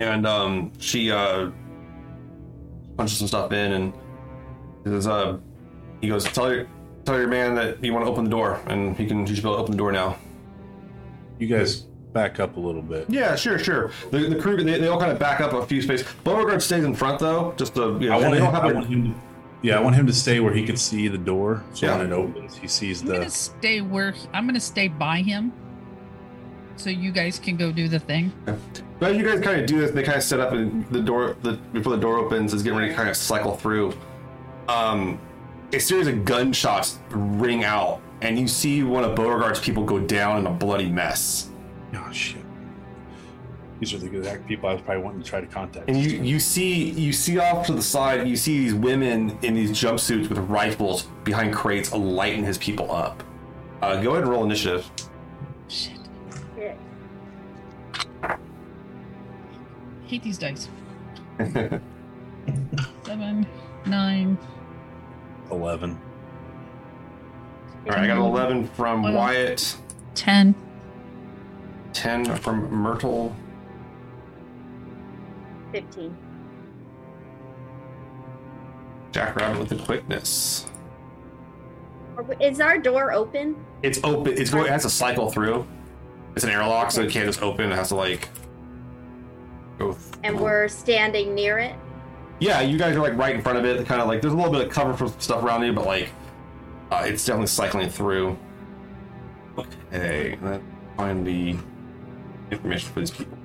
and um, she uh punches some stuff in, and he says, uh, he goes, tell your tell your man that you want to open the door, and he can. He should be able to open the door now. You guys back up a little bit. Yeah, sure, sure. The, the crew they, they all kind of back up a few spaces. Beauregard stays in front though, just to you know. I want, him, don't have I a- want him to, yeah, I want him to stay where he can see the door. So Yeah. when it opens, he sees I'm the. gonna stay where I'm gonna stay by him, so you guys can go do the thing. But as you guys kind of do this, they kind of set up and the door the before the door opens is getting ready to kind of cycle through. Um, a series of gunshots ring out, and you see one of Beauregard's people go down in a bloody mess. Oh shit! These are the exact people I was probably wanting to try to contact. And you you see you see off to the side, you see these women in these jumpsuits with rifles behind crates lighting his people up. Uh, go ahead and roll initiative. Shit, shit. hate these dice. (laughs) Seven, nine. Eleven. All right, I got an 11 from Well- Wyatt, Ten. 10 from Myrtle, Fifteen. Jackrabbit with the quickness. Is our door open? It's open. It's going. It has to cycle through. It's an airlock, so it can't just open. It has to like go. th- And we're standing near it. Yeah, you guys are like right in front of it. Kind of like there's a little bit of cover for stuff around you, but like uh, it's definitely cycling through. Okay, let's find the information for these people.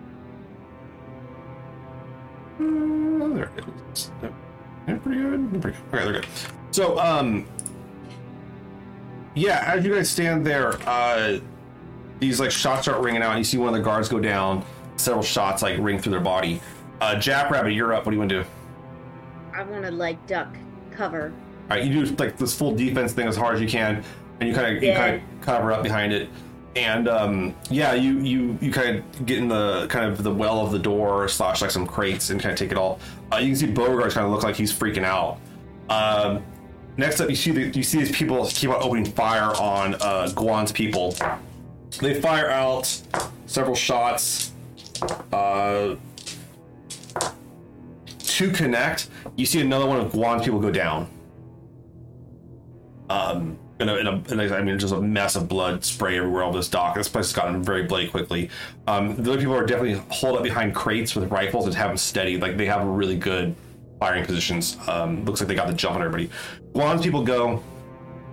Uh, there it is. They're pretty good. They're pretty good. Okay, they're good. So, um, yeah, as you guys stand there, uh, these like shots start ringing out. And you see one of the guards go down. Several shots like ring through their body. Uh, Jackrabbit, you're up. What do you want to do? I want to like duck cover. All right, you do like this full defense thing as hard as you can, and you kind of you kind of cover up behind it, and um, yeah, you you you kind of get in the kind of the well of the door slash like some crates and kind of take it all. Uh, you can see Beauregard kind of look like he's freaking out. Um, next up, you see the, you see these people keep on opening fire on uh, Guan's people. They fire out several shots. Uh, to connect, you see another one of Guan's people go down. Um, in a, in a, in a, I mean, just a mess of blood spray everywhere over this dock. This place has gotten very bloody quickly. Um, the other people are definitely holed up behind crates with rifles and have them steady. Like they have really good firing positions. Um, looks like they got the jump on everybody. Guan's people go.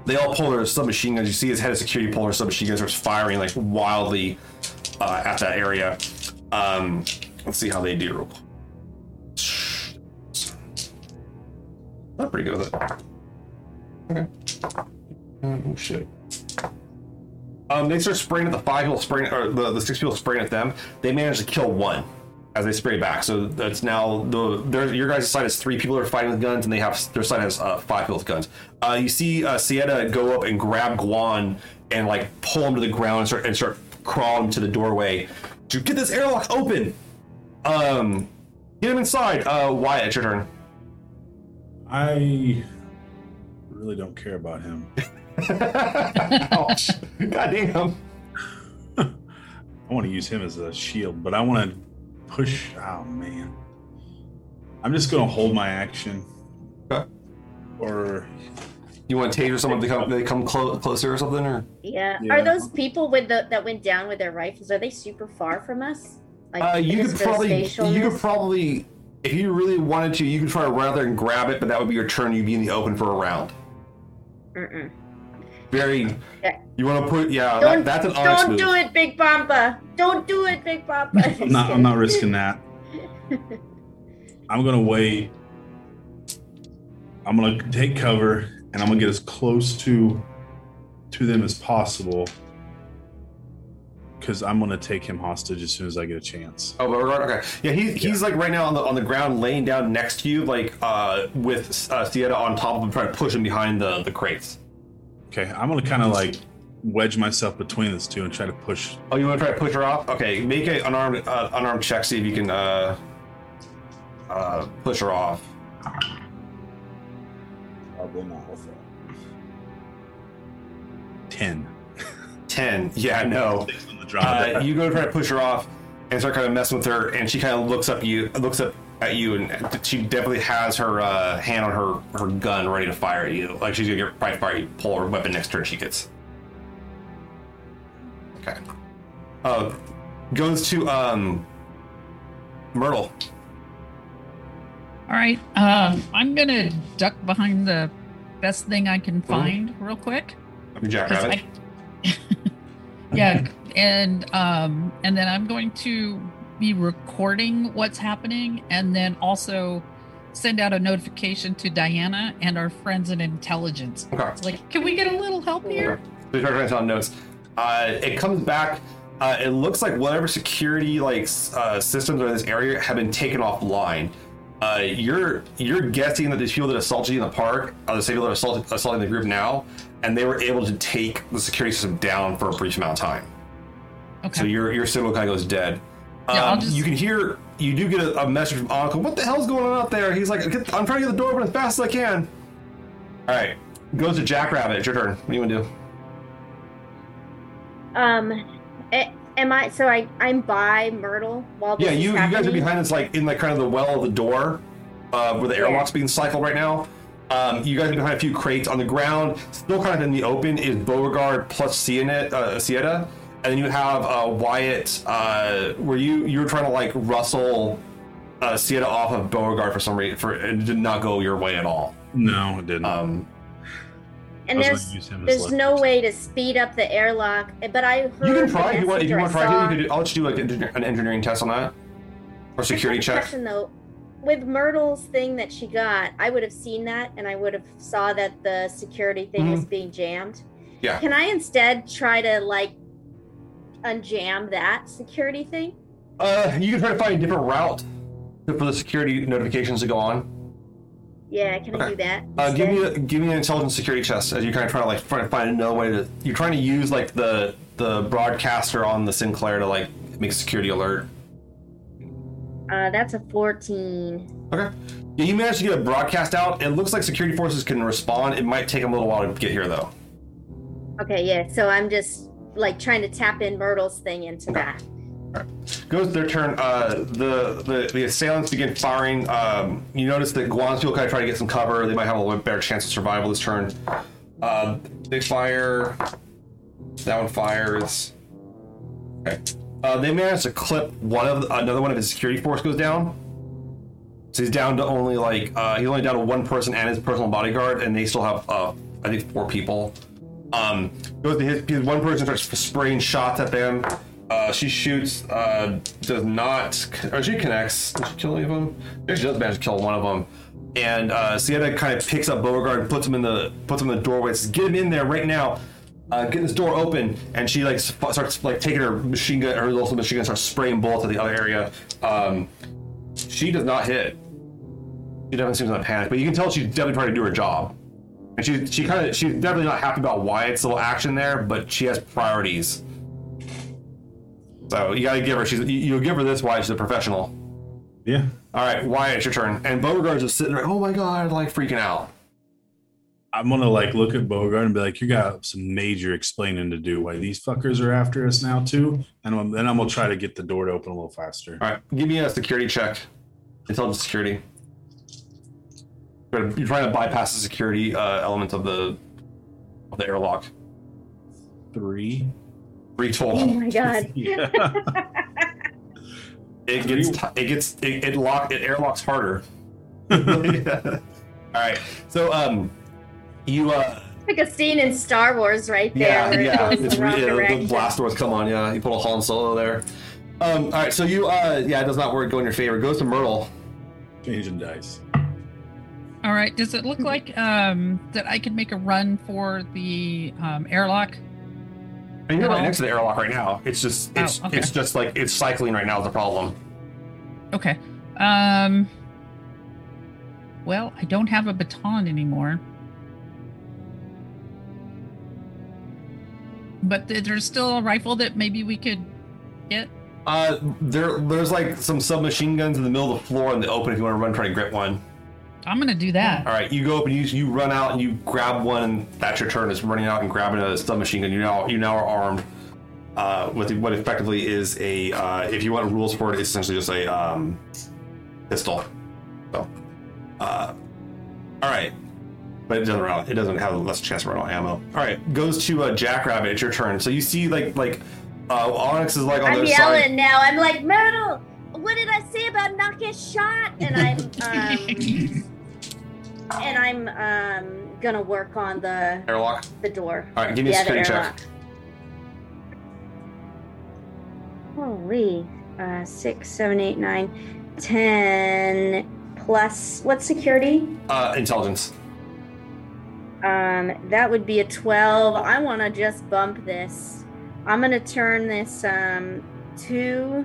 They all pull their submachine guns. You see his head of security pull their submachine guns, starts firing like wildly uh, at that area. Um, let's see how they do. Not pretty good with it. Okay. Oh shit. Um, they start spraying at the five people spraying, or the, the six people spraying at them. They manage to kill one as they spray back. So that's now the your guys' side is three people are fighting with guns, and they have their side has uh, five people with guns. Uh, you see uh, Sienna go up and grab Guan and like pull him to the ground and start and start crawling to the doorway to get this airlock open. Um, get him inside. Uh, Wyatt, it's your turn. I really don't care about him. (laughs) Ouch. God damn. I want to use him as a shield, but I want to push. Oh man, I'm just gonna hold my action. Okay. Or You want to taser someone to come, they come clo- closer or something, or? Yeah. Yeah. Are those people with the that went down with their rifles? Are they super far from us? Like Uh, you could probably, you could probably, if you really wanted to, you could try to run out there and grab it, but that would be your turn. You'd be in the open for a round. Mm-mm. Very. Yeah. You want to put, yeah, Don't- that, that's an honest Don't move. do it, Big Pampa. Don't do it, Big Pampa. (laughs) I'm not. I'm not risking that. (laughs) I'm gonna wait. I'm gonna take cover, and I'm gonna get as close to to them as possible. Because I'm gonna take him hostage as soon as I get a chance. Oh. Okay. Yeah, he, he's like right now on the on the ground, laying down next to you, like uh, with uh, Sienna on top of him, trying to push him behind the the crates. Okay, I'm gonna kind of like wedge myself between these two and try to push. Oh, you want to try to push her off? Okay, make an unarmed uh, unarmed check. See if you can uh, uh, push her off. Probably not with that. Ten. Ten. (laughs) Yeah, no. (laughs) Six on the draw. Uh, you go to try to push her off and start kind of messing with her, and she kind of looks up you, looks up at you, and she definitely has her uh, hand on her her gun ready to fire at you. Like she's gonna get probably fire you. Pull her weapon next to her, she gets. Okay. Uh, goes to um, Myrtle. All right. Um, I'm gonna duck behind the best thing I can find real quick. That'd be 'cause Jackrabbit. I- (laughs) yeah, and um, and then I'm going to be recording what's happening, and then also send out a notification to Diana and our friends in intelligence. Okay. It's like, can we get a little help here? Okay. So writing down notes. Uh, it comes back. Uh, it looks like whatever security like uh, systems are in this area have been taken offline. Uh, you're you're guessing that these people that assaulted you in the park are the same people that are assaulted, assaulting the group now, and they were able to take the security system down for a brief amount of time. Okay. So your your signal kind of goes dead. Yeah, Um, just- You can hear you do get a, a message from Onyx. What the hell's going on out there? He's like, "Get- I'm trying to get the door open as fast as I can. All right, goes to Jackrabbit. It's your turn. What do you want to do? Um, a- am I? So I I'm by Myrtle while this Yeah, is you, you guys are behind this, like in like kind of the well of the door, uh, where the Yeah. airlock's being cycled right now. Um, you guys are behind a few crates on the ground, still kind of in the open. Is Beauregard plus Sienna, uh, Sienna, and then you have uh, Wyatt, uh, where you you were trying to like rustle uh, Sienna off of Beauregard for some reason, for it did not go your way at all. no, it didn't. Um, And there's gonna use him as there's no hand. way to speed up the airlock. But I heard you can try if you want. If you want to try I to, saw- you could do, I'll let you do like an engineering test on that or security check. Question though, with Myrtle's thing that she got, I would have seen that, and I would have saw that the security thing was being jammed. Mm-hmm. Yeah. Can I instead try to like unjam that security thing? Uh, you can try to find a different route for the security notifications to go on. Yeah, can I do that? Uh, give me a, give me an intelligence security test as you're kind of trying to like try to find another way to. You're trying to use like the the broadcaster on the Sinclair to like make a security alert. Uh, that's a 14. Okay. Yeah, you managed to get a broadcast out. It looks like security forces can respond. It might take them a little while to get here though. Okay, yeah. So I'm just like trying to tap in Myrtle's thing into Okay. that. Goes their turn. Uh, the, the the assailants begin firing. Um, you notice that Guan's people kind of try to get some cover. They might have a little better chance of survival this turn. Uh, they fire. That one fires. Okay. Uh, they manage to clip one of another one of his security force goes down. So he's down to only like uh, he's only down to one person and his personal bodyguard, and they still have uh, I think four people. Um, goes to his, one person starts spraying shots at them. Uh, she shoots, uh, does not, or she connects. Did she kill any of them? She does manage to kill one of them. and uh, Sienna kind of picks up Beauregard and puts him in the puts him in the doorway. Says, "Get him in there right now." Uh, get this door open, and she like sp- starts like taking her machine gun, her little machine gun, starts spraying bullets at the other area. Um, she does not hit. She definitely seems a panic, but you can tell she's definitely trying to do her job. And she she kind of she's definitely not happy about Wyatt's little action there, but she has priorities. So you gotta give her. She's you, you give her this. Wyatt, she's a professional. Yeah. All right, Wyatt, it's your turn. And Beauregard's just sitting there. Oh my god, like freaking out. I'm gonna like look at Beauregard and be like, "You got some major explaining to do. Why these fuckers are after us now too?" And I'm, then I'm gonna try to get the door to open a little faster. All right, give me a security check. Intelligence security. You're trying to bypass the security uh, element of the of the airlock. Three. Three Oh total. Oh my god. (laughs) (laughs) It gets t- it gets it, it lock it airlocks harder. (laughs) All right, so um, you uh like a scene in Star Wars right there yeah yeah it's the re- yeah, the, the direction. blast doors come on yeah you pull a Han Solo there. Um, all right, so you uh yeah it does not work go in your favor. It goes to Myrtle. Changing dice. All right. Does it look like um, that I could make a run for the um, airlock? I mean, you're right next to the airlock right now. It's just Oh, it's okay. it's just like it's cycling right now is the problem. Okay. Um. Well, I don't have a baton anymore. But th- there's still a rifle that maybe we could get. Uh, there there's like some submachine guns in the middle of the floor in the open if you want to run try to grip one. I'm gonna do that. All right, you go up and you you run out and you grab one and that's your turn. It's running out and grabbing a submachine gun. You now you now are armed uh, with what effectively is a uh, if you want rules for it, it's essentially just a um, pistol. So, uh, all right, but it doesn't run. It doesn't have less chance to run out ammo. All right, goes to uh, Jackrabbit. It's your turn. So you see like like uh, Onyx is like on I'm the yelling side. now. I'm like, Myrtle, what did I say about not get shot? And I'm (laughs) um and I'm um gonna work on the Airlock. the door. All right, give me a Yeah, the security check. Holy, uh, six, seven, eight, nine, ten plus what security? Uh, intelligence. Um, that would be a twelve. I want to just bump this. I'm gonna turn this um two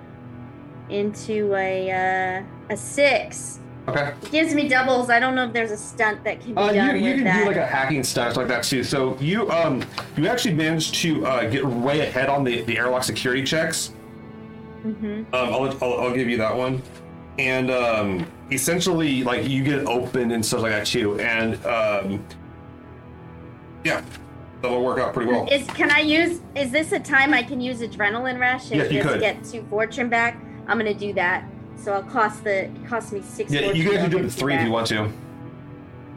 into a uh, a six. Okay. It gives me doubles. I don't know if there's a stunt that can be Uh, you, done you with can that. do like a hacking stunt like that too. So you um you actually managed to uh, get way ahead on the, the airlock security checks. Mm-hmm. Um, I'll, I'll, I'll give you that one. And um, essentially, like you get open and stuff like that too. And um, yeah, that'll work out pretty well. Is can I use? Is this a time I can use adrenaline rush and Yes, you could. get two fortune back? I'm gonna do that. So I'll cost the cost me six. Yeah, you can do it get with two three if you want to.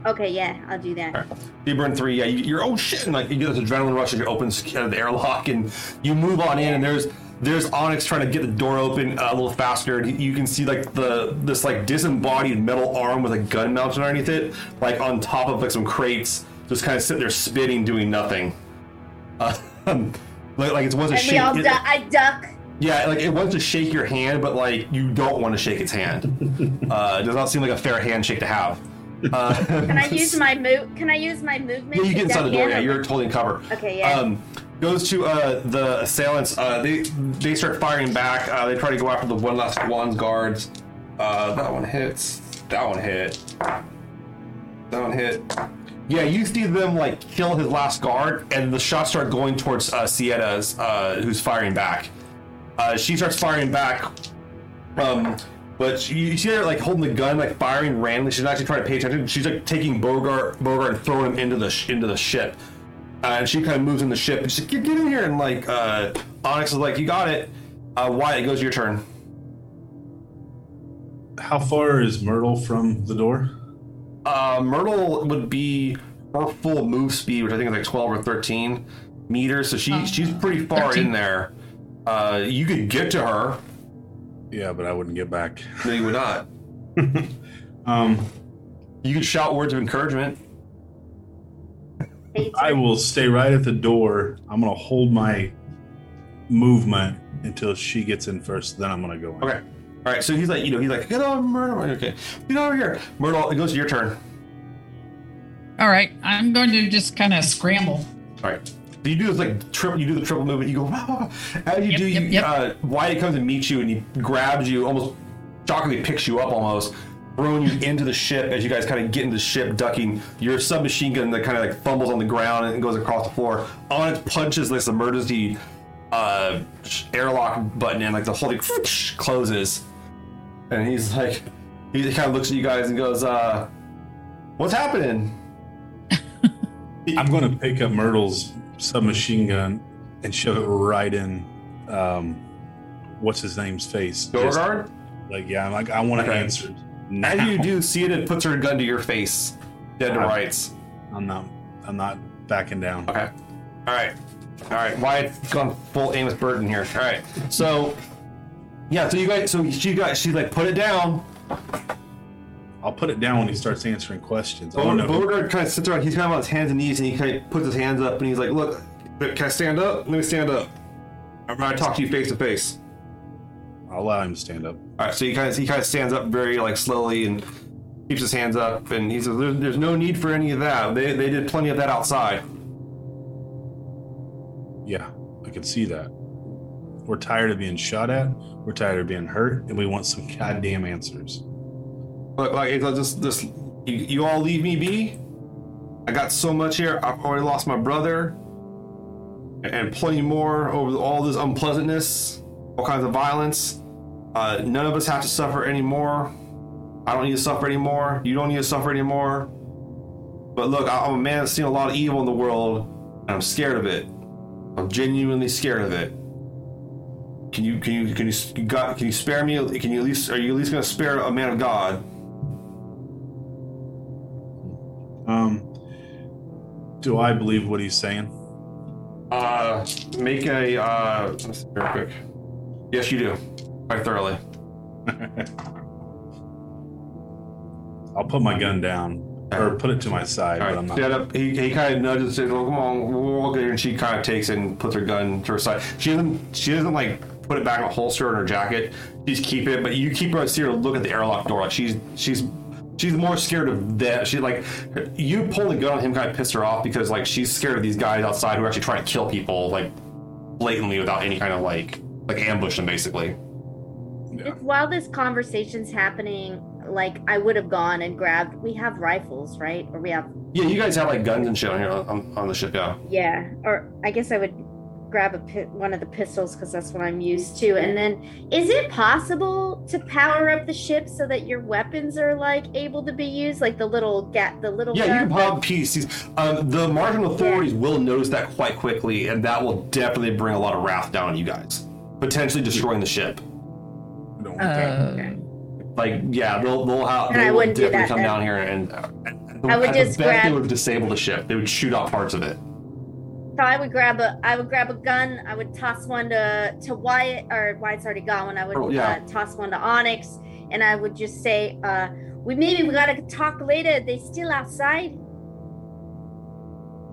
Okay, yeah, I'll do that. Alright. You burn three, yeah. You, you're oh shit, and like you get this adrenaline rush and you open the airlock and you move on in, and there's there's Onyx trying to get the door open uh, a little faster, and you can see like the this like disembodied metal arm with a gun mounted underneath it, like on top of like some crates, just kind of sitting there spitting, doing nothing. Uh, (laughs) like, like it to And we all du- I duck. Yeah, like it wants to shake your hand, but like you don't want to shake its hand. (laughs) uh, it does not seem like a fair handshake to have. Uh, (laughs) Can I use my move? Can I use my movement? Yeah, you get inside the door. Yeah, you're totally in cover. Okay, yeah. Um, goes to uh, the assailants. Uh, they they start firing back. Uh, they try to go after the one last one's guards. Uh, that one hits. That one hit. That one hit. Yeah, you see them like kill his last guard, and the shots start going towards uh, Sietta's, uh, who's firing back. Uh, she starts firing back. Um, but she, you see her like holding the gun, like firing randomly. She's not actually trying to pay attention. She's like taking Beauregard, Beauregard, and throwing him into the sh- into the ship. Uh, and she kind of moves in the ship and she's like, get, get in here. And like uh, Onyx is like, you got it. Uh, Wyatt, it goes your turn. How far is Myrtle from the door? Uh, Myrtle would be her full move speed, which I think is like 12 or 13 meters. So she Uh, she's pretty far 13. in there. Uh, you could get to her. Yeah, but I wouldn't get back. No, you would not. (laughs) Um, You could shout words of encouragement. I will stay right at the door. I'm gonna hold my movement until she gets in first. Then I'm gonna go in. Okay. All right, so he's like, you know, he's like, get over, Myrtle. Okay, get over here, Myrtle. It goes to your turn. All right, I'm going to just kind of scramble. All right. So you do this like triple. You do the triple movement. You go. (laughs) As you Yep, do, yep, you, yep. Uh, Wyatt comes and meets you, and he grabs you, almost shockingly picks you up, almost throwing you into the ship. As you guys kind of get into the ship, ducking your submachine gun that kind of like fumbles on the ground and goes across the floor. On it punches this emergency uh, airlock button, and like the whole thing (laughs) closes. And he's like, he kind of looks at you guys and goes, uh, "What's happening?" (laughs) I'm going to pick up Myrtle's submachine gun and shove it right in, um, what's his name's face. Beauregard. like, yeah, I'm like, I want Okay. answers. Now. As you do, see it, it puts her gun to your face, dead to Wow. rights. I'm not. I'm not backing down. Okay. All right. All right. Wyatt's gone full Amos Burton here. All right. So, yeah. So you guys. So she got. She like put it down. I'll put it down when he starts answering questions. Beauregard kind of sits around. He's kind of on his hands and knees, and he kind of puts his hands up, and he's like, "Look, can I stand up? Let me stand up. I'm going to talk to you face to face." I'll allow him to stand up. All right. So he kind of he kind of stands up very like slowly and keeps his hands up, and he says, "There's, there's no need for any of that. They they did plenty of that outside." Yeah, I can see that. We're tired of being shot at. We're tired of being hurt, and we want some goddamn answers. Look, like just this. You, you all leave me be. I got so much here. I've already lost my brother, and, plenty more over all this unpleasantness, all kinds of violence. Uh, none of us have to suffer anymore. I don't need to suffer anymore. You don't need to suffer anymore. But look, I- I'm a man that's seen a lot of evil in the world, and I'm scared of it. I'm genuinely scared of it. Can you can you can you you can you spare me? Can you at least are you at least going to spare a man of God? Um, do I believe what he's saying? Uh, make a uh, let's see real quick. Yes, you do, quite thoroughly. (laughs) I'll put my gun down or put it to my side, but I'm not. up. He, he kind of nudges and says, "Well, come on, we'll walk there." And she kind of takes it and puts her gun to her side. She doesn't. She doesn't like put it back in a holster in her jacket. She's keeping it, but you keep her see her look at the airlock door. Like she's she's she's more scared of that. She like you pull the gun on him, kind of pissed her off because like she's scared of these guys outside who are actually trying to kill people like blatantly without any kind of like like ambush them basically. Yeah. If while this conversation's happening, like I would have gone and grabbed. We have rifles, right? Or we have, Yeah, you guys have like guns and shit on here on, on the ship. Yeah. yeah. Or I guess I would grab a pi- one of the pistols because that's what I'm used to. And then, is it possible to power up the ship so that your weapons are like able to be used, like the little gat, the little Yeah, you can pop pieces. Um, the Martian authorities will notice that quite quickly, and that will definitely bring a lot of wrath down on you guys, potentially destroying the ship. I don't. Uh, Okay. Like, yeah, they'll they'll have And they will wouldn't definitely that come then. down here and. Uh, I would at just the best, they would disable the ship. They would shoot out parts of it. So I would grab a, I would grab a gun. I would toss one to to Wyatt, or Wyatt's already gone. One I would Oh, yeah. uh, toss one to Onyx, and I would just say, uh, "We maybe we gotta talk later. They still outside."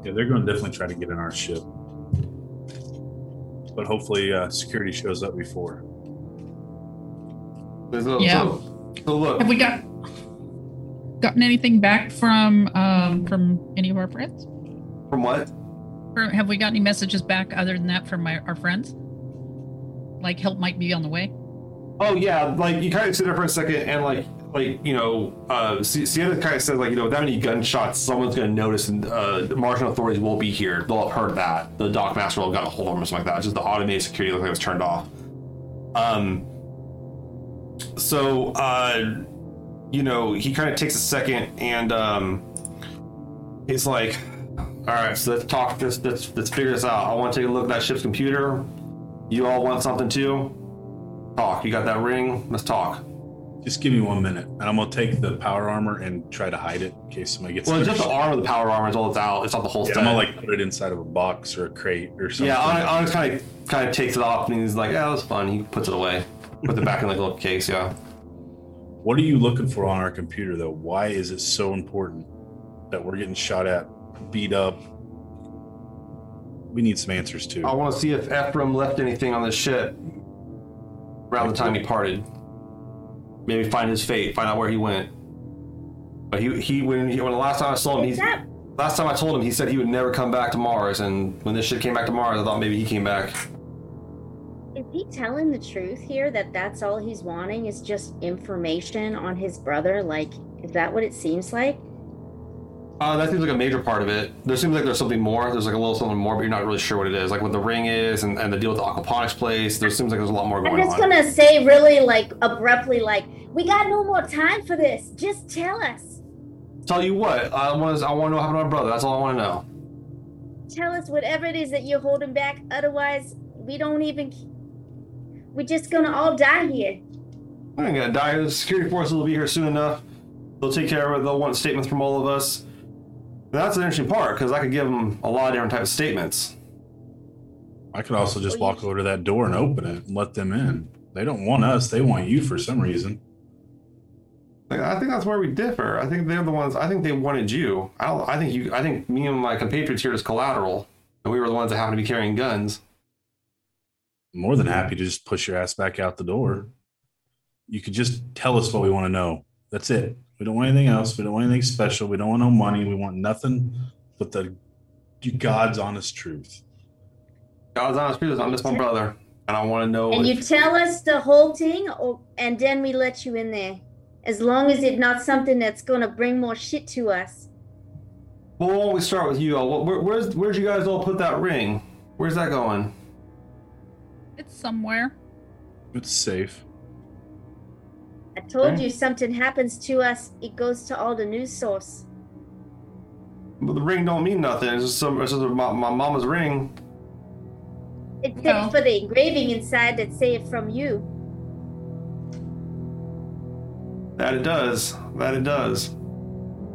Yeah, they're going to definitely try to get in our ship, but hopefully, uh, security shows up before. There's Yeah. So, so look, have we got gotten anything back from um from any of our friends? from what? Have we got any messages back other than that from my, our friends? Like help might be on the way. Oh yeah, like you kind of sit there for a second and like like you know, uh, Si- Sienna kind of says like you know, without any gunshots, someone's going to notice, and uh, the Martian authorities will be here. They'll have heard that the dock master will have got a hold of them or something like that. It's just the automated security looks like it was turned off. Um. So, uh, you know, he kind of takes a second and um, he's like, "All right, so let's talk. This let's let's figure this out. I want to take a look at that ship's computer. You all want something too? Talk. You got that ring? Let's talk. Just give me one minute, and I'm gonna take the power armor and try to hide it in case somebody gets. Well, it's there. just the arm of the power armor is all it's out. It's not the whole Yeah, set. I'm gonna like put it inside of a box or a crate or something. yeah, Onyx, Onyx kind of kind of takes it off and he's like, "Yeah, that was fun." He puts it away, puts it back in like a little case. Yeah. What are you looking for on our computer, though? Why is it so important that we're getting shot at, beat up? We need some answers too. I want to see if Ephraim left anything on the ship around the time he parted. maybe find his fate, find out where he went. But he he when he, when the last time I saw him, Is he, last time I told him, he said he would never come back to Mars. And when this ship came back to Mars, I thought maybe he came back. is he telling the truth here that that's all he's wanting is just information on his brother? Like, is that what it seems like? Uh, that seems like a major part of it. There seems like there's something more. There's like a little something more, but you're not really sure what it is. Like what the ring is and, and the deal with the aquaponics place. There seems like there's a lot more going on. I'm just on. gonna say really like abruptly, like, we got no more time for this. Just tell us. Tell you what, I want to I want to know what happened to my brother. That's all I want to know. Tell us whatever it is that you're holding back. Otherwise, we don't even. We're just gonna all die here. I ain't gonna die. The security forces will be here soon enough. They'll take care of it. They'll want statements from all of us. And that's an interesting part because I could give them a lot of different types of statements. I could also just walk over to that door and open it and let them in. They don't want us. They want you for some reason. I think that's where we differ. I think they're the ones. I think they wanted you. I don't. I think you. I think me and my compatriots here is collateral, and we were the ones that happened to be carrying guns. More than happy to just push your ass back out the door. You could just tell us what we want to know. That's it. We don't want anything mm-hmm. else. We don't want anything special. We don't want no money. We want nothing but the God's honest truth. God's honest truth. I'm just my brother, and I want to know. And if- you tell us the whole thing, or, and then we let you in there. As long as it's not something that's gonna bring more shit to us. well, why don't we start with you? all? Where, where's Where'd you guys all put that ring? Where's that going? It's somewhere. It's safe. I told Okay. you something happens to us, it goes to all the news source. Well, the ring don't mean nothing. It's just some. It's just my, my mama's ring. Except No. for the engraving inside that say it from you. That it does. That it does.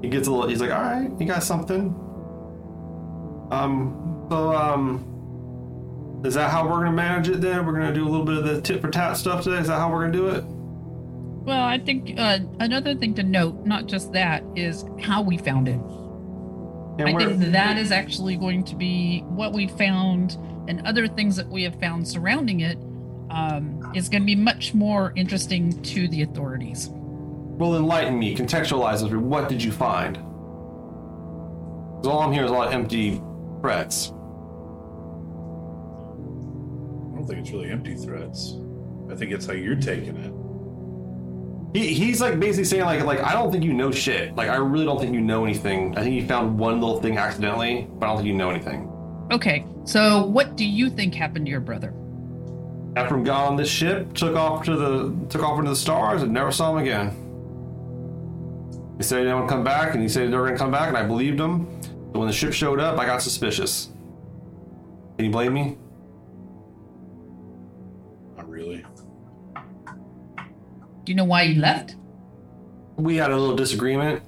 He gets a little. He's like, all right, you got something. Um. So um. Is that how we're gonna manage it? Then we're gonna do a little bit of the tit for tat stuff today. Is that how we're gonna do it? Well, I think uh, another thing to note, not just that, is how we found it. And I think that is actually going to be what we found and other things that we have found surrounding it um, is going to be much more interesting to the authorities. Well, enlighten me. Contextualize us. What did you find? 'Cause all I'm hearing is a lot of empty threats. I don't think it's really empty threats. I think it's how you're taking it. He, he's like basically saying like like I don't think you know shit. Like I really don't think you know anything. I think you found one little thing accidentally, but I don't think you know anything. Okay, so what do you think happened to your brother? After him got on this ship, took off to the took off into the stars, and never saw him again. He said he didn't want to come back, and he said they were gonna come back, and I believed him. But when the ship showed up, I got suspicious. Can you blame me? Not really. Do you know why you left? We had a little disagreement,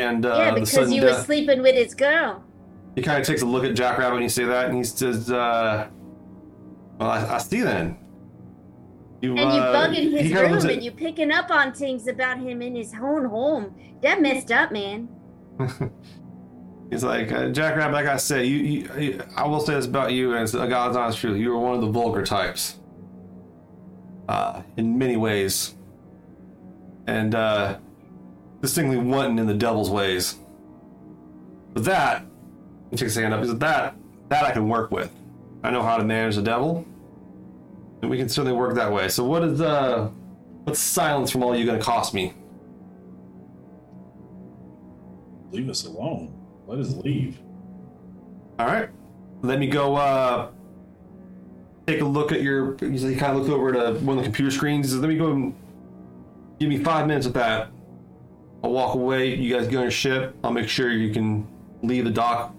and uh, yeah, because you were death. sleeping with his girl. He kind of takes a look at Jackrabbit and he say that, and he says, uh, "Well, I, I see then." You, And you uh, bugging his room looks at- and you picking up on things about him in his own home. That messed up, man. (laughs) He's like, uh, Jackrabbit, like I said, you, you, you, I will say this about you, and it's a God's honest truth. You were one of the vulgar types, uh, in many ways, and uh, distinctly wanton in the devil's ways. But that, he takes his hand up. He said, "That, that I can work with. I know how to manage the devil, and we can certainly work that way. So, what is uh, what's silence from all you going to cost me?" Leave us alone. Let us leave. All right. Let me go uh take a look at your he kind of looked over to one of the computer screens. Let me go and give me five minutes with that. I'll walk away. You guys go on your ship. I'll make sure you can leave the dock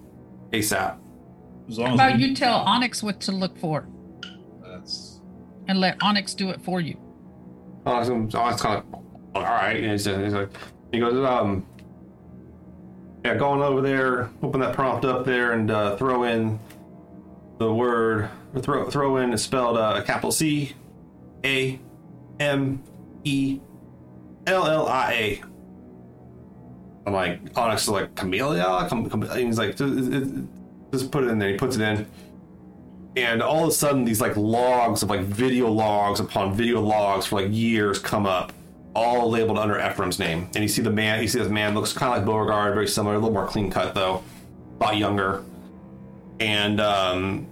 ASAP. As long How as about we- you tell Onyx what to look for That's and let Onyx do it for you? So, oh, kind of all right. And he's, he's like, he goes, um, yeah, go on over there, open that prompt up there, and uh, throw in the word, throw throw in it's spelled uh, capital C, A, M, E, L L I A. I'm like, Onyx is like camellia. He's like, just, just put it in there. He puts it in and all of a sudden these like logs of like video logs upon video logs for like years come up all labeled under Ephraim's name. And you see the man, you see this man looks kind of like Beauregard, very similar, a little more clean cut though, a lot younger. And um,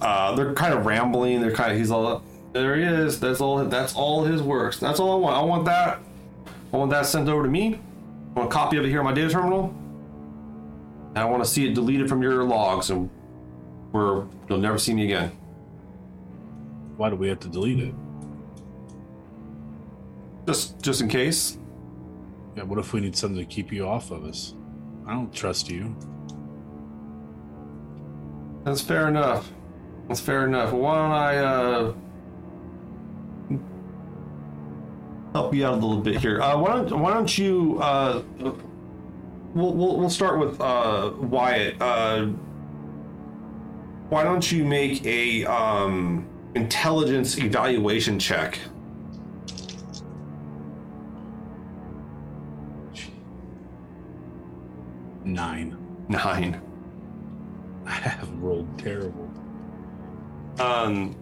uh, they're kind of rambling. They're kind of he's all there he is. That's all. That's all his works. That's all I want. I want that. I want that sent over to me. I want a copy of it here on my data terminal. And I want to see it deleted from your logs, and where you'll never see me again. Why do we have to delete it? Just, just in case. Yeah, what if we need something to keep you off of us? I don't trust you. That's fair enough. That's fair enough. Why don't I uh, help you out a little bit here? Uh, why don't Why don't you? Uh, we'll, we'll we'll start with uh, Wyatt. Uh, why don't you make a um, intelligence evaluation check? Nine. Nine. (laughs) I have rolled terrible. Um,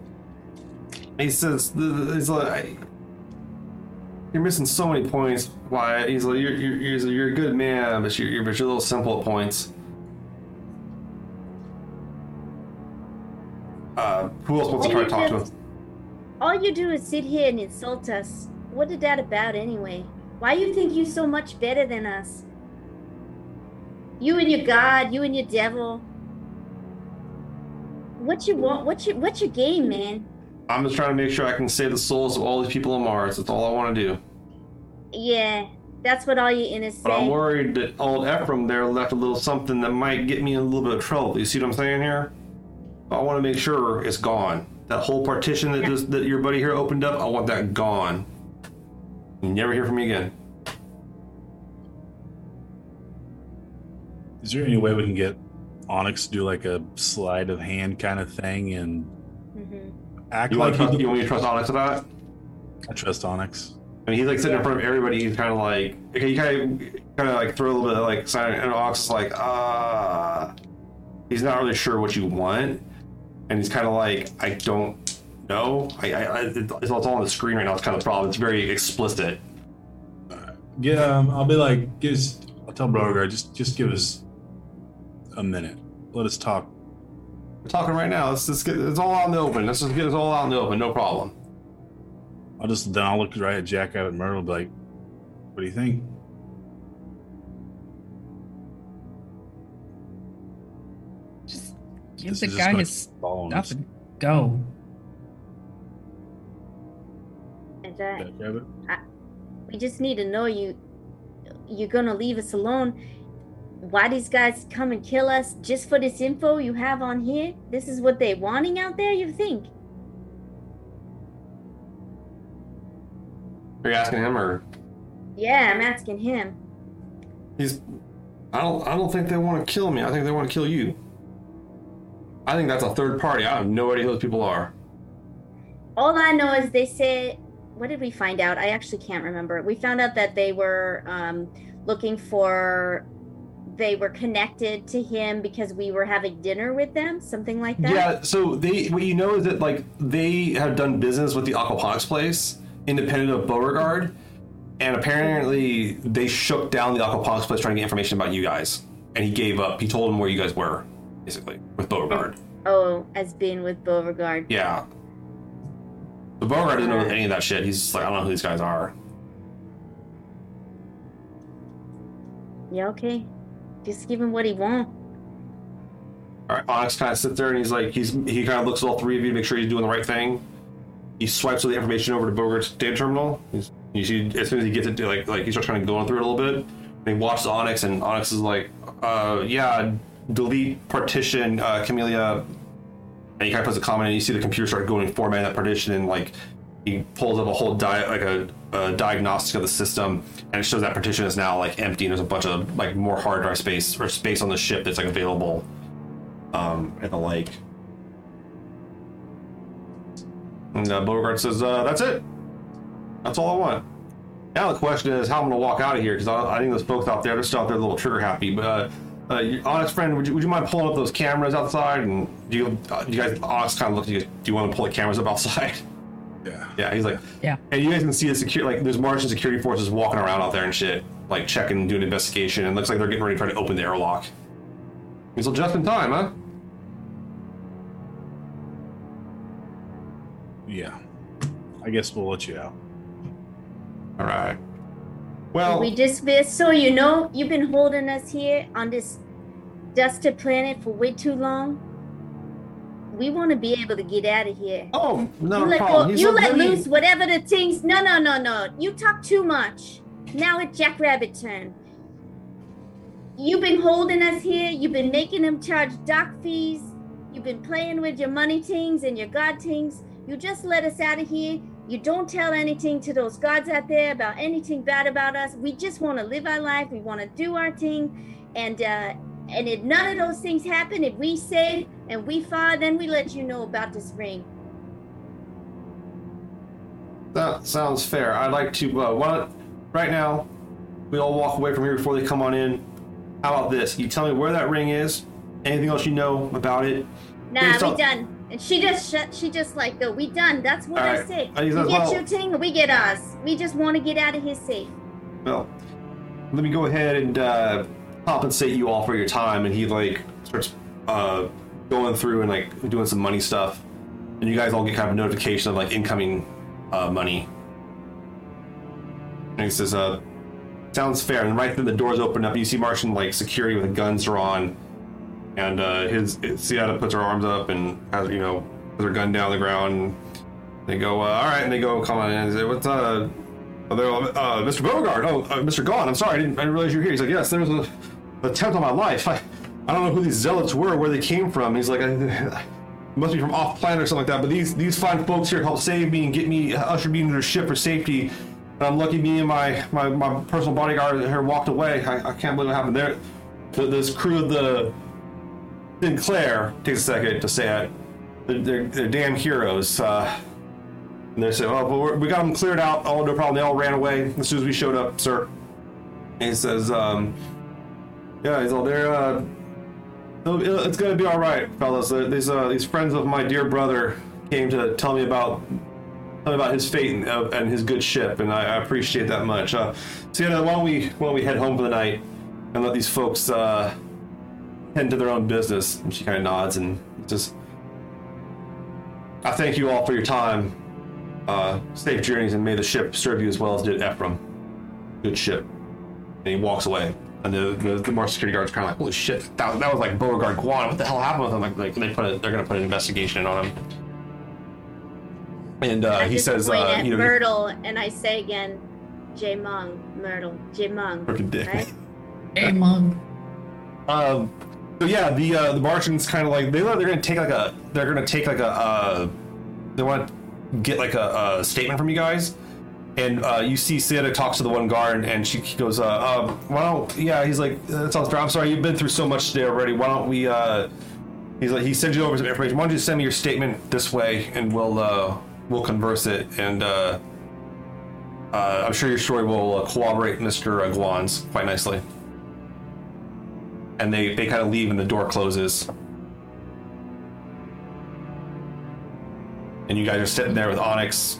he says, "He's like, you're missing so many points. Why? He's like, you're you're, you're, a good man, but you're, you're but you're a little simple at points." Uh, who else wants to try to talk to him? All you do is sit here and insult us. What is that about anyway? Why you think you so much better than us? You and your God, you and your devil. What you want? What you? what's your game, man? I'm just trying to make sure I can save the souls of all these people on Mars. That's all I want to do. Yeah, that's what all you innocent. But I'm worried that old Ephraim there left a little something that might get me in a little bit of trouble. You see what I'm saying here? I want to make sure it's gone. That whole partition that just that your buddy here opened up, I want that gone. You never hear from me again. Is there any way we can get Onyx to do like a sleight of hand kind of thing and. Act You like want trust, he you want me to trust Onyx with that? I trust Onyx. I mean, he's like sitting in front of everybody. He's kind of like, okay, you kind of, kind of like throw a little bit of like sign, and Onyx is like, ah, he's not really sure what you want, and he's kind of like, I don't know. I, I, I it's it's all on the screen right now. It's kind of the problem. It's very explicit. Yeah, um, I'll be like, give us, I'll tell Beauregard, just just give us a minute. Let us talk. We're talking right now. Let's just get it's all out in the open. Let's just get it all out in the open. No problem. I'll just then I'll look right at Jackrabbit and Myrtle and be like, what do you think? Just give This the guy his keep following stuff and go. And uh, Jackrabbit? we just need to know you. You're gonna leave us alone. Why these guys come and kill us just for this info you have on here? This is what they're wanting out there. You think? Are you asking him or Yeah, I'm asking him. he's? I don't. I don't think they want to kill me. I think they want to kill you. I think that's a third party. I have no idea who those people are. All I know is they said, what did we find out? I actually can't remember. We found out that they were um, looking for, they were connected to him because we were having dinner with them, something like that. Yeah, so they what you know is that like they have done business with the aquaponics place, independent of Beauregard, and apparently they shook down the aquaponics place trying to get information about you guys, and he gave up. He told them where you guys were, basically, with Beauregard. Oh, oh as being with Beauregard. Yeah. But Beauregard doesn't know any of that shit. He's just like, I don't know who these guys are. Yeah, okay. Just give him what he wants. All right, Onyx kind of sits there and he's like, he's he kind of looks at all three of you to make sure he's doing the right thing. He swipes all the information over to Beauregard's data terminal. He's, you see, as soon as he gets it, like like he starts kind of going through it a little bit. And he watches Onyx, and Onyx is like, uh, yeah, delete partition, uh, Camellia. And he kind of puts a comment, and you see the computer start going formatting that partition, and like he pulls up a whole di- like a, a diagnostic of the system, and it shows that partition is now like empty, and there's a bunch of like more hard drive space or space on the ship that's like available um, at the like. And uh, Beauregard says, uh, "That's it. That's all I want." Now the question is how I'm to walk out of here because I, I think those folks out there, they're still out there a little trigger happy. But uh, uh, your honest friend, would you, would you mind pulling up those cameras outside? And do you, uh, do you guys, honest kind of look, do you, do you want to pull the cameras up outside? (laughs) Yeah. Yeah, he's like, Yeah. And you guys can see the secure, like, there's Martian security forces walking around out there and shit, like checking, and doing investigation, and looks like they're getting ready to try to open the airlock. He's well, just in time, huh? Yeah. I guess we'll let you out. All right. Well, we dismiss. So you know, you've been holding us here on this dusted planet for way too long. We want to be able to get out of here. oh, no you let, problem. go, He's you "Let loose whatever the things. No, no, no, no. You talk too much. Now it's Jackrabbit turn. You've been holding us here. You've been making them charge dock fees. You've been playing with your money things and your god things. You just let us out of here. You don't tell anything to those gods out there about anything bad about us. We just want to live our life. We want to do our thing, and uh, and if none of those things happen, if we save and we fall, then we let you know about this ring. That sounds fair. I'd like to, uh, why right now, we all walk away from here before they come on in. How about this? You tell me where that ring is, anything else you know about it. Nah, we on- done. And she just shut. She just like go. We done. That's what I said. I You said, get well- your thing, we get ours. We just want to get out of here safe. Well, let me go ahead and uh, compensate you all for your time. And he like starts uh, going through and like doing some money stuff, and you guys all get kind of a notification of like incoming uh, money. And he says, uh, "Sounds fair." And right then the doors open up. You see Martian like security with guns drawn, and uh, his Seattle puts her arms up and has you know puts her gun down the ground. They go, uh, all right, and they go come on in and say, what's uh. Oh, they're uh, Mr. Beauregard. Oh, uh, Mr. Guan. I'm sorry. I didn't, I didn't realize you were here. He's like, yes, there's a attempt on my life. I, I don't know who these zealots were, where they came from. He's like, I, must be from off planet or something like that. But these these fine folks here helped save me and get me, ushered me into their ship for safety. And I'm lucky me and my, my, my personal bodyguard here walked away. I, I can't believe what happened there. To this crew of the Sinclair takes a second to say it. They're, they're, they're damn heroes. Uh, and they say, "Oh, well, we're, we got them cleared out. Oh, no problem. They all ran away as soon as we showed up, sir." And he says, um, "Yeah, he's all there. Uh, it's gonna be all right, fellas. Uh, these uh, these friends of my dear brother came to tell me about tell me about his fate and, uh, and his good ship, and I, I appreciate that much. Uh, so, yeah, why don't we why don't we head home for the night and let these folks uh, tend to their own business?" And she kind of nods and just. I thank you all for your time. Uh, safe journeys, and may the ship serve you as well as did Ephraim. Good ship. And he walks away. And the the, the more security guards kind of like, holy shit, that, that was like Beauregard Guan. What the hell happened with him? Like, like they put it, they're gonna put an investigation on him. And uh, he says, point uh, at you know, Myrtle, and I say again, J Mung, Myrtle, J Mung. freaking dick. Right? Hey, Mung. Um, so yeah, the uh, the Martians kind of like they they're gonna take like a they're gonna take like a uh, they want to get like a, a statement from you guys, and uh, you see Santa talks to the one guard and she goes, uh, uh well, yeah, he's like, that sounds fair. I'm sorry, you've been through so much today already. Why don't we? uh He's like, he sends you over some information. Why don't you send me your statement this way, and we'll uh we'll converse it and. uh uh, I'm sure your story will uh, corroborate Mr. Guan's quite nicely and they, they kind of leave and the door closes. And you guys are sitting there with Onyx.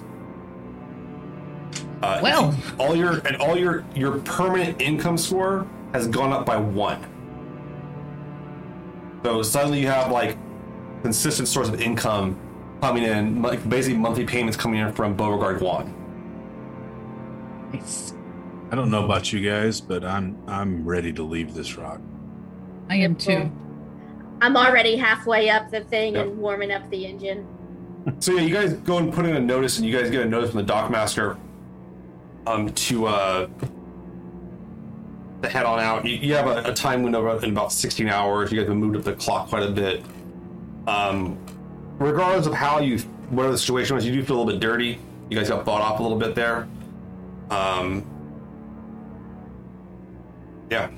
Uh, Well. all your and all your your permanent income score has gone up by one. So suddenly you have like consistent source of income coming in, like basically monthly payments coming in from Beauregard Guan. Nice. I don't know about you guys, but I'm I'm ready to leave this rock. I am too. I'm already halfway up the thing Yep. and warming up the engine. So yeah, you guys go and put in a notice, and you guys get a notice from the dockmaster um, to uh, to head on out. You, you have a, a time window in about 16 hours. You guys have moved up the clock quite a bit. Um, regardless of how you, whatever the situation was, you do feel a little bit dirty. You guys got bought off a little bit there. Um, yeah,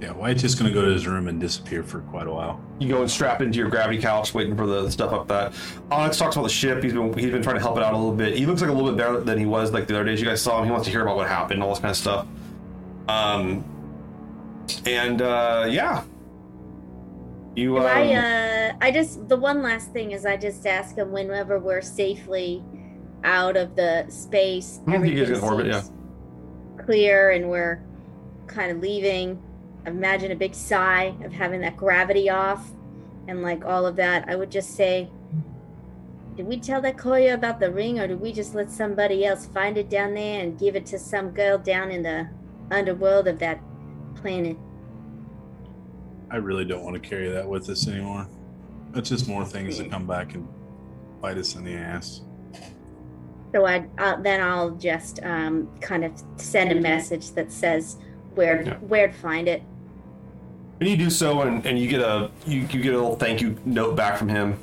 Yeah, Wyatt's just gonna go to his room and disappear for quite a while. you go and strap into your gravity couch, waiting for the stuff up that. Onyx talks about the ship. He's been he's been trying to help it out a little bit. He looks like a little bit better than he was like the other days. You guys saw him. He wants to hear about what happened, all this kind of stuff. Um, and uh, yeah, you. Um, I uh, I just the one last thing is I just ask him whenever we're safely out of the space. You guys Everything get orbit, yeah. clear, and we're kind of leaving. Imagine a big sigh of having that gravity off, and like all of that. I would just say, did we tell that coyo about the ring, or did we just let somebody else find it down there and give it to some girl down in the underworld of that planet? I really don't want to carry that with us anymore. It's just more things that come back and bite us in the ass. So I uh, then I'll just um, kind of send a message that says where Yeah. where to find it. And you do so, and, and you get a you, you get a little thank you note back from him.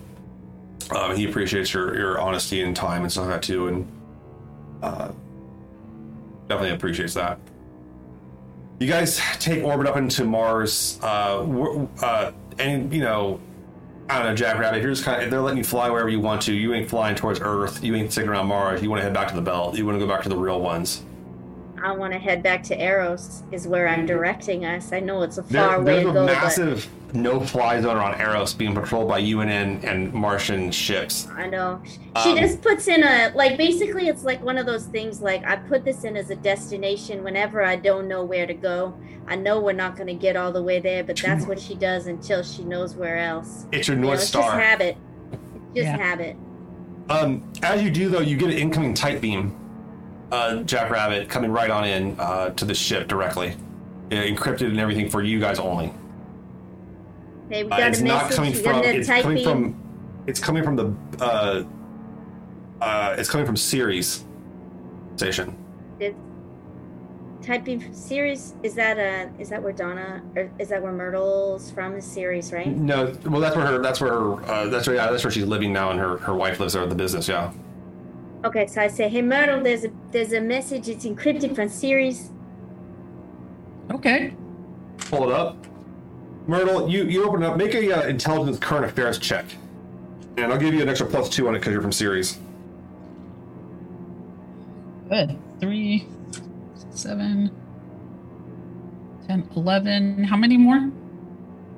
Um, he appreciates your, your honesty and time and stuff like that too, and uh, definitely appreciates that. You guys take orbit up into Mars, uh, uh, and you know, I don't know, Jackrabbit. You're just kind of they're letting you fly wherever you want to. You ain't flying towards Earth. You ain't sticking around Mars. You want to head back to the Belt. You want to go back to the real ones. I want to head back to Eros, is where I'm directing us. I know it's a There- far way there's to a go, massive no-fly zone on Eros being patrolled by UNN and Martian ships. I know she Um, just puts in a like. Basically, it's like one of those things. Like I put this in as a destination whenever I don't know where to go. I know we're not going to get all the way there, but that's what she does until she knows where else. It's your You know, North it's just Star. habit. Just Yeah. habit. Um, as you do, though, you get an incoming tight beam, uh, Jackrabbit, coming right on in uh, to the ship directly, uh, encrypted and everything for you guys only. Hey, we Uh, it's a not message. coming from. got It's coming from. It's coming from the. Uh, uh, it's coming from Ceres station. Tight beam Ceres is that uh is that where Donna or is that where Myrtle's from? Is Ceres right? No, well, that's where her. That's where her. Uh, that's where. Yeah, that's where she's living now, and her her wife lives there at the business. Yeah. Okay, so I say, hey Myrtle, there's a there's a message. It's encrypted from Ceres. Okay. Pull it up. Myrtle, you, you open it up. Make a uh, intelligence current affairs check, and I'll give you an extra plus two on it because you're from Ceres. Good. Three, seven, ten, eleven. How many more?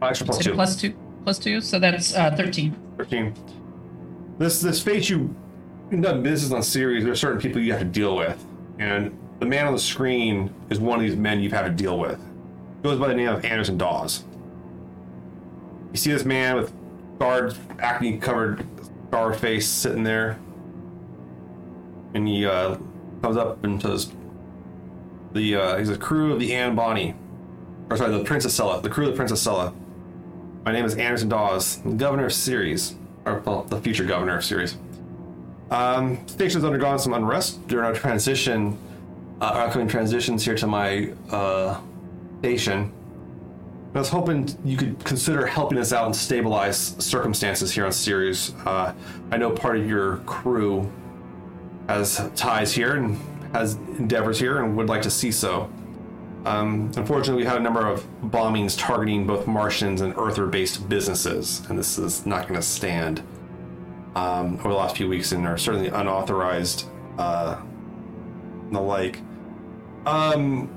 Uh, extra two. Plus two. Plus two. So that's uh, 13. 13. This this fate you done business on Ceres. There are certain people you have to deal with, and the man on the screen is one of these men you've had to deal with. Goes by the name of Anderson Dawes. You see this man with scarred, acne covered, scar face sitting there, and he uh, comes up and says, "The uh, he's a crew of the Anne Bonny, or sorry, the Princess Sella, the crew of the Princess Sella." My name is Anderson Dawes, governor of Ceres, or well, the future governor of Ceres. Um, station's undergone some unrest during our transition, uh, our upcoming transitions here to my uh, station. I was hoping you could consider helping us out and stabilize circumstances here on Ceres. Uh, I know part of your crew has ties here and has endeavors here and would like to see so. Um, unfortunately, we had a number of bombings targeting both Martians and Earther-based businesses, and this is not going to stand. Um, over the last few weeks, and are certainly unauthorized, uh, and the like. Um,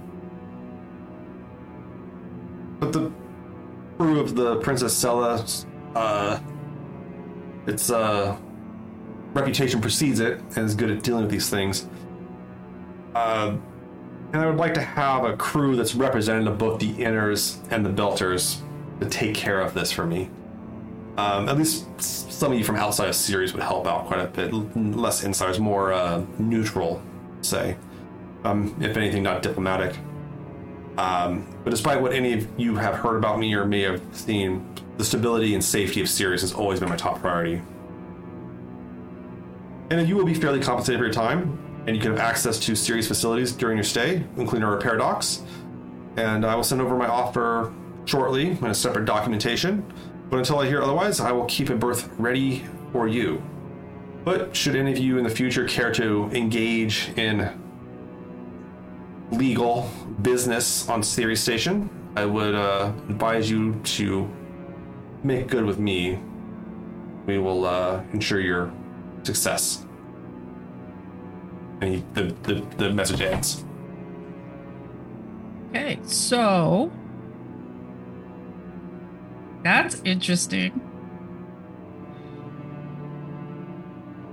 but the crew of the Princess Sella, uh, its uh, reputation precedes it, and is good at dealing with these things. Uh, and I would like to have a crew that's representative of both the inners and the belters to take care of this for me. Um, at least some of you from outside of Ceres would help out quite a bit. Less insiders, more uh, neutral, say. Um, if anything, not diplomatic. Um, but despite what any of you have heard about me or may have seen, the stability and safety of Ceres has always been my top priority. And you will be fairly compensated for your time, and you can have access to Ceres facilities during your stay, including our repair docks. And I will send over my offer shortly in a separate documentation. But until I hear otherwise, I will keep a berth ready for you. But should any of you in the future care to engage in legal business on Ceres Station, I would uh, advise you to make good with me. We will uh, ensure your success. And he, the, the, the message ends. Okay, so that's interesting.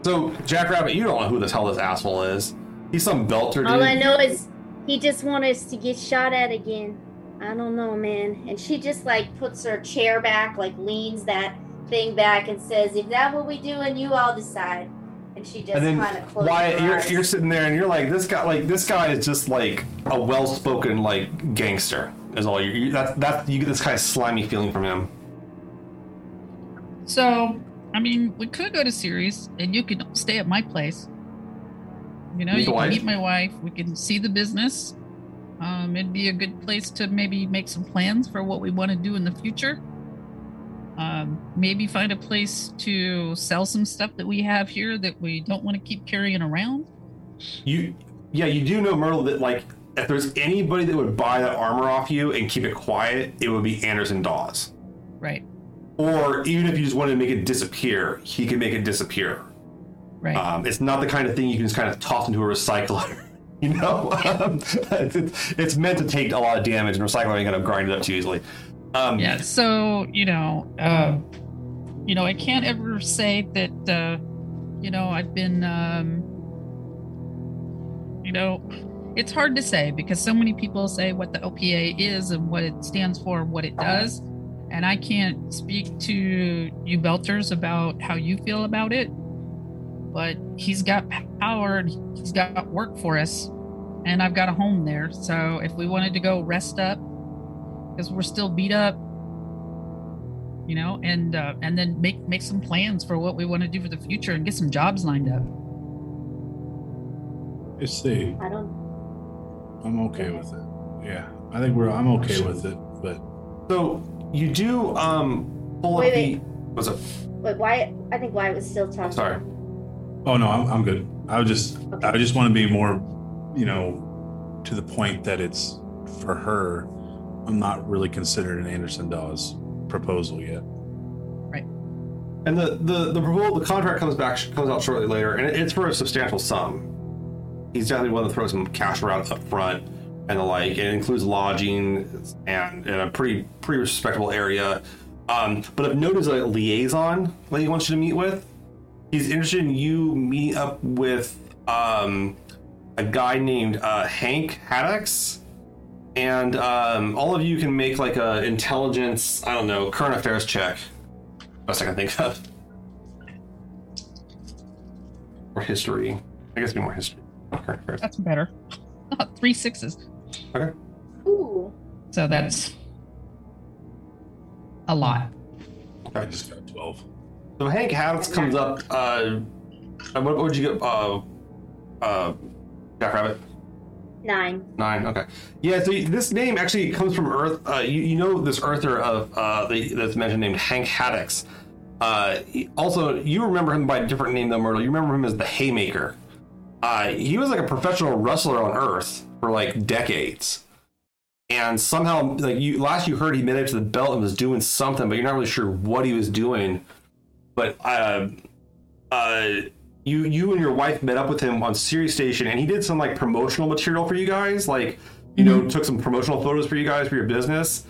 So, Jackrabbit, you don't know who the hell this asshole is. He's some belter dude. All I know is he just wants us to get shot at again. I don't know, man. And she just like puts her chair back, like leans that thing back, and says, "If that what we do, and you all decide." And she just and then kind of closes Wyatt, her you're, eyes. you're sitting there and you're like, this guy, like this guy is just like a well-spoken like gangster. Is all you. you that that you get this kind of slimy feeling from him. So, I mean, we could go to Ceres, and you could stay at my place. You know, Meet you can wife? meet my wife. We can see the business. Um, it'd be a good place to maybe make some plans for what we want to do in the future. Um, maybe find a place to sell some stuff that we have here that we don't want to keep carrying around. You, yeah, you do know Myrtle that like if there's anybody that would buy that armor off you and keep it quiet, it would be Anderson Dawes. Right. Or even if you just wanted to make it disappear, he could make it disappear. Right. Um, it's not the kind of thing you can just kind of toss into a recycler. (laughs) You know, um, it's, it's meant to take a lot of damage, and recycling ain't gonna grind it up too easily. Um, yeah so you know uh, you know i can't ever say that uh, you know i've been um, you know it's hard to say because so many people say what the opa is and what it stands for and what it does and i can't speak to you belters about how you feel about it but he's got power and he's got work for us and i've got a home there so if we wanted to go rest up because we're still beat up you know and uh, and then make make some plans for what we want to do for the future and get some jobs lined up You see, I don't. I'm okay with it. Yeah, I think we're. I'm okay with it, but So you do um pull Wait, up wait. the. What's up? Wait, Wyatt. I think Wyatt was still talking. Sorry. oh no, I'm, I'm good. I would just. Okay. I just want to be more, you know, to the point that it's for her. I'm not really considered an Anderson Dawes proposal yet. Right. And the the the proposal, the contract comes back comes out shortly later, and it, it's for a substantial sum. He's definitely willing to throw some cash around up front, and the like. It includes lodging and in a pretty pretty respectable area. Um, but I've noticed a liaison that he wants you to meet with. He's interested in you meeting up with um, a guy named uh, Hank Haddix. And um, all of you can make like a intelligence, I don't know, current affairs check. Best I can think of. Or history. I guess it'd be more history. Current affairs. that's better (laughs) three sixes Okay. Ooh. so that's a lot I just got 12. So Hank Haddix comes up. Uh, what, what would you get? Uh, uh, Jackrabbit. Nine. Nine. Okay. Yeah. So this name actually comes from Earth. Uh, you, you know this Earther of uh, the, that's mentioned named Hank Haddix. Uh, also, you remember him by a different name though, Myrtle. You remember him as the Haymaker. Uh, he was like a professional wrestler on Earth for like decades. And somehow, like you last you heard, he made it to the belt and was doing something, but you're not really sure what he was doing. But uh, uh, you you and your wife met up with him on Ceres Station, and he did some like promotional material for you guys, like you know, took some promotional photos for you guys for your business.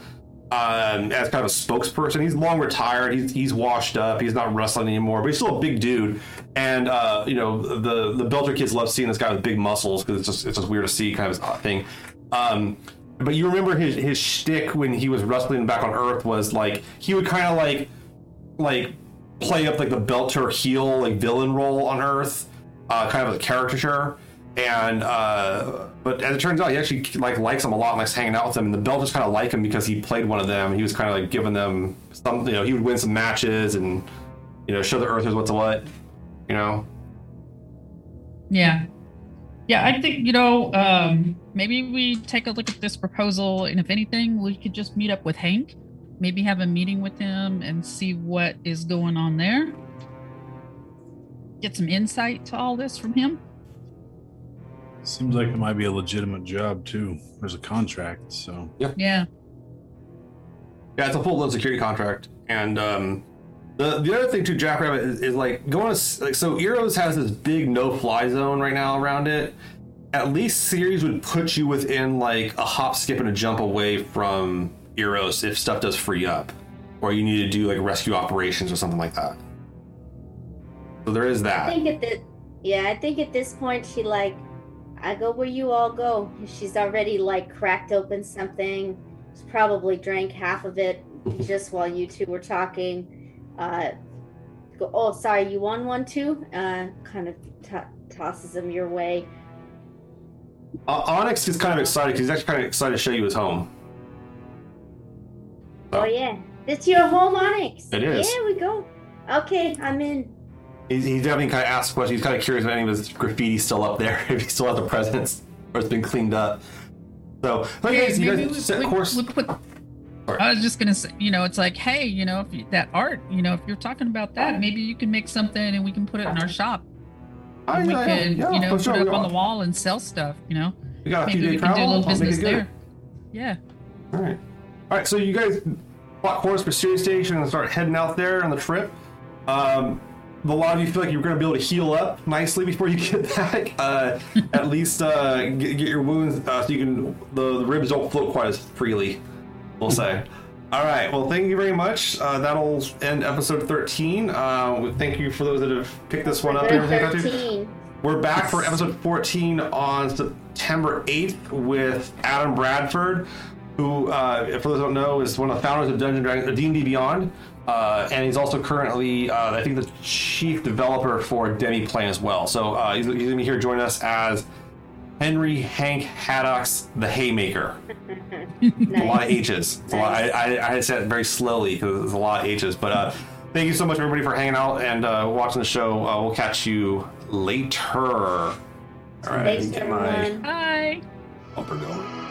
Um, as kind of a spokesperson, he's long retired. He's he's washed up. He's not wrestling anymore, but he's still a big dude. And uh, you know, the the Belter kids love seeing this guy with big muscles because it's just it's just weird to see kind of his thing. Um, but you remember his his shtick when he was wrestling back on Earth was like he would kind of like like play up like the Belter heel like villain role on Earth, uh, kind of a caricature. And uh, but as it turns out, he actually like likes them a lot, and likes hanging out with them. And the Belters kind of like him because he played one of them. He was kind of like giving them some, you know, he would win some matches and you know show the Earthers what's what, you know. Yeah. Yeah, I think, you know, um, maybe we take a look at this proposal, and if anything, we could just meet up with Hank, maybe have a meeting with him and see what is going on there. Get some insight to all this from him. Seems like it might be a legitimate job too. There's a contract, so Yeah. Yeah, yeah. it's a full-blown security contract. And um, the the other thing too, Jackrabbit is, is like going to like so. Eros has this big no fly zone right now around it. At least Ceres would put you within like a hop, skip, and a jump away from Eros if stuff does free up, or you need to do like rescue operations or something like that. So there is that. I that. think at the yeah, I think at this point she like I go where you all go. She's already like cracked open something. She's probably drank half of it just while you two were talking. Uh go, oh sorry, you won one too? Uh kind of t- tosses him your way. Uh, Onyx is kind of excited because he's actually kind of excited to show you his home. Oh yeah. It's your home Onyx. It is. Yeah, we go. Okay, I'm in. He's, he's definitely kind of asked questions. He's kind of curious if any of his graffiti's still up there, (laughs) if he still has the presence, or it's been cleaned up. So, like, Hey, guys, you guys we- set we- course. we put- Sorry. I was just gonna say, you know, it's like, hey, you know, if you, that art, you know, if you're talking about that, maybe you can make something and we can put it in our shop. And we yeah, yeah, could, yeah, you know, put sure, it we up on the wall and sell stuff. You know, We got a few maybe day we can do a little business there. Yeah. All right. All right. So you guys plot course for Ceres Station and start heading out there on the trip. Um, a lot of you feel like you're going to be able to heal up nicely before you get (laughs) back. Uh, at least uh, get, get your wounds uh, so you can the, the ribs don't float quite as freely. We'll say. All right. Well, thank you very much. Uh, that'll end episode 13. Uh, thank you for those that have picked this one up. everything. 13. We're back for episode 14 on September 8th with Adam Bradford, who, uh, for those who don't know, is one of the founders of Dungeon Dragons, D&D Beyond, uh, and he's also currently, uh, I think, the chief developer for Demi Demiplane as well. So uh, he's, he's going to be here joining us as Henry Hank Haddix The Haymaker. (laughs) A lot of Nice. H's. It's a lot, I, I, I had said it very slowly because there's a lot of H's. But uh, thank you so much, everybody, for hanging out and uh, watching the show. Uh, we'll catch you later. All right, Thanks, get my everyone. Hi. bumper going.